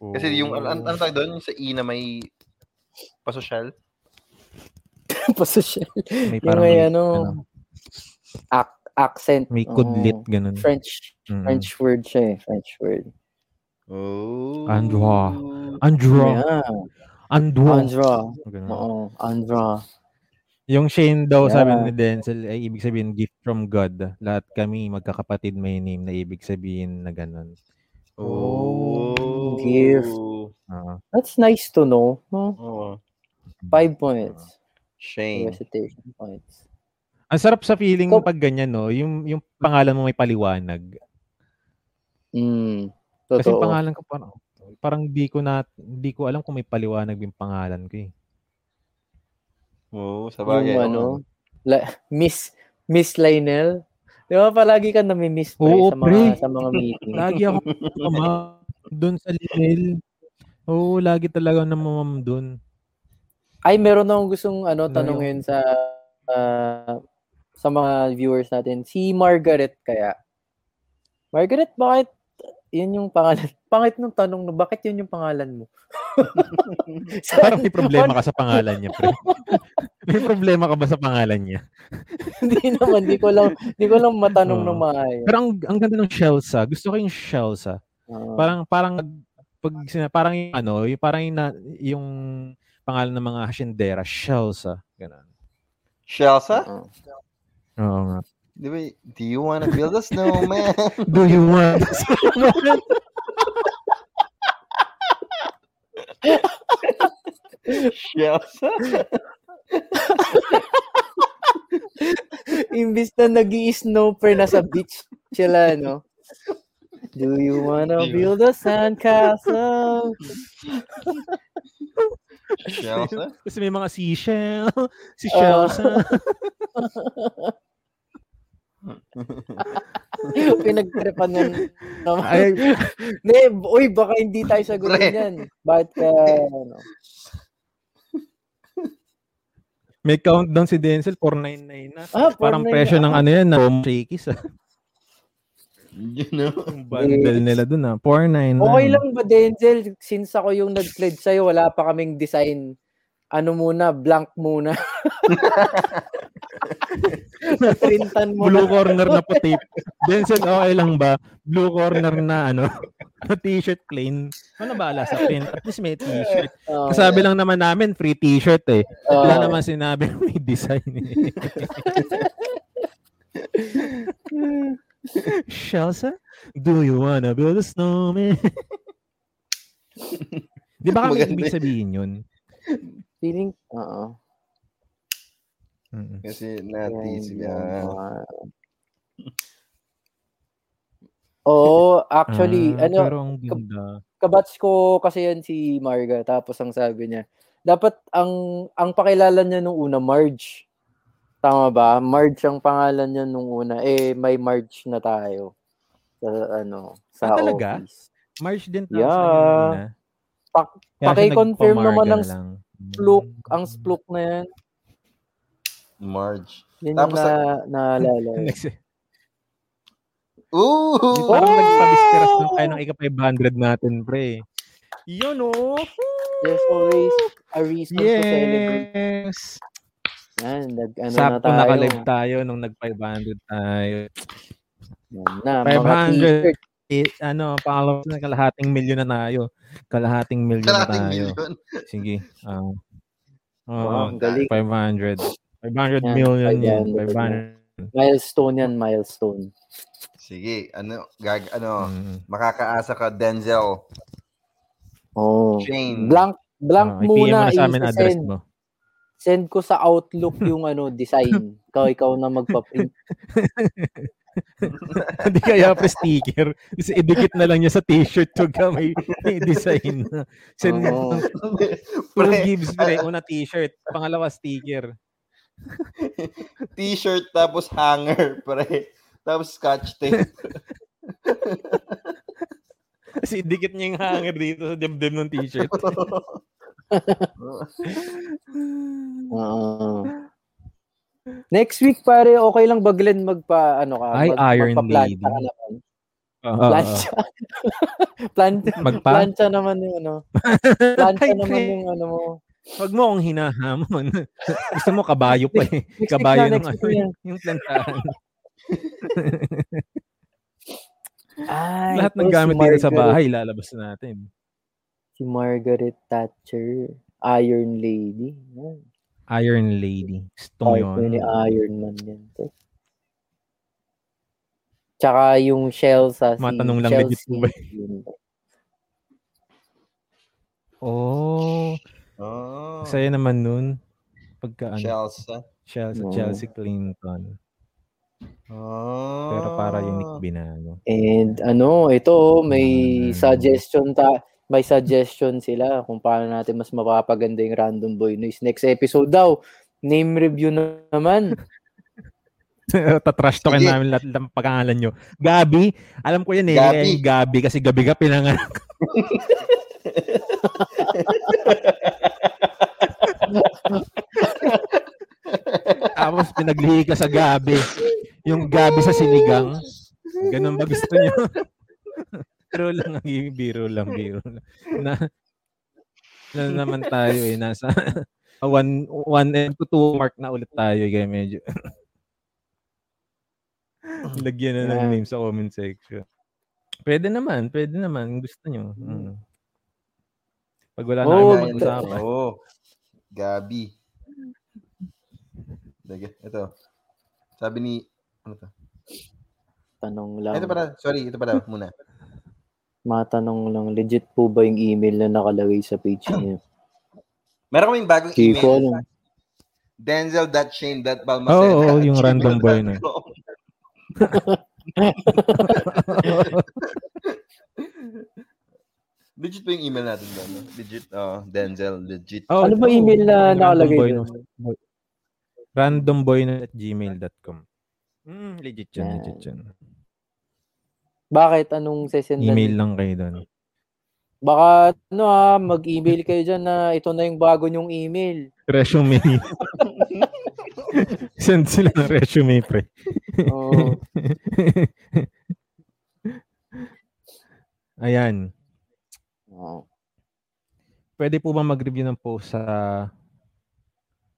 S2: Kasi yung, ano, ano
S3: Oh.
S2: tawag doon? Yung sa E na may pasosyal? [LAUGHS]
S1: Pasosyal.
S3: May
S1: Yung
S3: parang
S1: may
S3: may,
S1: ano, ac- accent.
S3: may kudlit,
S1: Oo.
S3: ganun.
S1: French.
S3: Mm.
S1: French word siya eh. French word.
S2: Oh.
S3: Andra. Andra.
S1: Yeah.
S3: Andra.
S1: Andra. Oo. Andra.
S3: Yung Shane daw, sabi
S1: Yeah.
S3: ni Denzel, ay ibig sabihin gift from God. Lahat kami magkakapatid may name na ibig sabihin na ganun.
S2: Oh.
S1: Gift.
S3: Ah.
S1: That's nice to know. No?
S2: Oo.
S1: Five points.
S2: Shane.
S1: Recitation points.
S3: Ang sarap sa feeling
S1: So-
S3: pag ganyan, no? Yung, yung pangalan mo may paliwanag.
S1: Mm.
S3: Kasi
S1: Totoo.
S3: pangalan ko parang, parang di ko na, di ko alam kung may paliwanag yung pangalan ko eh.
S2: Oo, sa bagay.
S1: yung ano, la, Miss Miss Lionel. Di ba palagi ka nami-miss pre,
S3: Oo,
S1: sa mga
S3: pre.
S1: sa mga meeting.
S3: Lagi ako [LAUGHS] kama doon sa Linel. Oo, lagi talaga namamam doon.
S1: Ay, meron akong gustong ano
S3: Layo.
S1: tanungin sa ah, sa mga viewers natin. Si Margaret kaya. Margaret, bakit yun yung pangalan? [LAUGHS] Pangit nung tanong no, bakit yun yung pangalan mo? [LAUGHS]
S3: Parang may problema ka sa pangalan niya, pre. May problema ka ba sa pangalan niya? [LAUGHS]
S1: Hindi naman, di ko lang, di ko lang matanong
S3: Oo.
S1: ng maayos.
S3: Pero ang, ang ganda ng Shelsa. Gusto ko yung Shelsa.
S1: Ah,
S3: Parang parang pag sina- parang yung ano, yung parang yung, na- yung pangalan ng mga hasyendera, Shelsa. Ganun.
S2: Shelsa?
S3: Oo nga.
S2: Di ba, do you wanna build a snowman? [LAUGHS]
S3: Do you want [LAUGHS]
S2: Shelsa? [LAUGHS]
S1: Imbis na nag snow pre nasa beach, Sila, no? Do you wanna build a sandcastle?
S2: Shells?
S3: Kasi may mga seashell. [LAUGHS] Si shells. ah. [LAUGHS]
S1: Pinagtripan yan naman.
S3: Ay,
S1: Ne, uy, baka hindi tayo sagutin yan. Bakit ka, ano?
S3: May countdown si Denzel, 499 na.
S1: Ah,
S3: Parang
S1: 499
S3: presyo ng ano yan, na shakies. Ah.
S2: You know?
S3: Yung bundle nila dun ah. 499.
S1: Okay lang ba, Denzel? Since ako yung nag-pledge sa'yo, wala pa kaming design. Ano muna, blank muna. Printan mo
S3: Blue
S1: na.
S3: corner na puti. Denzel, okay lang ba? Blue corner na ano, [LAUGHS] na t-shirt plain. Ano ba sa print? At least may t-shirt.
S1: Oo.
S3: Kasabi lang naman namin, free t-shirt eh.
S1: Oo.
S3: Wala naman sinabi [LAUGHS] may design eh. [LAUGHS] Shelsa, do you wanna build a snowman? Di ba kami
S2: Maganda
S3: ibig sabihin yun?
S1: Feeling, oo.
S3: Mm-mm.
S2: Kasi nati sila.
S1: Oo, actually,
S3: Ah,
S1: ano,
S3: Pero ang ganda.
S1: kabats ko kasi yan si Marga tapos ang sabi niya dapat ang ang pakilala niya nung una Marge tama ba Marge ang pangalan niya nung una eh may Marge na tayo sa ano sa
S3: Ah, talaga?
S1: office
S3: March din tayo
S1: Yeah.
S3: sa una.
S1: Paki-confirm
S3: nagpa-Marga
S1: naman ng
S3: lang.
S1: Splook
S3: Mm.
S1: ang splook na yan
S2: Marge.
S1: yun
S2: Tapos
S1: yung na, naalala
S2: Ooh!
S3: Parang
S1: Oh!
S3: nagpa-discuss lang tayo ng ika-500 natin, pre. Yun, oh!
S1: there's always a reason to celebrate
S3: Yes!
S1: yan nag ano na
S3: Sakto
S1: tayo
S3: naka-live tayo nung nag-500 tayo.
S1: Yan na
S3: 500.
S1: mga t-shirt
S3: Eh, ano, pangalawa na kalahating milyon na tayo. Kalahating milyon na
S2: Kalating
S3: tayo.
S2: million. [LAUGHS]
S3: Sige. ah
S1: Wow,
S3: Oo,
S1: ang galing
S3: 500. 500
S1: Yan,
S3: million yan.
S1: 500.
S3: 500.
S1: milestone yan milestone
S2: Sige, ano, gag, ano,
S3: Mm.
S2: makakaasa ka, Denzel.
S1: Oh.
S2: Shane.
S1: Blank blank
S3: mo
S1: muna
S3: na sa amin address
S1: i-send.
S3: mo.
S1: Send ko sa Outlook yung ano design. ikaw ikaw na magpa-print. [LAUGHS] [LAUGHS]
S3: Hindi kaya pa sticker. Kasi idikit na lang niya sa t-shirt ka may, may design. Send
S1: Oo.
S3: mo. Full [LAUGHS]
S2: Pre,
S3: gives pre. Una t-shirt. Pangalawa sticker. [LAUGHS]
S2: T-shirt tapos hanger, pre. Tapos scotch tape.
S3: Kasi idikit niya yung hanger dito sa dibdib ng t-shirt.
S1: Oo. Next week pare, okay lang ba Glenn magpa ano ka?
S3: Ay, Iron
S1: magpa-planta
S3: Lady.
S1: ka naman.
S3: Oo,
S1: Plancha. [LAUGHS] Plan-
S3: Magpa?
S1: plancha naman yung ano. Plancha
S3: Ay,
S1: naman yung ano mo.
S3: Wag mo akong hinahamon. Gusto mo kabayo pa eh. Kabayo
S1: na,
S3: ng ano, yung, yung plantahan. [LAUGHS]
S1: Ay,
S3: Lahat ng gamit
S1: si
S3: dito sa bahay, lalabas na natin.
S1: Si Margaret Thatcher, Iron Lady. Yan.
S3: Iron Lady. Gusto mo
S1: Ito ni
S3: yun.
S1: Iron Man yan. Tsaka yung shell sa si
S3: Matanong lang legit po ba [LAUGHS]
S1: Yun.
S3: Oh,
S2: Oh.
S3: saya naman nun. Pagka ano,
S2: Chelsea.
S3: Chelsea,
S1: Oo.
S3: Chelsea Clinton.
S2: Oh.
S3: Pero para yung Nick Binago.
S1: And ano, ito may
S3: Mm.
S1: suggestion ta may suggestion sila kung paano natin mas mapapaganda yung Random Boy Noise. Next episode daw, name review na naman. [LAUGHS]
S3: Tatrash talkin namin lahat ng pagkangalan nyo. Gabi, alam ko yan eh.
S2: Gabi.
S3: Gabi, Gabi kasi gabi ka pinangalan. [LAUGHS] Tapos pinaglihi ka sa Gabi. Yung Gabi sa sinigang. Ganun ba gusto nyo? Biro lang, ang biro lang, biro lang. Na, na naman tayo eh. Nasa [LAUGHS] one, one and to two mark na ulit tayo. Kaya medyo [LAUGHS] lagyan na ng
S1: Yeah.
S3: name sa comment section. Pwede naman, pwede naman. Gusto nyo. Mm. Pag wala na
S1: Oh,
S3: pag-usapan.
S2: Oh. Gabi. Ito. Sabi ni, ano to?
S1: Tanong lang.
S2: Ito pala, sorry, ito pala muna.
S1: Matanong lang, legit po ba yung email na nakalagay sa page niya? [CLEARS THROAT]
S2: Meron kaming bagong
S1: Hindi ko
S2: email.
S1: alam.
S2: Denzel.shane.balmaceda.
S3: Oo, oo, yung random boy na. [LAUGHS]
S2: Legit ba yung email natin doon? no? Legit, oh, Denzel, legit.
S3: Oh,
S1: Ano ba email na nakalagay
S3: Randomboy
S1: doon?
S3: Randomboy at gmail.com. Mm, legit yun,
S1: Yan.
S3: legit yun.
S1: Bakit? Anong sesendan?
S3: Email lang kayo doon.
S1: Baka, ano ha, mag-email kayo dyan na ito na yung bago nyong email.
S3: Resume. [LAUGHS] Send sila ng resume, pre.
S1: Oo. [LAUGHS]
S3: Ayan.
S1: Oo.
S3: Pwede po ba mag-review ng post sa...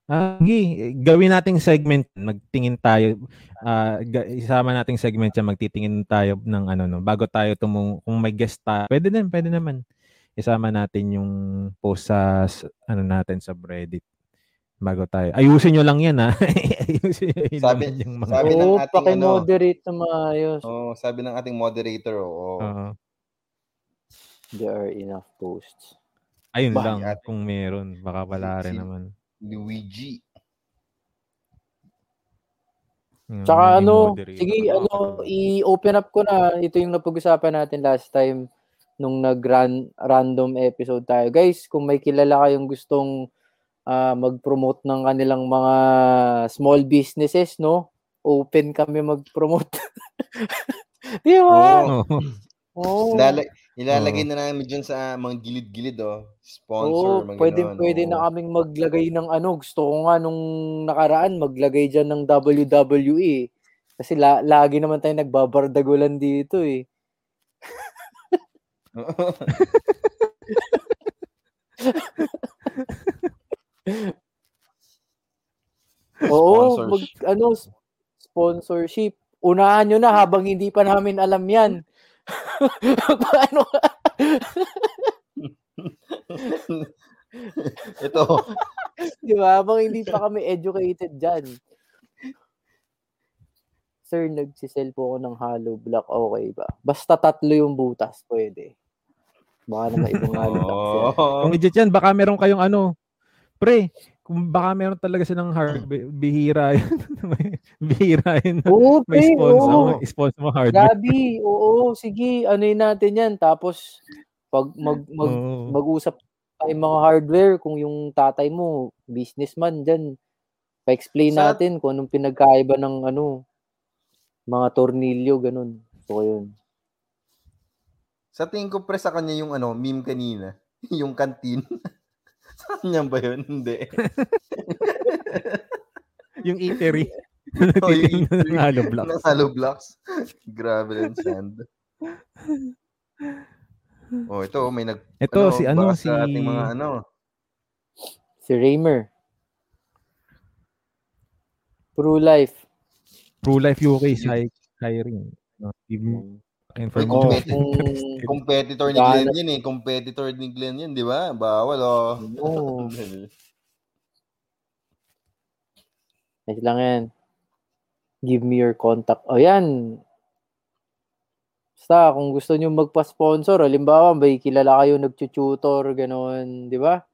S3: Ah, gi, gawin nating segment. Magtingin tayo. ah ga- isama nating segment yan. Magtitingin tayo ng ano no. Bago tayo tumung kung may guest tayo. Pwede din, pwede naman. Isama natin yung post sa ano natin sa Reddit. Bago tayo. Ayusin nyo lang yan ha. [LAUGHS] Ayusin nyo yung
S2: Sabi-
S3: yung mga...
S2: sabi ng
S1: Oo,
S2: ating
S1: pakimoderate na maayos.
S2: Oh, sabi ng ating moderator, oh.
S3: Oo.
S1: There are enough posts.
S3: ayun
S2: Bah,
S3: lang.
S2: ate.
S3: Kung meron. Baka wala rin
S2: Si-
S3: naman.
S2: Luigi.
S3: Yung
S1: Tsaka ano,
S3: moderator.
S1: sige, ano, i-open up ko na. Ito yung napag-usapan natin last time nung nag-random episode tayo. Guys, kung may kilala kayong gustong ah, mag-promote ng kanilang mga small businesses, no? Open kami mag-promote. [LAUGHS] Di ba?
S3: Oo.
S1: Oo.
S2: Lala- ilalagay na namin dyan sa mga gilid-gilid, oh.
S1: Oo,
S2: Sponsor, mga
S1: pwede,
S2: ganon,
S1: pwede
S2: oh.
S1: na kaming maglagay ng ano. Gusto ko nga nung nakaraan, maglagay dyan ng WWE. Kasi la- lagi naman tayo nagbabardagulan dito eh. [LAUGHS] Oo, mag, ano, sponsorship. Unahan nyo na habang hindi pa namin alam yan. Paano?
S2: Ito,
S1: Di ba? Habang hindi pa kami educated dyan. Sir, nagsisell po ako ng hollow block. Okay ba? Basta tatlo yung butas, pwede. Baka naman ibang hollow block [LAUGHS]
S2: oh.
S3: Kung legit yan, baka meron kayong ano, pre, kung baka meron talaga silang hard, bi- bihira [LAUGHS] yun. May- bihira yun.
S1: Oo,
S3: May sponsor,
S1: oo.
S3: may sponsor mo hardware.
S1: Gabi, oo, sige, ano yun natin yan. Tapos, pag mag, mag, mag-usap tayo mga hardware, kung yung tatay mo, businessman dyan, pa-explain
S2: Sa-
S1: natin kung anong pinagkaiba ng ano, mga tornilyo, ganun. So, yun.
S2: Sa tingin ko, pre, sa kanya yung ano, meme kanina. [LAUGHS] yung kantin. Kanya ba yun? Hindi. [LAUGHS]
S3: yung eatery. [LAUGHS]
S2: Oh, yung eatery.
S3: hollow block.
S2: Ng hollow blocks. Grabe din, sand. Oh, ito, may nag...
S3: Ito, si ano, si...
S2: Ating mga ano.
S1: Si Raymer. True Life.
S3: True Life UK hi- hiring. No, information.
S2: Competitor, [LAUGHS]
S1: kung,
S2: competitor ni Glenn yun eh. Competitor ni Glenn yun, di ba? Bawal, oh.
S1: Oo. nice lang yan. Give me your contact. O yan. Basta, kung gusto nyo magpa-sponsor, halimbawa, may kilala kayo nag-tutor, gano'n, di ba?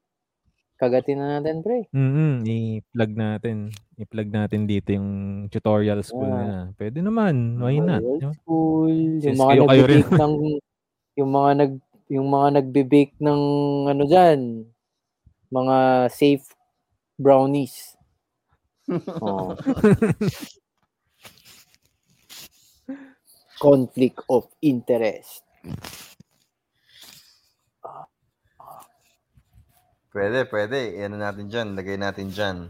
S1: Kagatin na natin, pre.
S3: Mm i-plug natin. I-plug natin dito yung tutorial school
S1: Ah.
S3: na. Pwede naman. Why not?
S1: School, yung mga nagbe-bake ng yung mga nag yung mga nagbe-bake ng ano diyan, mga safe brownies. [LAUGHS] Oh. Conflict of interest.
S2: Pwede, pwede. Ano natin dyan. Lagay natin dyan.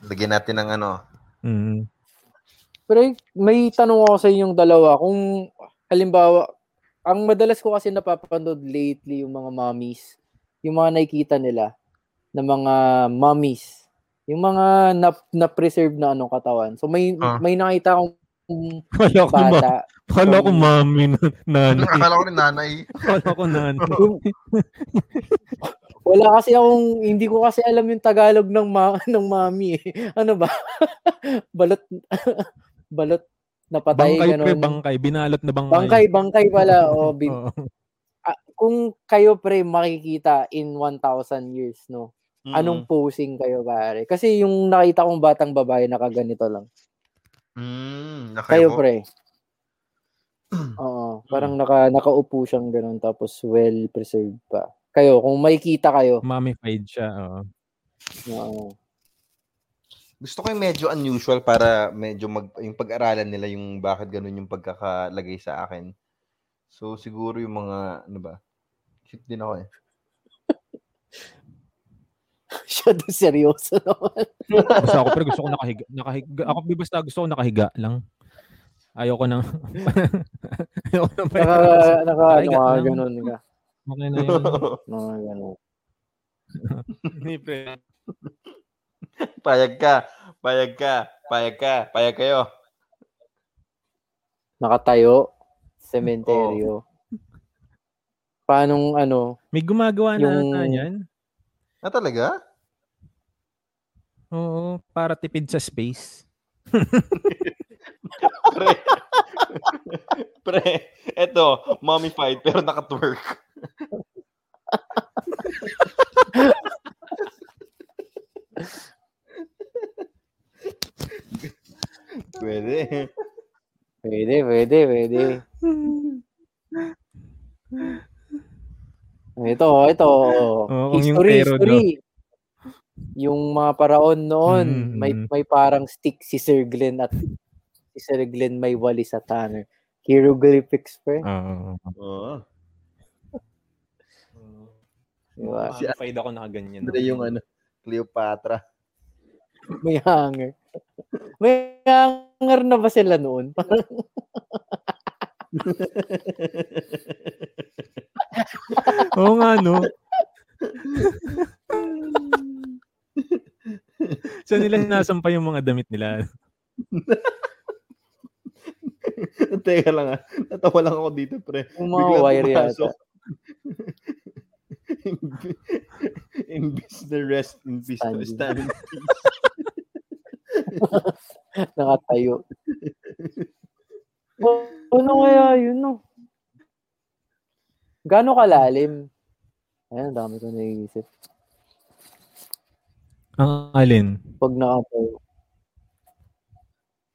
S2: Lagyan natin ng ano.
S3: Mm.
S1: Pero may tanong ako sa inyong dalawa kung halimbawa ang madalas ko kasi napapanood lately yung mga mommies, yung mga nakikita nila na mga mommies, yung mga na, na preserve na anong katawan. So may
S2: Ah.
S1: may nakita akong
S3: Kala ko, ma-
S1: bata.
S3: kala ko mami na nanay. [LAUGHS]
S2: Akala ko rin nanay.
S3: Kala ko nanay. [LAUGHS]
S1: Wala kasi akong hindi ko kasi alam yung Tagalog ng ma, [LAUGHS] ng mami. eh. Ano ba? [LAUGHS] balot [LAUGHS] balot na patay
S3: Bangkay pre,
S1: ganun.
S3: bangkay. Binalot na bangkay.
S1: Bangkay, bangkay pala. O, bin,
S3: Oo.
S1: ah, kung kayo pre makikita in 1,000 years, no?
S2: Mm.
S1: Anong posing kayo pare? Kasi yung nakita kong batang babae nakaganito lang.
S2: Mm,
S1: Kayo
S2: nakaibo.
S1: pre. [CLEARS THROAT] Oo, parang naka nakaupo siyang gano'n tapos well preserved pa. Kayo, kung makikita kayo.
S3: Mummified siya, oo.
S1: Oo.
S2: Gusto ko yung medyo unusual para medyo mag, yung pag-aralan nila yung bakit ganun yung pagkakalagay sa akin. So, siguro yung mga, ano ba? Shit din ako eh. [LAUGHS]
S1: Siya doon seryoso naman. [LAUGHS]
S3: Basta ako, pero gusto ko nakahiga. nakahiga. Ako, basta gusto ko nakahiga lang. Ayoko nang... [LAUGHS] Ayoko nang
S1: Naka, naka, ano
S3: Nakahiga
S1: ka,
S3: lang.
S1: ganun ka.
S3: Okay na yun. [LAUGHS]
S1: Mga ganun.
S3: Hindi, pre.
S2: Payag ka. Payag ka. Payag ka. Payag kayo.
S1: Nakatayo. Sementeryo. Paanong ano?
S3: May gumagawa na
S1: Yung-
S3: ata yan.
S2: Ah, talaga?
S3: Oo, para tipid sa space. [LAUGHS]
S2: Pre. Pre. Eto, mummified pero nakatwerk. Pwede.
S1: Pwede, pwede, pwede. Ito, ito.
S3: yung
S1: history,
S3: pero,
S1: history. Yung mga paraon noon,
S3: Mm,
S1: may
S3: mm.
S1: may parang stick si Sir Glenn at si Sir Glenn may wali sa Tanner. Hieroglyphics, pre.
S3: Oo.
S2: Oo.
S1: Diba?
S2: Si-
S3: Mummified ako nakaganyan.
S2: Siyempre yung ano, Cleopatra. [LAUGHS]
S1: May hanger. May hanger na ba sila noon? [LAUGHS]
S3: Oo nga, no? Saan nila sinasampa yung mga damit nila? [LAUGHS]
S2: Teka lang ah. Natawa lang ako dito, pre.
S1: Yung mga
S2: Biglang
S1: wire
S2: pumasok.
S1: yata. [LAUGHS]
S2: Imbis na rest in peace to
S1: Standing.
S2: stand in peace. [LAUGHS]
S1: Nakatayo. O, ano kaya yun, no? Gano'ng kalalim? Ayan, dami ko naiisip.
S3: Ang alin?
S1: Pag nakatayo.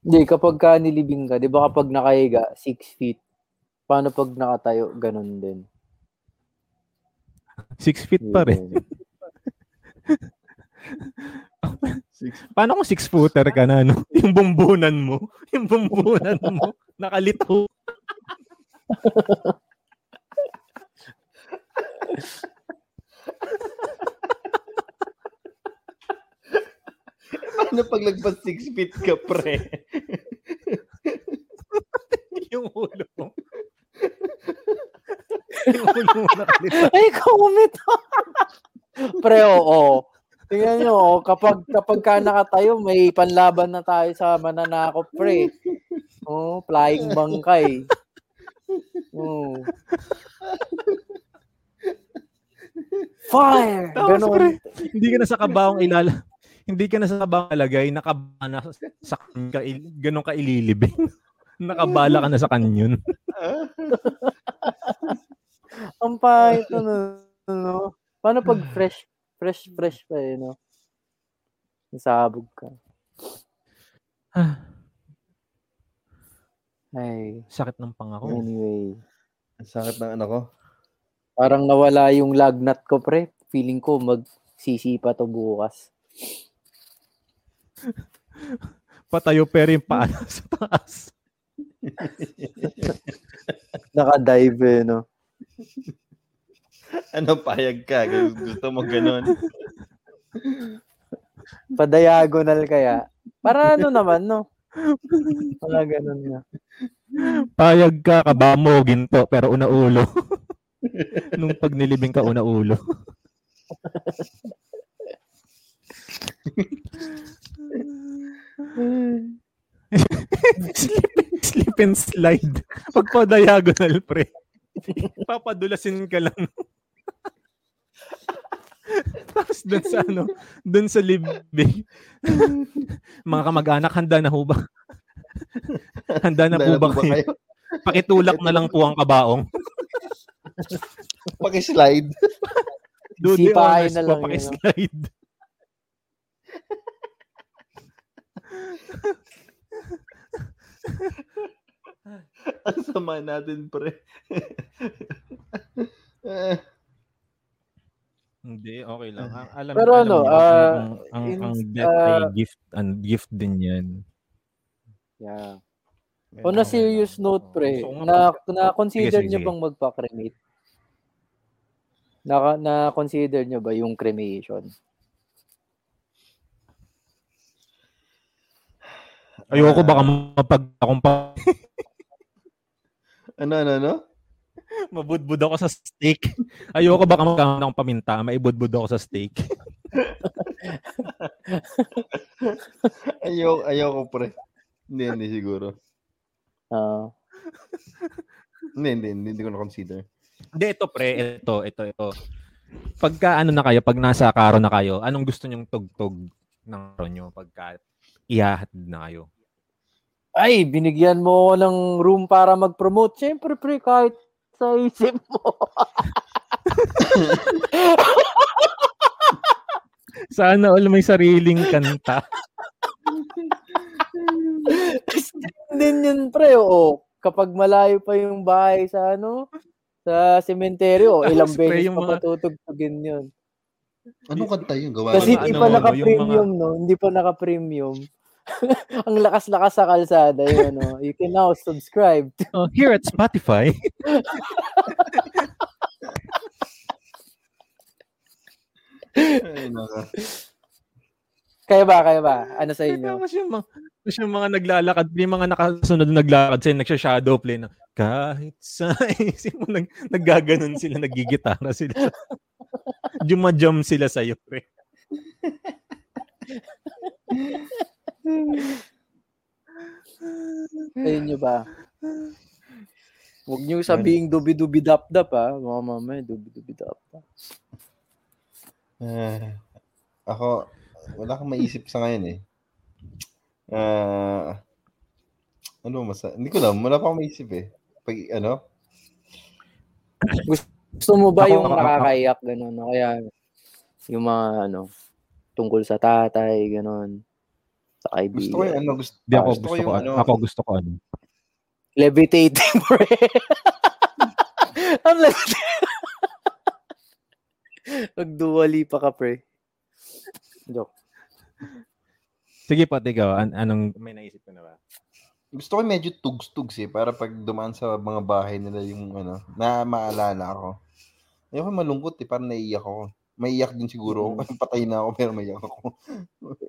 S1: Hindi, kapag ka nilibing ka, di ba kapag nakahiga, 6 feet. Paano pag nakatayo, ganun din.
S3: Six feet pa rin. [LAUGHS] Paano kung six-footer ka na, no? [LAUGHS] Yung bumbunan mo. Yung bumbunan mo. Nakalito.
S2: Paano pag lagpas 6 feet ka, pre? [LAUGHS]
S3: yung ulo mo. yung ulo mo nakalito.
S1: Ay, comment! Pre, oo. Tingnan nyo, oh, kapag, kapag ka nakatayo, may panlaban na tayo sa mananakop, pre. Oh, flying bangkay. Oh. Fire!
S3: Tapos,
S1: Ganon.
S3: pre, hindi ka na sa kabaong ilala. Hindi ka na sa kabaong alagay, nakabala na sa ka, ganun ka ililibing. [LAUGHS] Nakabala ka na sa kanyon. [LAUGHS]
S1: Ang pahit ano, no? Paano pag fresh, fresh, fresh pa eh, no? Nasabog ka. [SIGHS] Ay,
S3: Sakit ng pangako.
S1: anyway.
S2: Ang sakit ng ano ko.
S1: Parang nawala yung lagnat ko, pre. Feeling ko magsisi pa to bukas. [LAUGHS]
S3: Patayo pero yung paa [LAUGHS] sa taas.
S1: Nakadive eh, no? [LAUGHS]
S2: Ano, payag ka? Gusto, mo ganun? [LAUGHS]
S1: Pa-diagonal kaya. Para ano naman, no? Wala ganun na.
S3: Payag ka, kaba mo, ginto, pero una ulo. [LAUGHS] Nung pag nilibing ka, una ulo. slip, slip and slide. Pag pa diagonal, pre. [LAUGHS] Papadulasin ka lang. [LAUGHS] Tapos dun sa ano, dun sa libing. [LAUGHS] Mga kamag-anak, handa na ho ba? handa na po ba
S2: po
S3: kayo? Pakitulak na lang po ang kabaong.
S2: Paki-slide.
S3: Do the
S1: Sipahin
S3: honors
S1: na
S3: po,
S1: lang yun,
S3: pakislide. [LAUGHS]
S2: Ang Sama natin, pre. Eh, [LAUGHS]
S3: Hindi, okay lang. Ang, alam,
S1: Pero
S3: alam
S1: ano,
S3: niyo,
S1: ah,
S3: ang, ang,
S1: in-
S3: ang death ay
S1: ah,
S3: gift, and gift din yan.
S1: Yeah. On a serious note, pre,
S3: So, kung
S1: na, na-consider
S3: Sige,
S1: nyo
S3: sige.
S1: bang magpa-cremate? Na, na-consider nyo ba yung cremation?
S3: Ayoko baka mapag akong pa [LAUGHS]
S2: Ano, ano, ano?
S3: mabudbud ako sa steak. Ayoko baka magkaroon akong paminta, maibudbud ako sa steak. [LAUGHS]
S2: Ayoko, ayoko, pre. Hindi, hindi siguro.
S1: Ah,
S2: Hindi, hindi, hindi, hindi ko na-consider.
S3: Hindi, ito pre, ito, ito, ito. Pagka ano na kayo, pag nasa karo na kayo, anong gusto nyong tugtog ng karo nyo pagka ihahatid na kayo?
S1: Ay, binigyan mo ako ng room para mag-promote. Siyempre, pre, kahit sa isip mo. [LAUGHS]
S3: Sana all may sariling kanta.
S1: din yun, pre, oo. Kapag malayo pa yung bahay sa ano, sa sementeryo, ilang beses pa
S3: mga-
S1: patutugtugin yun.
S2: Anong kanta yun? Gawa
S1: Kasi hindi
S3: ano,
S1: pa
S3: ano,
S1: naka-premium, no? Hindi pa naka-premium. [LAUGHS] Ang lakas-lakas sa kalsada yun, no? You can now subscribe.
S3: Oh, here at Spotify.
S1: Kaya ba, kaya ba? Ano sa inyo?
S3: Tapos yung mga, tapos yung mga naglalakad, yung mga nakasunod na naglalakad sa'yo, nagsha-shadow play na, kahit sa isip mo, nag, naggaganon sila, nagigitara sila. Jumajam sila sa'yo, pre.
S1: Sa inyo ba? Huwag niyo sabihin dubi-dubi-dap-dap, ha? Mga mamaya, dubi-dubi-dap-dap.
S2: Ah, ako, wala kang maisip sa ngayon eh. Ah, ano masa? Hindi ko alam, wala pa akong maisip eh. Pag ano?
S1: Gusto mo ba
S3: Ako-
S1: yung nakakaiyak, gano'n? No? Kaya, yung mga, ano, tungkol sa tatay, gano'n. Sa kaibigan.
S2: Gusto ko yung ano, gusto,
S3: Di ako
S2: gusto
S3: gusto,
S2: ko
S3: ko,
S2: yung ano.
S3: ako gusto ko ano.
S1: Levitating, [LAUGHS] pre. Ang levitating. Nagduwali pa ka, pre. Joke.
S3: Sige pa, ikaw, an- anong may naisip ka na ba?
S2: Gusto ko medyo tugs-tugs eh, para pag dumaan sa mga bahay nila yung ano, na maalala ako. Ayoko malungkot eh, parang naiiyak ako. Maiiyak din siguro ako. [LAUGHS] Patay na ako, pero maiiyak ako.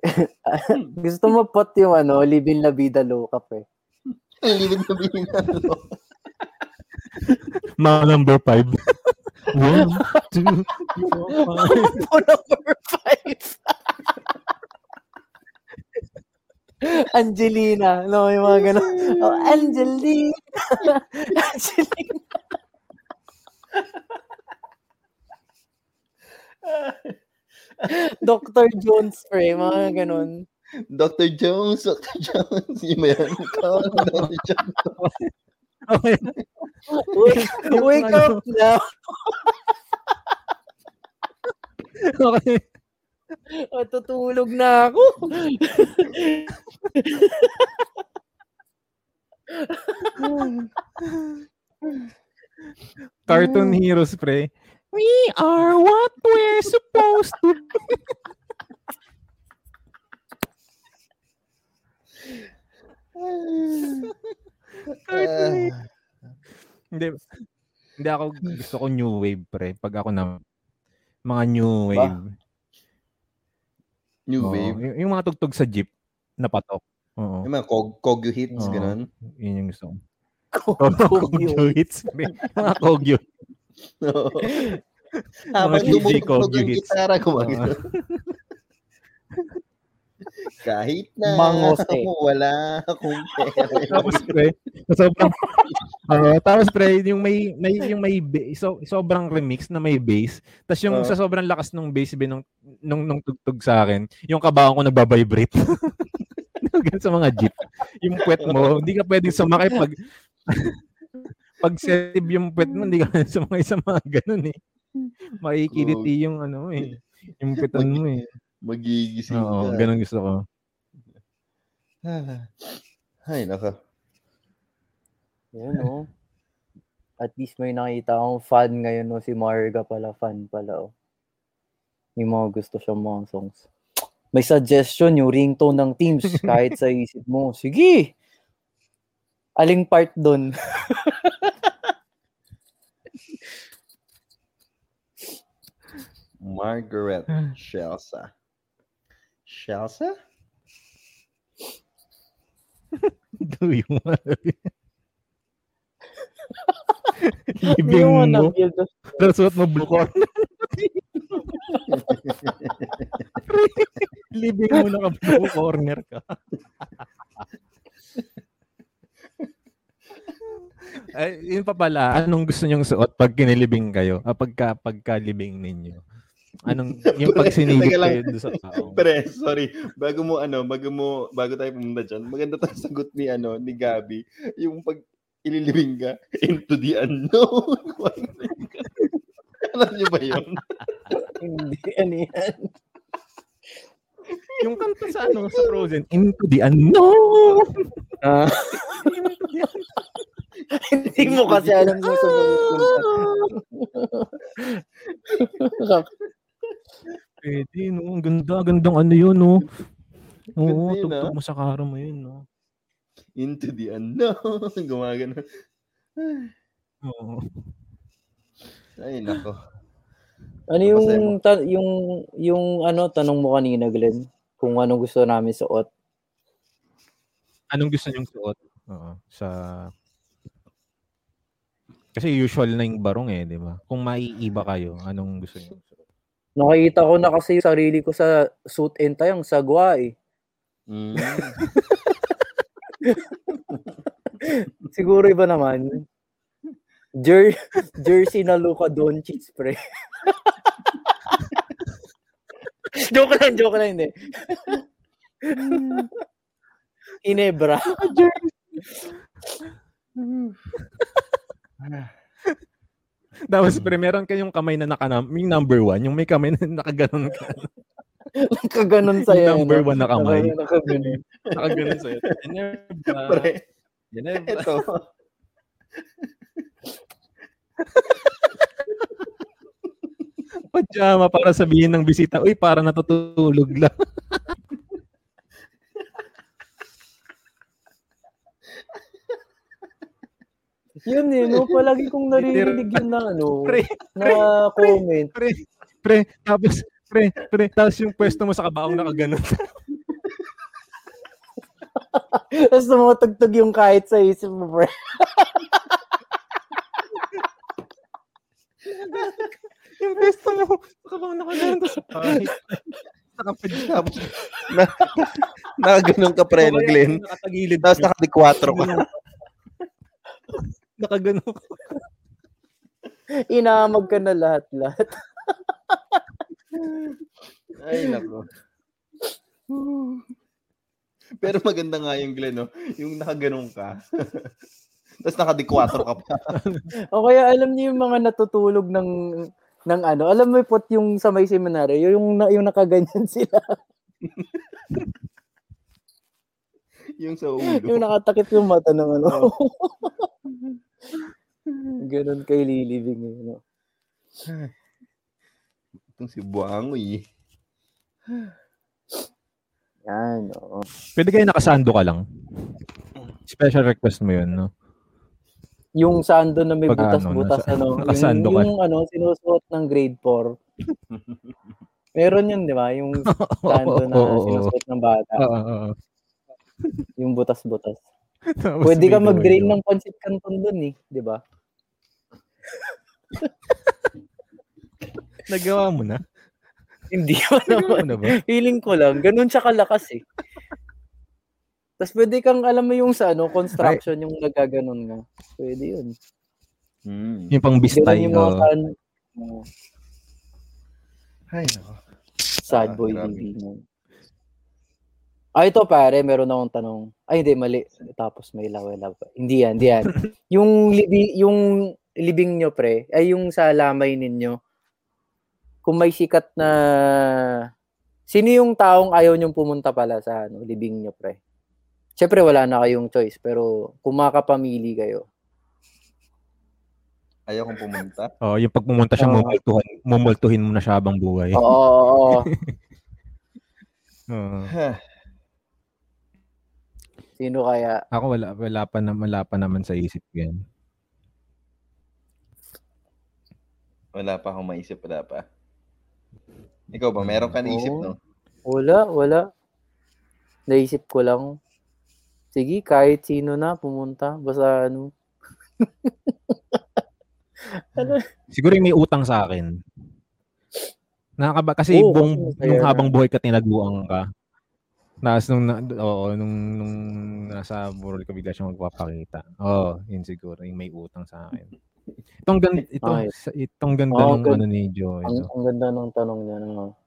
S2: [LAUGHS]
S1: Gusto mo pot yung ano, Living La Vida Loca, pre.
S2: Ang libid na binigyan.
S3: Mga number five. [LAUGHS] One, two, three, four, five.
S1: Number five. Angelina. No, yung mga gano'n. Oh, Angelina. Angelina. [LAUGHS] Dr. Jones, pre. Mga gano'n.
S2: Dr. Jones, Dr. Jones. Yung ba yan? Dr. Jones.
S1: Wake, wake up now.
S3: okay. [LAUGHS]
S1: Matutulog na ako.
S3: Cartoon heroes, pre. We are what we're supposed to be.
S2: Ah, [LAUGHS]
S3: Hindi. Hindi ako gusto ko new wave, pre. Pag ako na mga new
S2: Ba?
S3: wave.
S2: new
S3: Oo,
S2: wave.
S3: yung, yung mga tugtog sa jeep na patok. Oo.
S2: Yung mga kog, kogyo hits,
S3: Oo.
S2: ganun.
S3: Yun yung gusto ko.
S1: Kogyo. [LAUGHS]
S3: Hits. Mga kogyo. [LAUGHS] [LAUGHS]
S2: Habang
S3: DJ
S2: dumutugtog
S3: hits.
S2: gitara, gumagano. [LAUGHS] Kahit na
S1: Mangose.
S2: wala akong pera.
S3: tapos pre, sobrang Oo, tapos pre, yung may, may yung may so, sobrang remix na may bass. Tapos yung
S2: Oo.
S3: sa sobrang lakas ng bass bin nung, nung, nung tugtog sa akin, yung kabaong ko nagbabibrate. Ganun sa mga jeep. Yung puwet mo, hindi ka pwedeng sumakay pag pag save yung puwet mo, hindi ka sumakay sa mga ganun eh. Makikiliti yung ano eh. Yung puwetan mo eh.
S2: Magigising
S3: Oo,
S2: ka.
S3: ganun gusto ko. [SIGHS]
S2: Ay, naka.
S1: Yun, oh. At least may nakita akong fan ngayon, no? Si Marga pala, fan pala, oh. May mga gusto siyang mga songs. May suggestion, yung ringtone ng teams, kahit sa [LAUGHS] isip mo. Sige! Aling part doon? [LAUGHS]
S2: Margaret Shelsa. Shelsa? [LAUGHS]
S3: Do you want [LAUGHS]
S1: Hindi [LAUGHS]
S3: Libing
S1: mo
S3: mo.
S1: nag-feel to.
S3: Tapos suot mo blue corner. Libing mo naka blue corner ka. Ay, yun pa pala, anong gusto nyong suot pag kinilibing kayo? Ah, pagka, pagkalibing ninyo? Anong, yung pag sinilip
S2: Teka lang.
S3: kayo doon sa tao?
S2: Pre, sorry. Bago mo ano, bago mo bago tayo pumunta diyan, maganda tong sagot ni ano, ni Gabi, yung pag ililibing ka into the unknown. [LAUGHS] Alam niyo ba yun?
S1: Hindi, ano yan?
S3: Yung kanta sa ano, sa Frozen, Into the Unknown!
S1: Ah. Hindi mo kasi alam kung saan mapupunta. [LAUGHS]
S3: Pwede, no? Ang ganda, gandang ano yun, no? Oo,
S2: yun,
S3: tugtog
S2: ah.
S3: mo sa karo mo yun, no?
S2: Into the unknown. [LAUGHS] Gumagano. [SIGHS]
S3: Oo.
S2: Ay, nako.
S1: Ano yung, ta- yung, yung ano, tanong mo kanina, Glenn? Kung anong gusto namin suot.
S3: Anong gusto nyong suot? Oo, sa... Kasi usual na yung barong eh, di ba? Kung maiiba kayo, anong gusto niyo?
S1: Nakita ko na kasi yung sarili ko sa suit and tie, ang sagwa eh.
S2: Mm. [LAUGHS]
S1: Siguro iba naman. Jer- jersey na Luka Doncic, pre. [LAUGHS] joke lang, joke lang, hindi. Inebra. [LAUGHS] [LAUGHS]
S3: Tapos pre, meron kayong kamay na naka yung number one, yung may kamay na nakaganon ka. [LAUGHS]
S1: Kaganon
S3: Yung
S1: sa'yo.
S3: number
S1: no?
S3: one na kamay.
S1: Nakaganon.
S3: Nakaganon [LAUGHS] sa'yo. Ginebra.
S2: Pre,
S3: Ginebra.
S2: ito.
S3: Pajama para sabihin ng bisita, uy, para natutulog lang.
S1: Yun eh, no? Palagi kong naririnig yun na, ano,
S3: Pre,
S1: na comment.
S3: pre, pre, tapos, pre, pre, tapos yung pwesto mo sa kabaong nakaganon. [LAUGHS]
S1: Tapos tumutugtog yung kahit sa isip mo, pre. [LAUGHS]
S3: yung pwesto mo sa kabaong nakaganon. Tapos, kahit, nakapag-
S2: Tapos, na, nakaganon ka pre, no, Glenn.
S3: Nakatagilid.
S2: Tapos nakadikwatro ka. [LAUGHS]
S3: Nakaganon ka. [LAUGHS]
S1: Inamag ka na lahat-lahat. [LAUGHS]
S2: Ay, nako. [LAUGHS] Pero maganda nga yung Glenn, no? Yung nakaganon ka. Tapos nakadikwatro ka pa.
S1: O kaya alam niyo yung mga natutulog ng ng ano, alam mo po yung sa may seminary, yung na- yung nakaganyan sila,
S2: yung sa ulo.
S1: yung nakatakip yung mata ng ano. Ganun kay lilibing eh, no? [LAUGHS]
S2: Itong si Buangoy. [SIGHS]
S1: Yan, oo.
S3: Pwede kayo nakasando ka lang. Special request mo yun, no?
S1: Yung sando na may
S3: Pag ano,
S1: butas-butas,
S3: nasa-
S1: ano,
S3: nakasando
S1: yung,
S3: ka.
S1: yung ano, sinusuot ng grade 4. [LAUGHS] Meron yun, di ba? Yung [LAUGHS] sando na sinusuot ng bata.
S3: Oo, oo, oo.
S1: Yung butas-butas. [LAUGHS]
S3: Tapos
S1: Pwede ka mag-drain ng pancit canton dun eh, di ba? [LAUGHS]
S3: Nagawa mo na?
S1: Hindi ko
S3: Nagawa
S1: naman.
S3: mo na ba?
S1: Feeling ko lang, ganun siya kalakas eh. Tapos pwede kang, alam mo yung sa ano, construction, yung nagaganon nga. Pwede yun.
S2: Hmm.
S3: Yung pang bistay.
S1: yung mga
S3: oo.
S1: kan,
S2: Ay, nako.
S1: sad
S2: Ah,
S1: boy
S2: grabe.
S1: living. mo. Ah, ito pare, meron akong tanong. Ay, hindi, mali. Tapos may lawa-lawa. Hindi yan, hindi yan. [LAUGHS] yung, libi, yung libing nyo, pre, ay yung sa lamay ninyo, kung may sikat na... Sino yung taong ayaw nyong pumunta pala sa ano, libing nyo, pre? Siyempre, wala na kayong choice. Pero kung makapamili kayo,
S2: Ayaw kong pumunta. [LAUGHS]
S3: Oh, yung pag pumunta siya,
S1: Oo.
S3: mumultuhin, mumultuhin mo na siya habang buhay.
S1: Oo, oo, oo. [LAUGHS] Sino kaya?
S3: Ako wala wala pa na wala pa naman sa isip ko yan.
S2: Wala pa akong maisip, wala pa. Ikaw ba, meron ka naisip, no?
S1: Wala, wala. Naisip ko lang. Sige, kahit sino na pumunta. Basta ano. [LAUGHS]
S3: Siguro yung may utang sa akin. Nakakaba kasi
S1: Oo,
S3: buong, nung habang buhay ka tinaguan ka. Nas nung na, oo, nung nung nasa burol ka bigla siya magpapakita. Oo, yun siguro yung may utang sa akin. Itong gan ito
S1: Okay.
S3: sa- itong ganda
S1: Oo,
S3: ng ano ni Joe.
S1: Ang,
S3: Ito.
S1: ang ganda ng tanong niya. No?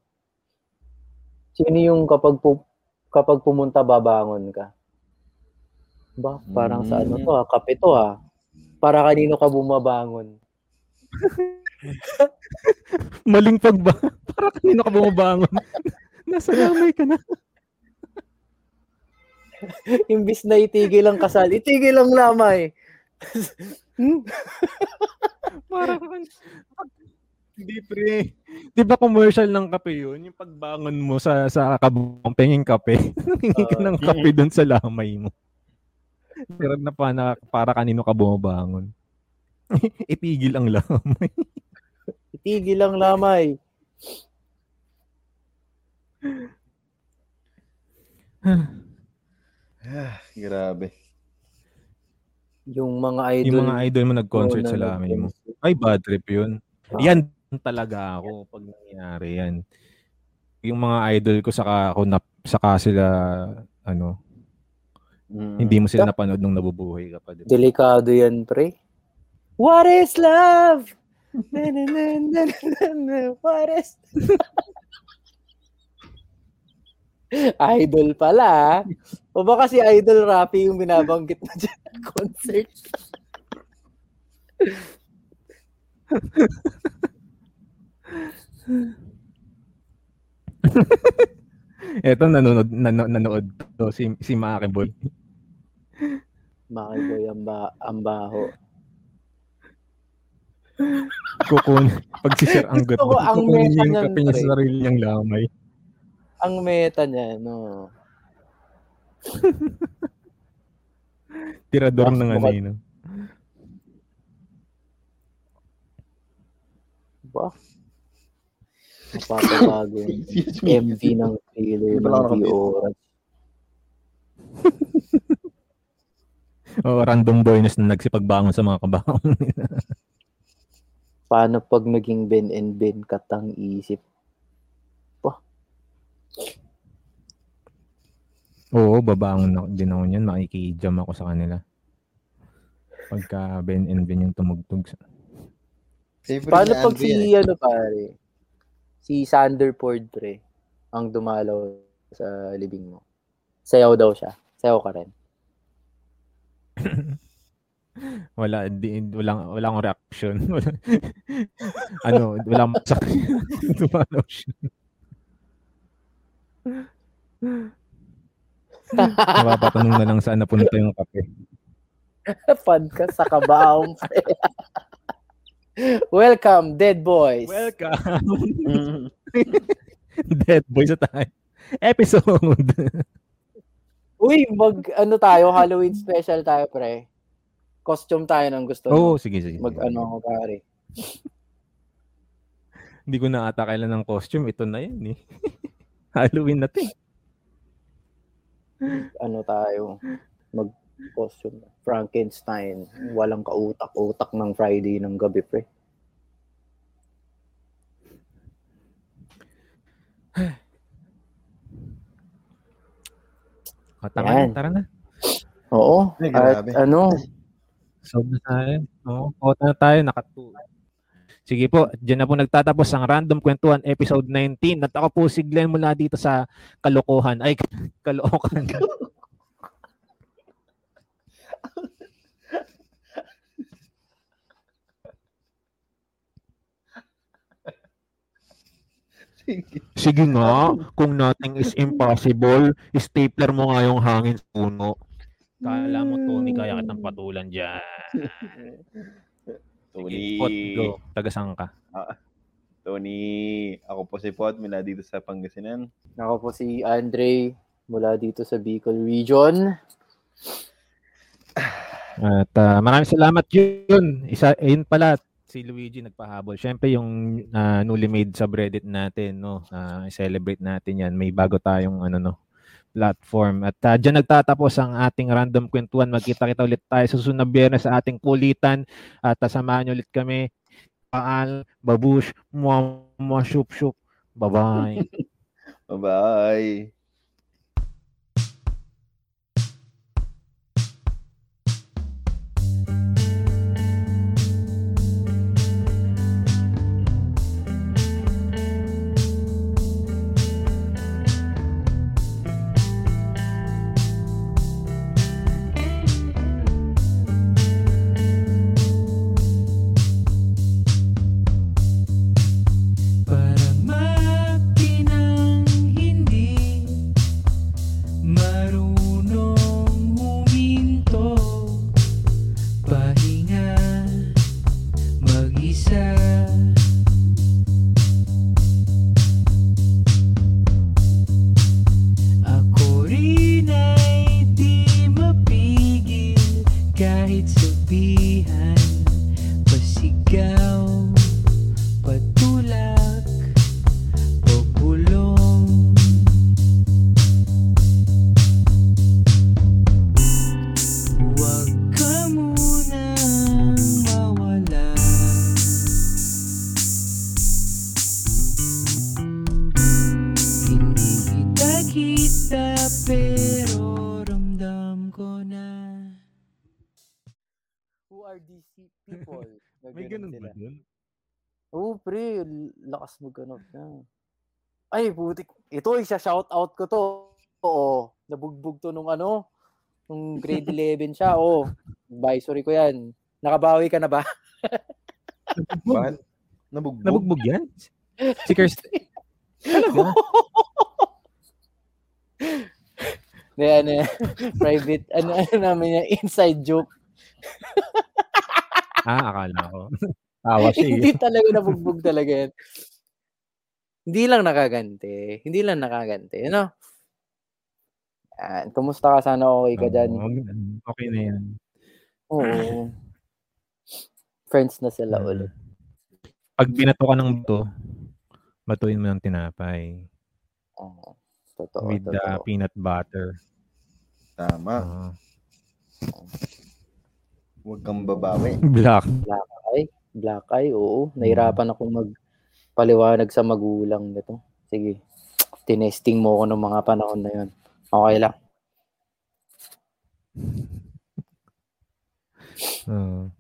S1: Sino yung kapag pu- kapag pumunta babangon ka? Ba, parang sa ano to ha, kape to ha. Para kanino ka bumabangon? [LAUGHS]
S3: Maling pagba. [LAUGHS] Para kanino ka bumabangon? [LAUGHS] Nasa lamay ka na.
S1: Imbis na itigil ang kasal, itigil ang lamay. Hmm?
S3: Para kan Hindi pre. Di ba commercial ng kape yun? Yung pagbangon mo sa sa kabong penging kape. Nangingi ka ng kape doon sa lamay mo. Pero na pa na para kanino ka bumabangon. Itigil ang lamay.
S1: Itigil ang lamay.
S2: Ah, grabe.
S1: Yung mga idol.
S3: Yung mga idol mo nag-concert
S1: na
S3: sa lamay mo. Ay, bad trip yun.
S1: Ah.
S3: Yan talaga ako pag nangyayari yan. Yung mga idol ko saka ako na, saka sila ano,
S2: Mm.
S3: hindi mo sila napanood nung nabubuhay ka pa. Diba?
S1: Delikado yan, pre. What is love? [LAUGHS] Na, na, na, na, na, na, What is... [LAUGHS] idol pala. ah. O baka si Idol Rafi yung binabanggit mo dyan sa concert.
S3: Eto nanonood nanonood, nanood to si si Makibol.
S1: Makiboy ang, ba ang baho.
S3: Kukun pag si Sir ang
S1: Gusto ko ang meta pre.
S3: sa sarili niyang lamay.
S1: Ang meta niya, no. [LAUGHS]
S3: Tirador ng ano yun. no?
S1: Ba? Napapagago yun.
S2: Excuse me.
S1: MV ng trailer ng
S2: nakapit.
S1: oras. [LAUGHS]
S3: O random boyness na nagsipagbangon sa mga kabaong nila.
S1: Paano pag naging Ben and Ben katang isip?
S3: Oo, babangon ako din ako niyan. Makikijam ako sa kanila. Pagka Ben and Ben yung tumugtog. sa-
S2: Favorite
S1: Paano pag si,
S2: eh.
S1: ano pare, si Sanderford pre, ang dumalaw sa libing mo? Sayaw daw siya. Sayaw ka rin. [LAUGHS]
S3: Wala, di, walang, [LAUGHS] wala akong reaction. Wala, ano, wala sa [LAUGHS] Dumalaw siya. Napapatanong na lang saan napunta yung kape.
S1: Ka sa kabaong [LAUGHS] pre. Welcome, dead boys.
S3: Welcome! [LAUGHS] Dead boy sa tayo. Episode!
S1: Uy, mag, ano tayo, Halloween special tayo, pre. Costume tayo ng gusto
S3: Oo, oh, sige, sige.
S1: Mag,
S3: sige.
S1: ano pare.
S3: Hindi ko na ata kailan ng costume. Ito na yan eh. [LAUGHS] Halloween na to eh.
S1: Ano tayo, mag costume. Frankenstein. Walang kautak-utak ng Friday ng gabi, pre. [SIGHS]
S3: O, tama na,
S1: Yan.
S3: tara na.
S1: Oo.
S2: Ay,
S1: At
S2: grabe.
S1: ano,
S3: Solve na tayo. Oo, oh, na tayo. Nakatu. Sige po, dyan na po nagtatapos ang Random Kwentuhan episode 19. At ako po si Glenn mula dito sa Kalokohan. Ay, [LAUGHS] Kalookan.
S2: Sige.
S3: Sige nga, kung nothing is impossible, stapler mo nga yung hangin sa puno. Kala mo, Tony, kaya kitang patulan dyan. [LAUGHS] Sige, Pot,
S2: Tony.
S3: go. Taga saan ka?
S2: Tony. Ako po si Pot, mula dito sa Pangasinan.
S1: Ako po si Andre mula dito sa Bicol Region.
S3: At ah, maraming salamat yun. Isa, yun pala, si Luigi nagpahabol. Siyempre yung ah, newly made subreddit natin, no? Ah, celebrate natin yan. May bago tayong ano, no? Platform. At uh, dyan nagtatapos ang ating random kwentuhan. Magkita-kita ulit tayo susunod na biyernes sa ating kulitan. At uh, samahan niyo ulit kami. Paal, babush, muwa, muwa, shup, shup. Bye-bye. [LAUGHS]
S2: Bye-bye.
S1: These people? [LAUGHS] Na
S3: May
S1: ganun
S3: ba dun?
S1: Oo, pre. l- Lakas maghanap na. Ay, putik. Ito, isa-shout out ko to. Oo. Nabugbog to nung ano, nung grade [LAUGHS] 11 siya. Oo. Advisory ko yan. Nakabawi ka na ba? [LAUGHS]
S2: Bakit? Nabugbog.
S3: Nabugbog yan? Si Kirsty? Talaga?
S1: Hindi, ano yan. Private, ano, ano namin yan, inside joke.
S3: Ah, akala ko. [LAUGHS] Tawa siya.
S1: Hindi
S3: eh.
S1: talaga nabugbog talaga yan. Hindi lang nakaganti. Hindi lang nakaganti. Ano? Yan. Kumusta ka? Sana okay ka dyan.
S3: Okay na yan.
S1: Oo. Friends na sila ulit.
S3: Pag binato ka ng bato, batuin mo ng tinapay.
S1: Oo. Totoo,
S3: with the
S1: totoo.
S3: peanut butter.
S2: Tama.
S3: Oo.
S2: Huwag kang babawi.
S3: black.
S1: Black eye, oo. Nahirapan akong magpaliwanag sa magulang nito. Sige. Tinesting mo ako ng mga panahon na yun. Okay lang.
S3: Oo. [LAUGHS]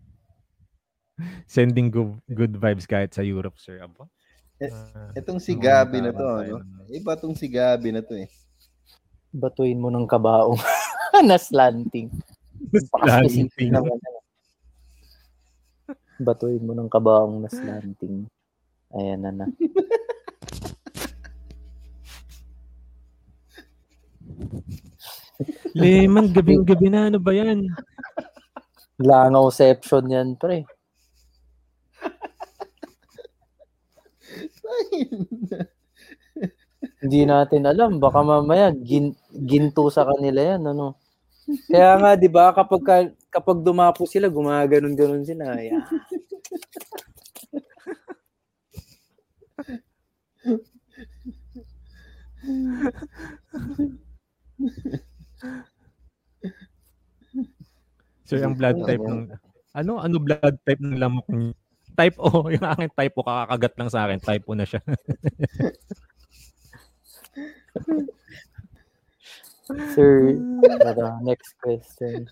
S3: Sending good, good vibes kahit sa Europe, sir. Aba?
S2: Eh,
S3: Ah,
S2: Itong si Gabi na to, ano? Iba tong si Gabi na to eh.
S1: Batuin mo ng kabaong [LAUGHS] na slanting.
S3: Slanting.
S1: naman. Batuin mo ng kabaong na slanting. Ayan na na. [LAUGHS]
S3: Lemon, gabing-gabi na. Ano ba yan?
S1: Langaw-ception yan, pre. Hindi natin alam. Baka mamaya gin, ginto sa kanila yan. Ano? Kaya nga, di ba, kapag, ka- kapag dumapo sila, gumaganon-ganon sila. [LAUGHS] Ayan.
S3: Sir, ang blood type ng... Ano? Ano blood type ng lamok niyo? Type O. [LAUGHS] Yung aking type O, kakakagat lang sa akin. Type O na siya. [LAUGHS]
S1: Sir, tara, next question.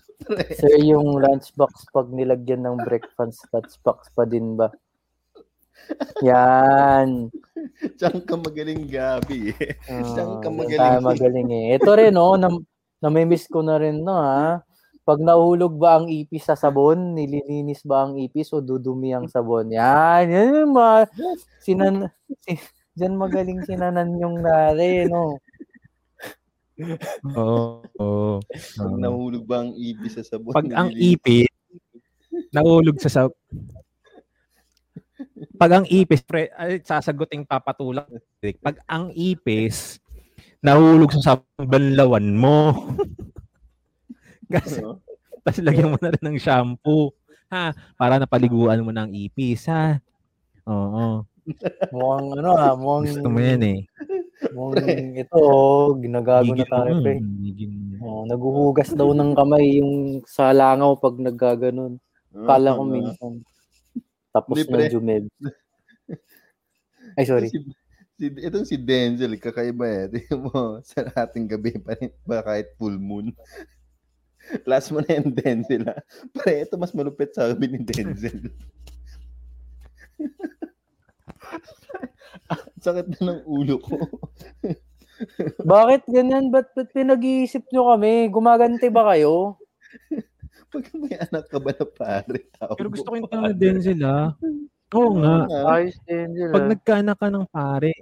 S1: Sir, yung lunchbox pag nilagyan ng breakfast lunchbox pa din ba? Yan.
S2: Diyan ka magaling Gabi eh. Diyan ka
S1: Ah,
S2: magaling.
S1: tayo magaling eh. Ito rin, no, na, namimiss ko na rin, no, ha? Pag nahulog ba ang ipis sa sabon, nililinis ba ang ipis o dudumi ang sabon? Yan, yan yung mga, sinan, si, dyan magaling sinanan yung nare, no?
S3: Oo. oo.
S2: Pag
S3: Oo.
S2: nahulog ba ang ibis sa sabon?
S3: Pag ang ipit, nahulog sa sa pag ang ipis, pre, ay, sasaguting papatulak. Pag ang ipis, nahulog sa banlawan mo. [LAUGHS] Kasi,
S2: Ano?
S3: tapos lagyan mo na rin ng shampoo. Ha? Para napaliguan mo ng ipis, ha? Oo.
S1: Mukhang ano ah, mukhang,
S3: Gusto mo yan eh.
S1: Mukhang ito, oh, ginagago na tayo,
S3: mo,
S1: pre.
S3: gigil mo.
S1: Oh, naguhugas daw ng kamay yung sa langaw pag naggaganon. Kala ko
S2: Ah,
S1: minsan. Tapos
S2: Hindi,
S1: na
S2: pre.
S1: Jumeb. [LAUGHS] Ay, sorry.
S2: Si, si, itong si Denzel, kakaiba eh. Tingnan mo, [LAUGHS] sa ating gabi pa rin, ba kahit full moon. [LAUGHS] Last mo na yung Denzel ha. Pre, ito mas malupit sa sabi ni Denzel. Sakit na ng ulo ko. [LAUGHS]
S1: Bakit ganyan? Ba't, ba't pinag-iisip nyo kami? Gumaganti ba kayo?
S2: Pag may anak ka ba na pare?
S3: Pero gusto ko yung tanong din sila. Oo nga.
S2: nga.
S1: Ayos din.
S3: Pag nagkaanak ka ng pare,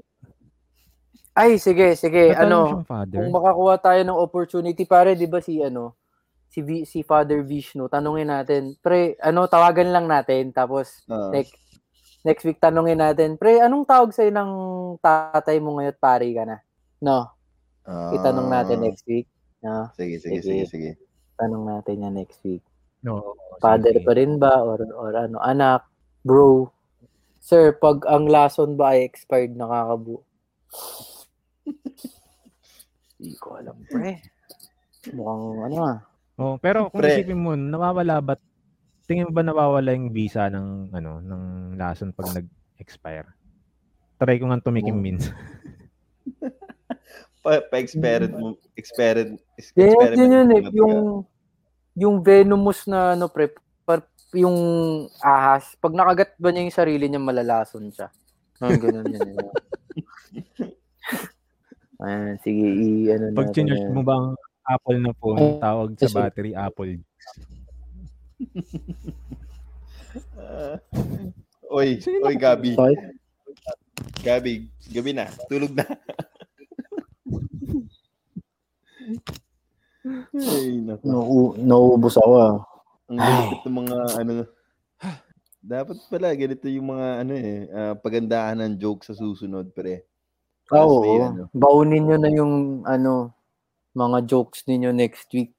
S1: Ay, sige, sige. Ano, kung makakuha tayo ng opportunity, pare, di ba si, ano, si, v, si Father Vishnu, tanungin natin, pre, ano, tawagan lang natin, tapos,
S2: Ah,
S1: next, next week, tanungin natin, pre, anong tawag sa'yo ng tatay mo ngayon, pare ka na? No,
S2: ah,
S1: itanong natin next week. No,
S2: Sige, sige,
S1: Sige.
S2: sige, sige.
S1: tanong natin yan next week.
S3: No,
S1: Father
S3: sige.
S1: pa rin ba or or ano anak bro sir pag ang lason ba ay expired nakakabu [LAUGHS] Hindi ko alam pre mukhang ano ah
S3: Oh, pero kung
S2: Pre.
S3: isipin mo, nawawala ba tingin mo ba nawawala yung visa ng ano, ng lason pag nag-expire? Try ko nga tumikim
S2: Oh.
S3: minsan.
S2: Pa, pa-experiment mo, experiment,
S1: Yes,
S2: experiment
S1: yun yun eh.
S2: na
S1: Yung, yung venomous na ano pre, par, yung ahas, pag nakagat ba niya yung sarili niya, malalason siya. Ah, ganun yun. yun. [LAUGHS] Ayan, sige, i, ano
S3: Pag chinerge
S1: yan.
S3: mo ba ang Apple na phone, tawag sa battery Apple.
S2: Ah. oy,
S3: Sino
S2: oy Gabi.
S1: Sorry?
S2: Gabi, gabi na. Tulog na. Ay, naku.
S1: Nau- nauubos ako ah.
S2: Ang galipit ng mga ano. Dapat pala ganito yung mga ano eh, ah, pagandahan ng joke sa susunod pre.
S1: Ah,
S2: Tapos may
S1: Oo.
S2: ano.
S1: Baunin nyo na yung ano, mga jokes ninyo next week.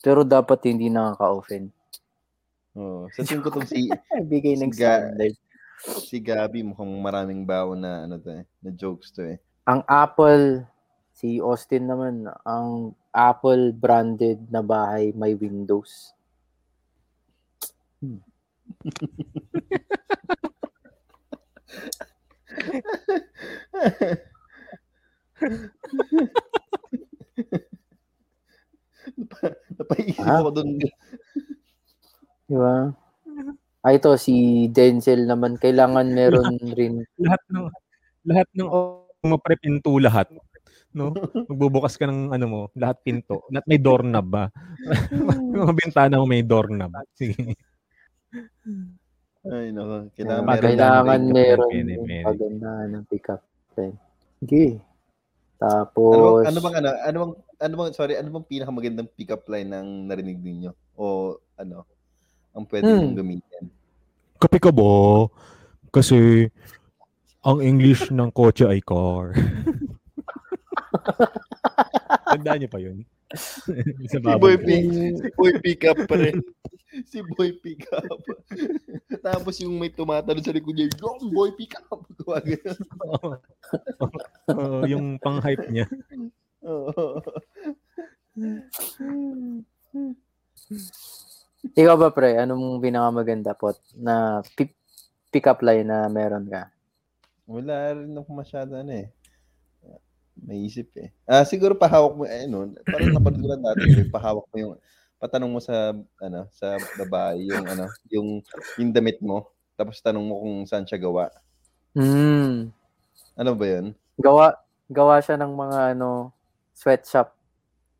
S1: Pero dapat hindi nakaka-offend.
S2: Oh, sa tingin ko tong si [LAUGHS]
S1: Bigay ng
S2: Si Ga- si Gabi mukhang maraming baon na ano to eh, na jokes to eh.
S1: Ang Apple, si Austin naman, ang Apple branded na bahay may Windows.
S2: Napaisip
S1: Ah.
S2: ako dun.
S1: Di ba? Ah, ito, si Denzel naman, kailangan meron rin.
S3: Lahat ng lahat ng mo pre pinto lahat. No? [LAUGHS] Magbubukas ka ng ano mo, lahat pinto. Lahat may doorknob ba? Yung [LAUGHS] mga bintana mo may doorknob. [LAUGHS] Sige.
S2: Ay, nako. Kailangan
S1: Ah,
S2: meron
S1: kailangan meron pagandahan ng pick-up line. Sige.
S2: Ano
S1: Tapos,
S2: bang, ano bang, ano, ano bang, ano bang, sorry, ano bang pinakamagandang pick-up line ng narinig ninyo? O, ano, ang pwede
S1: Hmm.
S2: mong gamitin?
S3: Kape ka ba? Kasi ang English ng kotse ay car. [LAUGHS] Tandaan niyo pa yun? [LAUGHS]
S2: Si Boy, pick, [LAUGHS] si Boy Pickup pa rin. si Boy Pickup. Tapos yung may tumatalon sa likod niya, yung Boy Pickup. Gumagano.
S3: Oo, yung pang-hype niya.
S2: Oo.
S1: Ikaw ba pre, anong pinakamaganda po na pi- pick-up line na meron ka?
S2: Wala rin ako masyado ano eh. Maisip eh. Ah, siguro pahawak mo, eh, no, parang lang dati, eh, pahawak mo yung, patanong mo sa, ano, sa babae, yung, ano, yung, yung damit mo, tapos tanong mo kung saan siya gawa.
S1: Hmm.
S2: Ano ba yun?
S1: Gawa, gawa siya ng mga ano, sweatshop.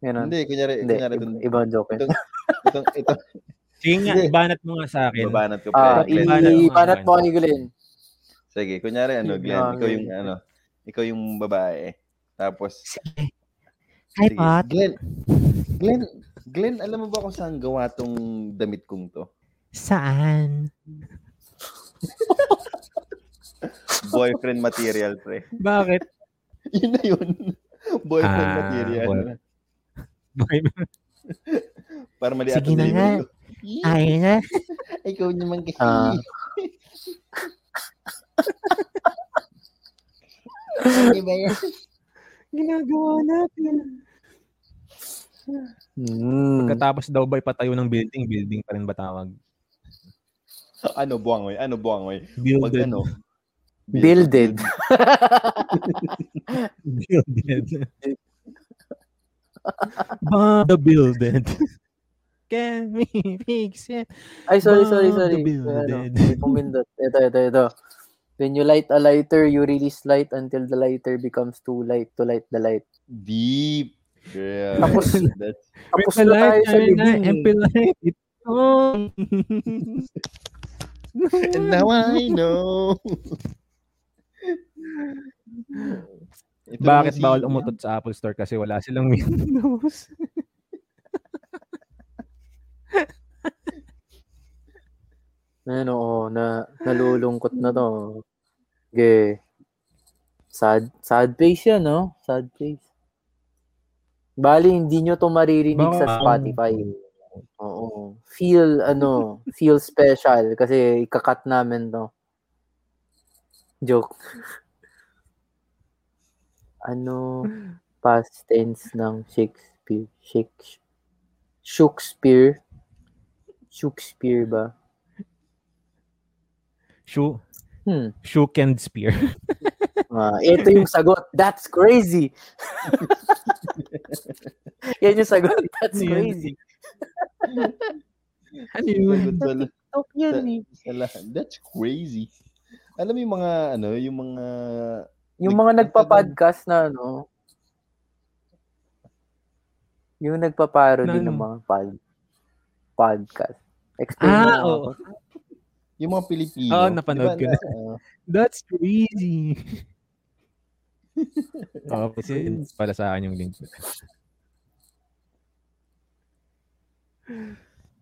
S1: Ganun.
S2: Hindi, kunyari,
S1: Hindi,
S2: kunyari, dun,
S1: ibang joke.
S2: itong, itong, ito,
S3: Sige nga,
S2: Sige.
S3: ibanat mo nga sa akin.
S2: babanat ko pa. Glenn.
S3: ibanat
S1: ibanat mo kay Glenn.
S2: Sige, kunyari, ano, Glenn, ikaw yung, ano, ikaw yung babae. Tapos,
S6: Hi,
S2: sige,
S6: Pot.
S2: Glenn, Glenn, Glenn, alam mo ba kung saan gawa tong damit kong to?
S6: Saan? [LAUGHS]
S2: Boyfriend material, pre.
S3: Bakit? [LAUGHS]
S2: Yun na yun. Boyfriend
S3: Ah,
S2: material.
S3: boy- Boy- [LAUGHS]
S2: Para mali
S6: Sige na nga. Ay na. [LAUGHS]
S2: Ikaw naman kasi.
S1: Ah. [LAUGHS]
S2: Ano ba yan?
S3: Ginagawa natin.
S1: Mm.
S3: Pagkatapos daw ba'y patayo ng building, building pa rin ba tawag?
S2: Ano buwangoy? Ano buwangoy? Pag
S3: Builded.
S2: ano?
S1: Builded. [LAUGHS]
S3: Builded. Bob the builded. Can we fix it?
S1: Ay, sorry, sorry, sorry. Ano, pumindot. Ito, ito, ito. When you light a lighter, you release light until the lighter becomes too light to light the light.
S2: Deep. Yeah.
S1: Tapos-
S2: That's,
S1: Tapos na tayo
S3: light,
S1: sa libing.
S3: and light it on.
S2: and now I know. Ito
S3: Bakit bawal umutot sa Apple Store? Kasi wala silang [LAUGHS] Windows.
S1: Ano, oh, na, nalulungkot na to. Okay. Sad, sad face yan, no? Sad face. Bali, hindi nyo to maririnig sa
S3: Baka-
S1: Spotify. Oo. Feel, ano, [LAUGHS] feel special kasi ikakat namin to. Joke. Ano, [LAUGHS] past tense ng Shakespeare? Shakespeare? Shakespeare? Shakespeare ba?
S3: Shoe,
S1: Hmm.
S3: shook and spear. [LAUGHS]
S1: Ah, ito yung sagot. That's crazy. [LAUGHS] Yan yung sagot. That's
S3: Ano yun?
S1: crazy. [LAUGHS]
S3: ano yun?
S2: Sagot wala.
S1: Tok yan eh.
S2: That's crazy. Alam mo yung mga, ano, yung mga,
S1: Yung mga nagpa-podcast na ano, yung nagpa-parody
S3: Na
S1: ng
S3: ano?
S1: mga pod, podcast. Explain
S3: Ah, oo.
S1: ako.
S2: yung mga Pilipino.
S3: Oo, napanood
S2: Di
S3: ko na.
S2: uh,
S3: That's crazy. [LAUGHS] Oo, kasi para sa akin yung link.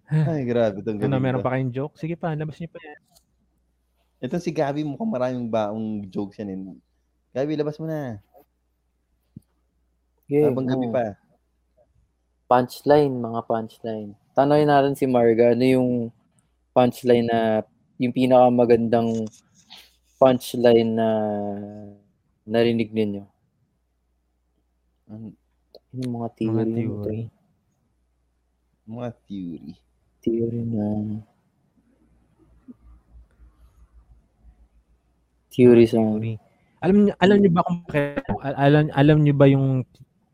S2: ay, grabe. Itong [SIGHS]
S3: Ano, meron pa kayong joke? Sige pa, labas niyo pa yan.
S2: Itong si Gabi, mukhang maraming baong jokes yan. eh. Gabi, labas mo na.
S1: Okay,
S2: Habang gabi pa.
S1: Punchline, mga punchline. Tanongin natin si Marga, ano yung punchline na, yung pinakamagandang punchline na narinig ninyo?
S2: Ang-
S1: Yung mga
S3: Mga
S1: theory.
S3: theory.
S2: Mga theory.
S1: Theory na... Theory sa...
S3: Theory. Alam niyo, alam niyo ba kung alam, alam niyo ba yung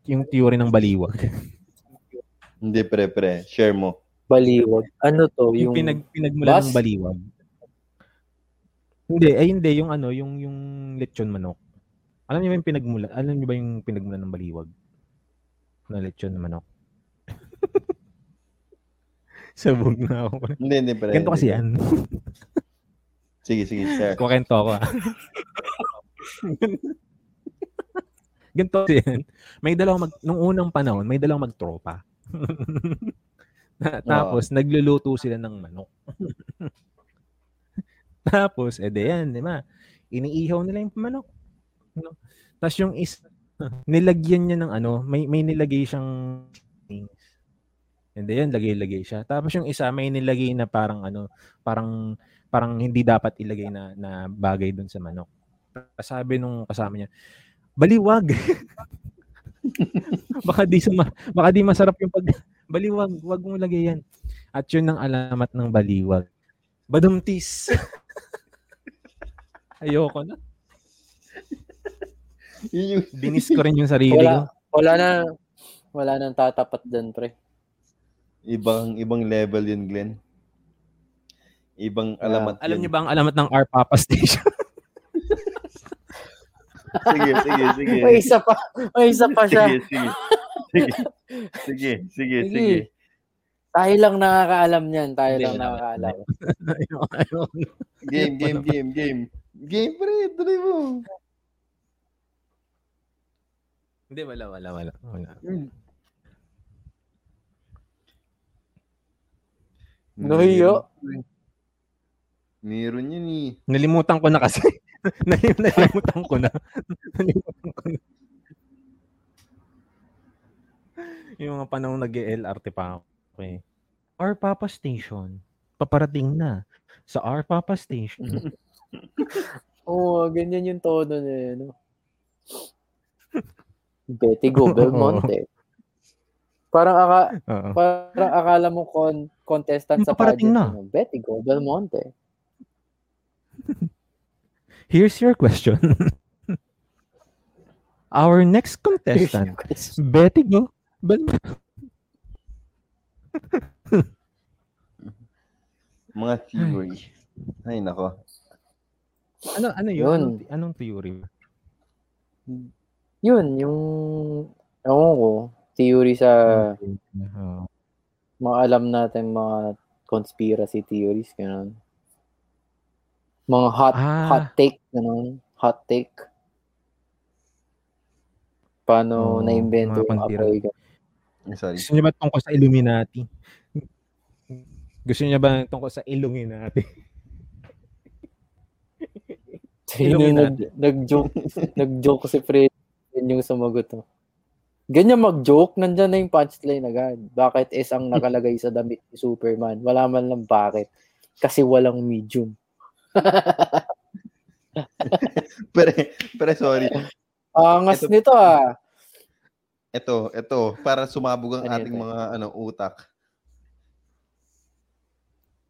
S3: yung theory ng baliwag? [LAUGHS]
S2: Hindi, pre, pre. Share mo.
S1: Baliwag. Ano to?
S3: Yung,
S1: Yung...
S3: pinag pinagmulan
S1: bus?
S3: ng baliwag. Hindi, ay hindi yung ano, yung yung lechon manok. Alam niyo ba yung pinagmulan? Alam niyo ba yung pinagmulan ng baliwag? Na lechon na manok. [LAUGHS] Sabog na ako.
S2: Hindi, hindi, pre.
S3: Ganito kasi yan. [LAUGHS]
S2: Sige, sige, share.
S3: Kukwento ako ah. [LAUGHS] Ganito kasi yan. May dalawang mag, nung unang panahon, may dalawang magtropa. [LAUGHS] Tapos, nagluluto sila ng manok. [LAUGHS] Tapos, edi yan, di ba? Iniihaw nila yung manok. No? Tapos yung is [LAUGHS] nilagyan niya ng ano, may may nilagay siyang things. And then, lagay-lagay siya. Tapos yung isa, may nilagay na parang ano, parang parang hindi dapat ilagay na na bagay doon sa manok. Sabi nung kasama niya, baliwag. Baka di suma, baka di masarap yung pag [LAUGHS] baliwag, wag mong lagay yan. At yun ang alamat ng baliwag. Badumtis. [LAUGHS] Ayoko na. Binis ko rin yung [LAUGHS] sarili
S1: Wala,
S3: ko.
S1: wala na, wala nang tatapat dun, pre.
S2: ibang, ibang level yun, Glenn. Ibang alamat
S3: Alam
S2: yun.
S3: niyo ba ang alamat ng R Papa Station?
S2: Sige, sige, sige.
S1: May isa pa, may isa pa siya.
S2: Sige, sige. Sige, sige, sige,
S1: Sige.
S2: sige.
S1: Tayo lang nakakaalam niyan, tayo
S3: Hindi,
S1: lang nakakaalam.
S3: Ayoko, ayoko.
S2: Game, game, game, game. Game, pre. Tuloy mo.
S3: Hindi, wala, wala, wala. wala.
S1: Nahiyo.
S2: Meron yun eh.
S3: Nalimutan ko na kasi. [LAUGHS] Nalim- Nalimutan ko na. [LAUGHS] Nalimutan ko na. Yung mga panahon nag-LRT pa ako. Okay. Our Papa Station. Paparating na sa Our Papa Station. [LAUGHS]
S1: Oo, ganyan yung tono niya. No? Betty Go Belmonte. Parang, aka,
S3: Oo.
S1: parang akala mo con, contestant sa
S3: paparating
S1: pageant.
S3: na.
S1: Betty Go Belmonte.
S3: Here's your question. [LAUGHS] Our next contestant, Betty Go. [LAUGHS]
S2: Mga theory. Ay, nako.
S3: ano ano yun?
S1: Yun.
S3: Anong, anong theory?
S1: Yun, yung, ewan ko, theory sa
S3: Oo.
S1: mga alam natin mga conspiracy theories, gano'n. Mga hot,
S3: Ah.
S1: hot take, gano'n. Hot take. Paano
S3: Oo,
S1: na-invento yung apoy. ganun.
S2: Sorry.
S3: Gusto niya ba tungkol sa Illuminati? Gusto niya ba tungkol sa Illuminati? [LAUGHS]
S1: Sino yung nag,
S3: Illuminati.
S1: nag-joke, [LAUGHS] nag-joke si Fred, yun yung sumagot. Oh. Ganyan mag-joke, nandyan na yung punchline agad. Bakit is ang nakalagay sa damit ni Superman? Wala man lang bakit. Kasi walang medium. [LAUGHS]
S2: Pero, pero sorry.
S1: Angas
S2: Ito-
S1: nito ah.
S2: Ito, ito, para sumabog ang
S1: Ano
S2: ating mga ano utak.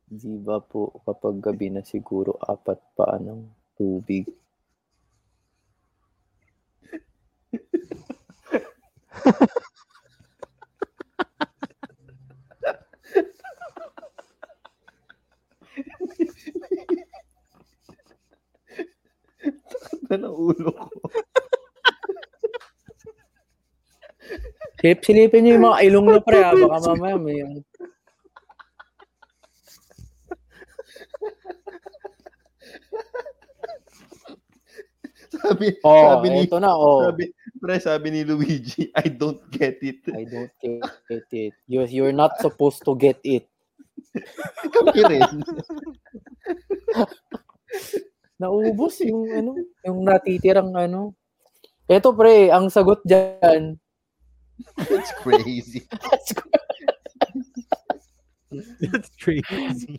S1: Di ba po kapag gabi na siguro apat pa ng tubig? [LAUGHS]
S2: ng ulo ko. [LAUGHS]
S1: Silip, silipin niyo yung mga ilong na pre, baka mamaya may yung...
S2: Sabi,
S1: Oh,
S2: sabi ni
S1: na, oh.
S2: sabi, pre, sabi ni Luigi, [LAUGHS] I don't get it.
S1: I don't get it. You, you're not supposed to get it. [LAUGHS]
S2: Kami rin.
S1: Naubos yung ano, yung natitirang ano. Eto pre, ang sagot diyan.
S2: It's [LAUGHS] crazy.
S3: That's crazy.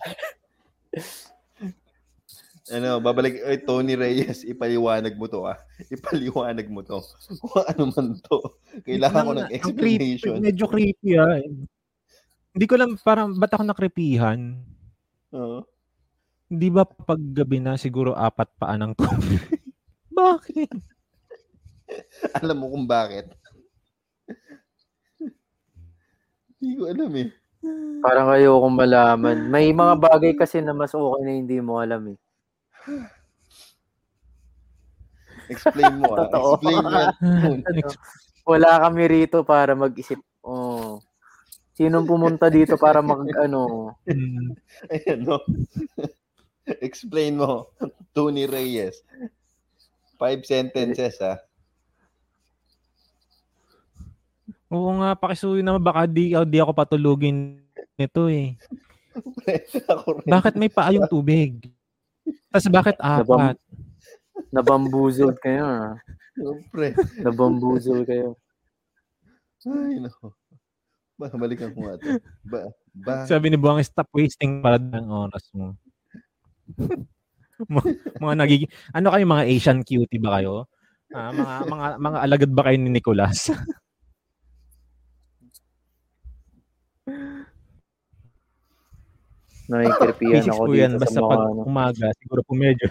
S2: ano, babalik, ay, Tony Reyes, ipaliwanag mo to ah. Ipaliwanag mo to. Kung ano man to. Kailangan ko ng
S3: Ang creepy,
S2: explanation.
S3: medyo creepy ah. Hindi ko lang, parang, ba't ako nakrepihan?
S2: Oo.
S3: Hindi ba pag gabi na siguro apat paan ng tubig? [LAUGHS] Bakit? [LAUGHS]
S2: alam mo kung bakit. [LAUGHS] Hindi ko alam eh.
S1: Parang ayoko malaman. May mga bagay kasi na mas okay na hindi mo alam eh. [SIGHS]
S2: Explain mo ah.
S1: Totoo.
S2: Explain mo.
S1: Wala kami rito para mag-isip. Oh. Sinong pumunta dito para mag ano?
S2: Ayan, no? [LAUGHS] Explain mo. Tony Reyes. Five sentences, ah.
S3: Oo nga, pakisuyo naman. Baka di, di ako patulugin nito eh. [LAUGHS] Bakit may paa yung tubig? Tapos bakit apat?
S1: Nabambuzled kayo. ah.
S2: Siyempre.
S1: Nabambuzled kayo.
S2: Ay, nako. Ba, balikan ko nga ito. Ba, ba,
S3: Sabi ni Buwang, stop wasting para ng oras mo. Mga, mga nagiging, ano kayo, mga Asian cutie ba kayo? Ah, mga, mga, mga alagad ba kayo ni Nicolas? [LAUGHS]
S1: Nakikirpihan
S3: Physics
S1: ako dito
S3: yan,
S1: sa
S3: basta
S1: mga
S3: pag
S1: ano,
S3: umaga, siguro po medyo. [LAUGHS]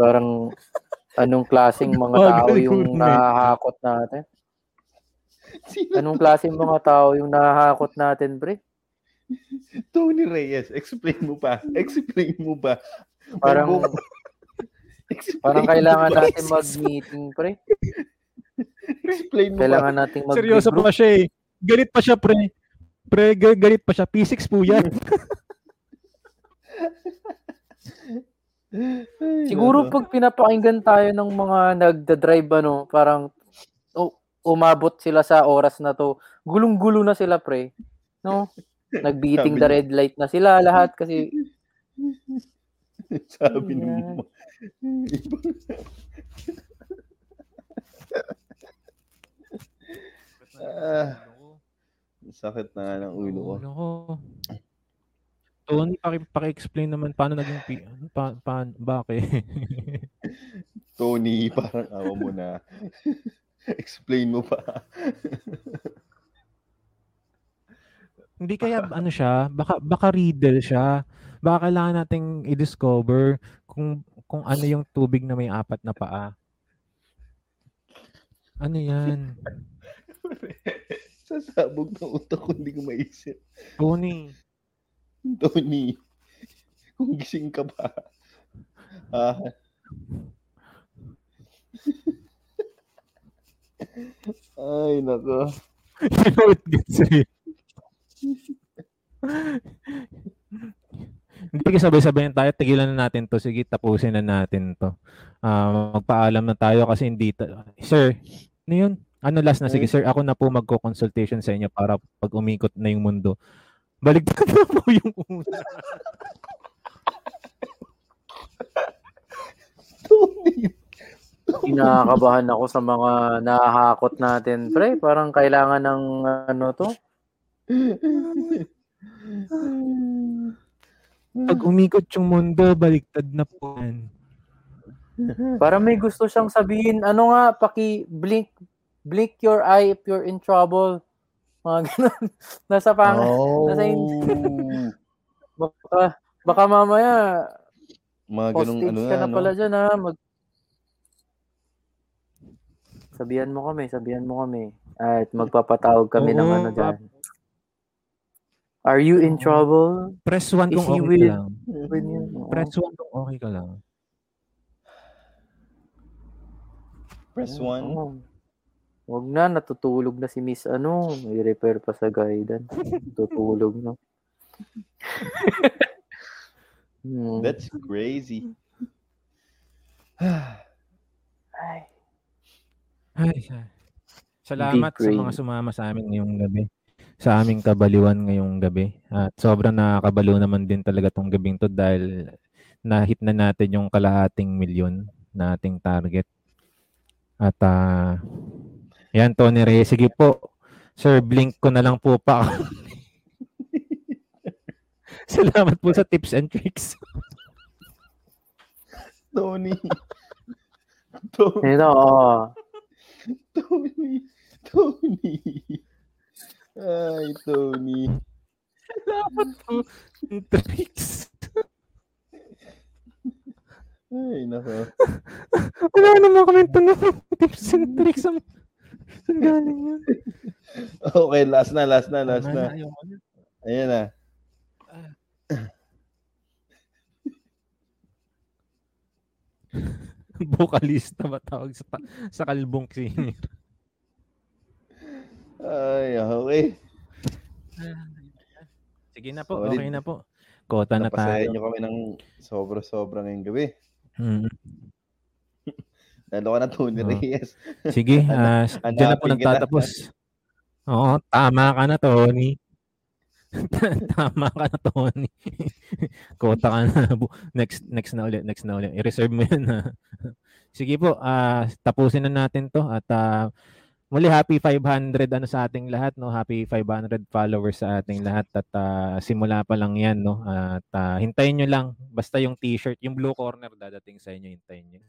S1: parang anong klaseng mga tao yung
S3: yun,
S1: nahahakot natin? Anong klaseng mga tao yung nahahakot natin, pre? [LAUGHS]
S2: Tony Reyes. Explain mo pa. [LAUGHS] Explain mo ba?
S1: Parang [LAUGHS] parang kailangan
S2: ba?
S1: natin mag-meeting, pre.
S2: Explain mo
S1: Kailangan
S2: ba?
S1: natin mag
S3: Seryoso pa siya eh. Galit pa siya, pre. Pre, ga- galit pa siya. P6 po yan.
S2: Ay,
S1: Siguro pag pinapakinggan tayo ng mga nagda-drive ano, parang umabot sila sa oras na to. Gulong-gulo na sila, pre. No? Nagbeating the red light na sila lahat kasi [LAUGHS]
S2: Sabi
S1: Ano
S2: mga- ibang Ah. sakit na nga ng ulo ko.
S3: Ulo ko. Tony, paki, paki-explain naman paano naging pi- pa, pa, bakit? [LAUGHS]
S2: Tony, parang awa mo na. [LAUGHS] Explain mo pa.
S3: Hindi kaya ano siya, baka baka riddle siya. Baka kailangan nating i-discover kung kung ano yung tubig na may apat na paa. Ano 'yan? [LAUGHS]
S2: Sasabog ng utak ko, hindi ko maisip.
S3: Tony,
S2: Tony, kung gising ka ba? Ah. [LAUGHS] Ay, nako.
S3: you know it gets real. Hindi ka sabay-sabayan tayo, tigilan na natin to. Sige, tapusin na natin to. Ah, magpaalam na tayo kasi hindi ta- Sir, ano yun? Ano last na? Sige, sir, ako na po magko-consultation sa inyo para pag umikot na yung mundo. Baligtad na po [LAUGHS] yung una. [LAUGHS]
S1: Kinakabahan ako sa mga nahahakot natin, pre. Parang kailangan ng ano to.
S3: Pag umikot yung mundo, baligtad na po yan.
S1: Parang may gusto siyang sabihin. Ano nga, paki blink blink your eye if you're in trouble. Mga ganun. [LAUGHS] Nasa pang
S2: Oh.
S1: nasa in- baka baka mamaya
S2: Mga
S1: hostage
S2: ano
S1: ka
S2: na,
S1: na pala dyan ha. Mag... Sabihan mo kami, sabihan mo kami. At magpapatawag kami ng
S3: Oo,
S1: ano dyan. Are you in trouble?
S3: Press 1
S1: Is
S3: kung okay
S1: with-
S3: ka lang.
S1: With you? Oo.
S3: Press 1 kung okay ka lang.
S2: Press 1.
S1: Oo. Huwag na, natutulog na si Miss ano. I-repair pa sa guidance. Tutulog na. Hmm. [LAUGHS]
S2: That's crazy.
S1: Ay.
S3: Ay, sa- salamat sa mga sumama sa amin ngayong gabi. Sa aming kabaliwan ngayong gabi. At sobrang nakakabalo naman din talaga tong gabing to dahil na-hit na natin yung kalahating milyon na ating target. At ah yan, Tony Reyes. Sige po. Sir, blink ko na lang po pa. [LAUGHS] Salamat po sa tips and tricks. [LAUGHS]
S2: Tony. Tony.
S1: Ito.
S2: Tony. Tony. Ay, Tony.
S3: Salamat po. Tricks.
S2: Ay, nako.
S3: Wala naman kami tanong. Tips and tricks. Ang saan galing yun?
S2: Okay, last na, last na, last na.
S3: na.
S2: Ayan na. [LAUGHS]
S3: Vocalista ba tawag sa, ta- sa kalbong singer?
S2: Ay, okay.
S3: Sige na po,
S2: Solid.
S3: okay na po. Kota na
S2: Napasayan
S3: tayo.
S2: nyo kami ng sobra-sobra ngayong gabi.
S3: Mm.
S2: Lalo ka na Tony
S3: Oh.
S2: Reyes.
S3: Sige, [LAUGHS] ah diyan na po nagtatapos. Oo, tama ka na, Tony. [LAUGHS] tama ka na, Tony. [LAUGHS] Kota ka na. Next next na ulit, next na ulit. I-reserve mo 'yan. ha. Sige po, ah tapusin na natin 'to at ah, muli happy 500 ano sa ating lahat, no? Happy 500 followers sa ating lahat at ah, simula pa lang 'yan, no? At ah, hintayin nyo lang basta yung t-shirt, yung blue corner dadating sa inyo, hintayin nyo.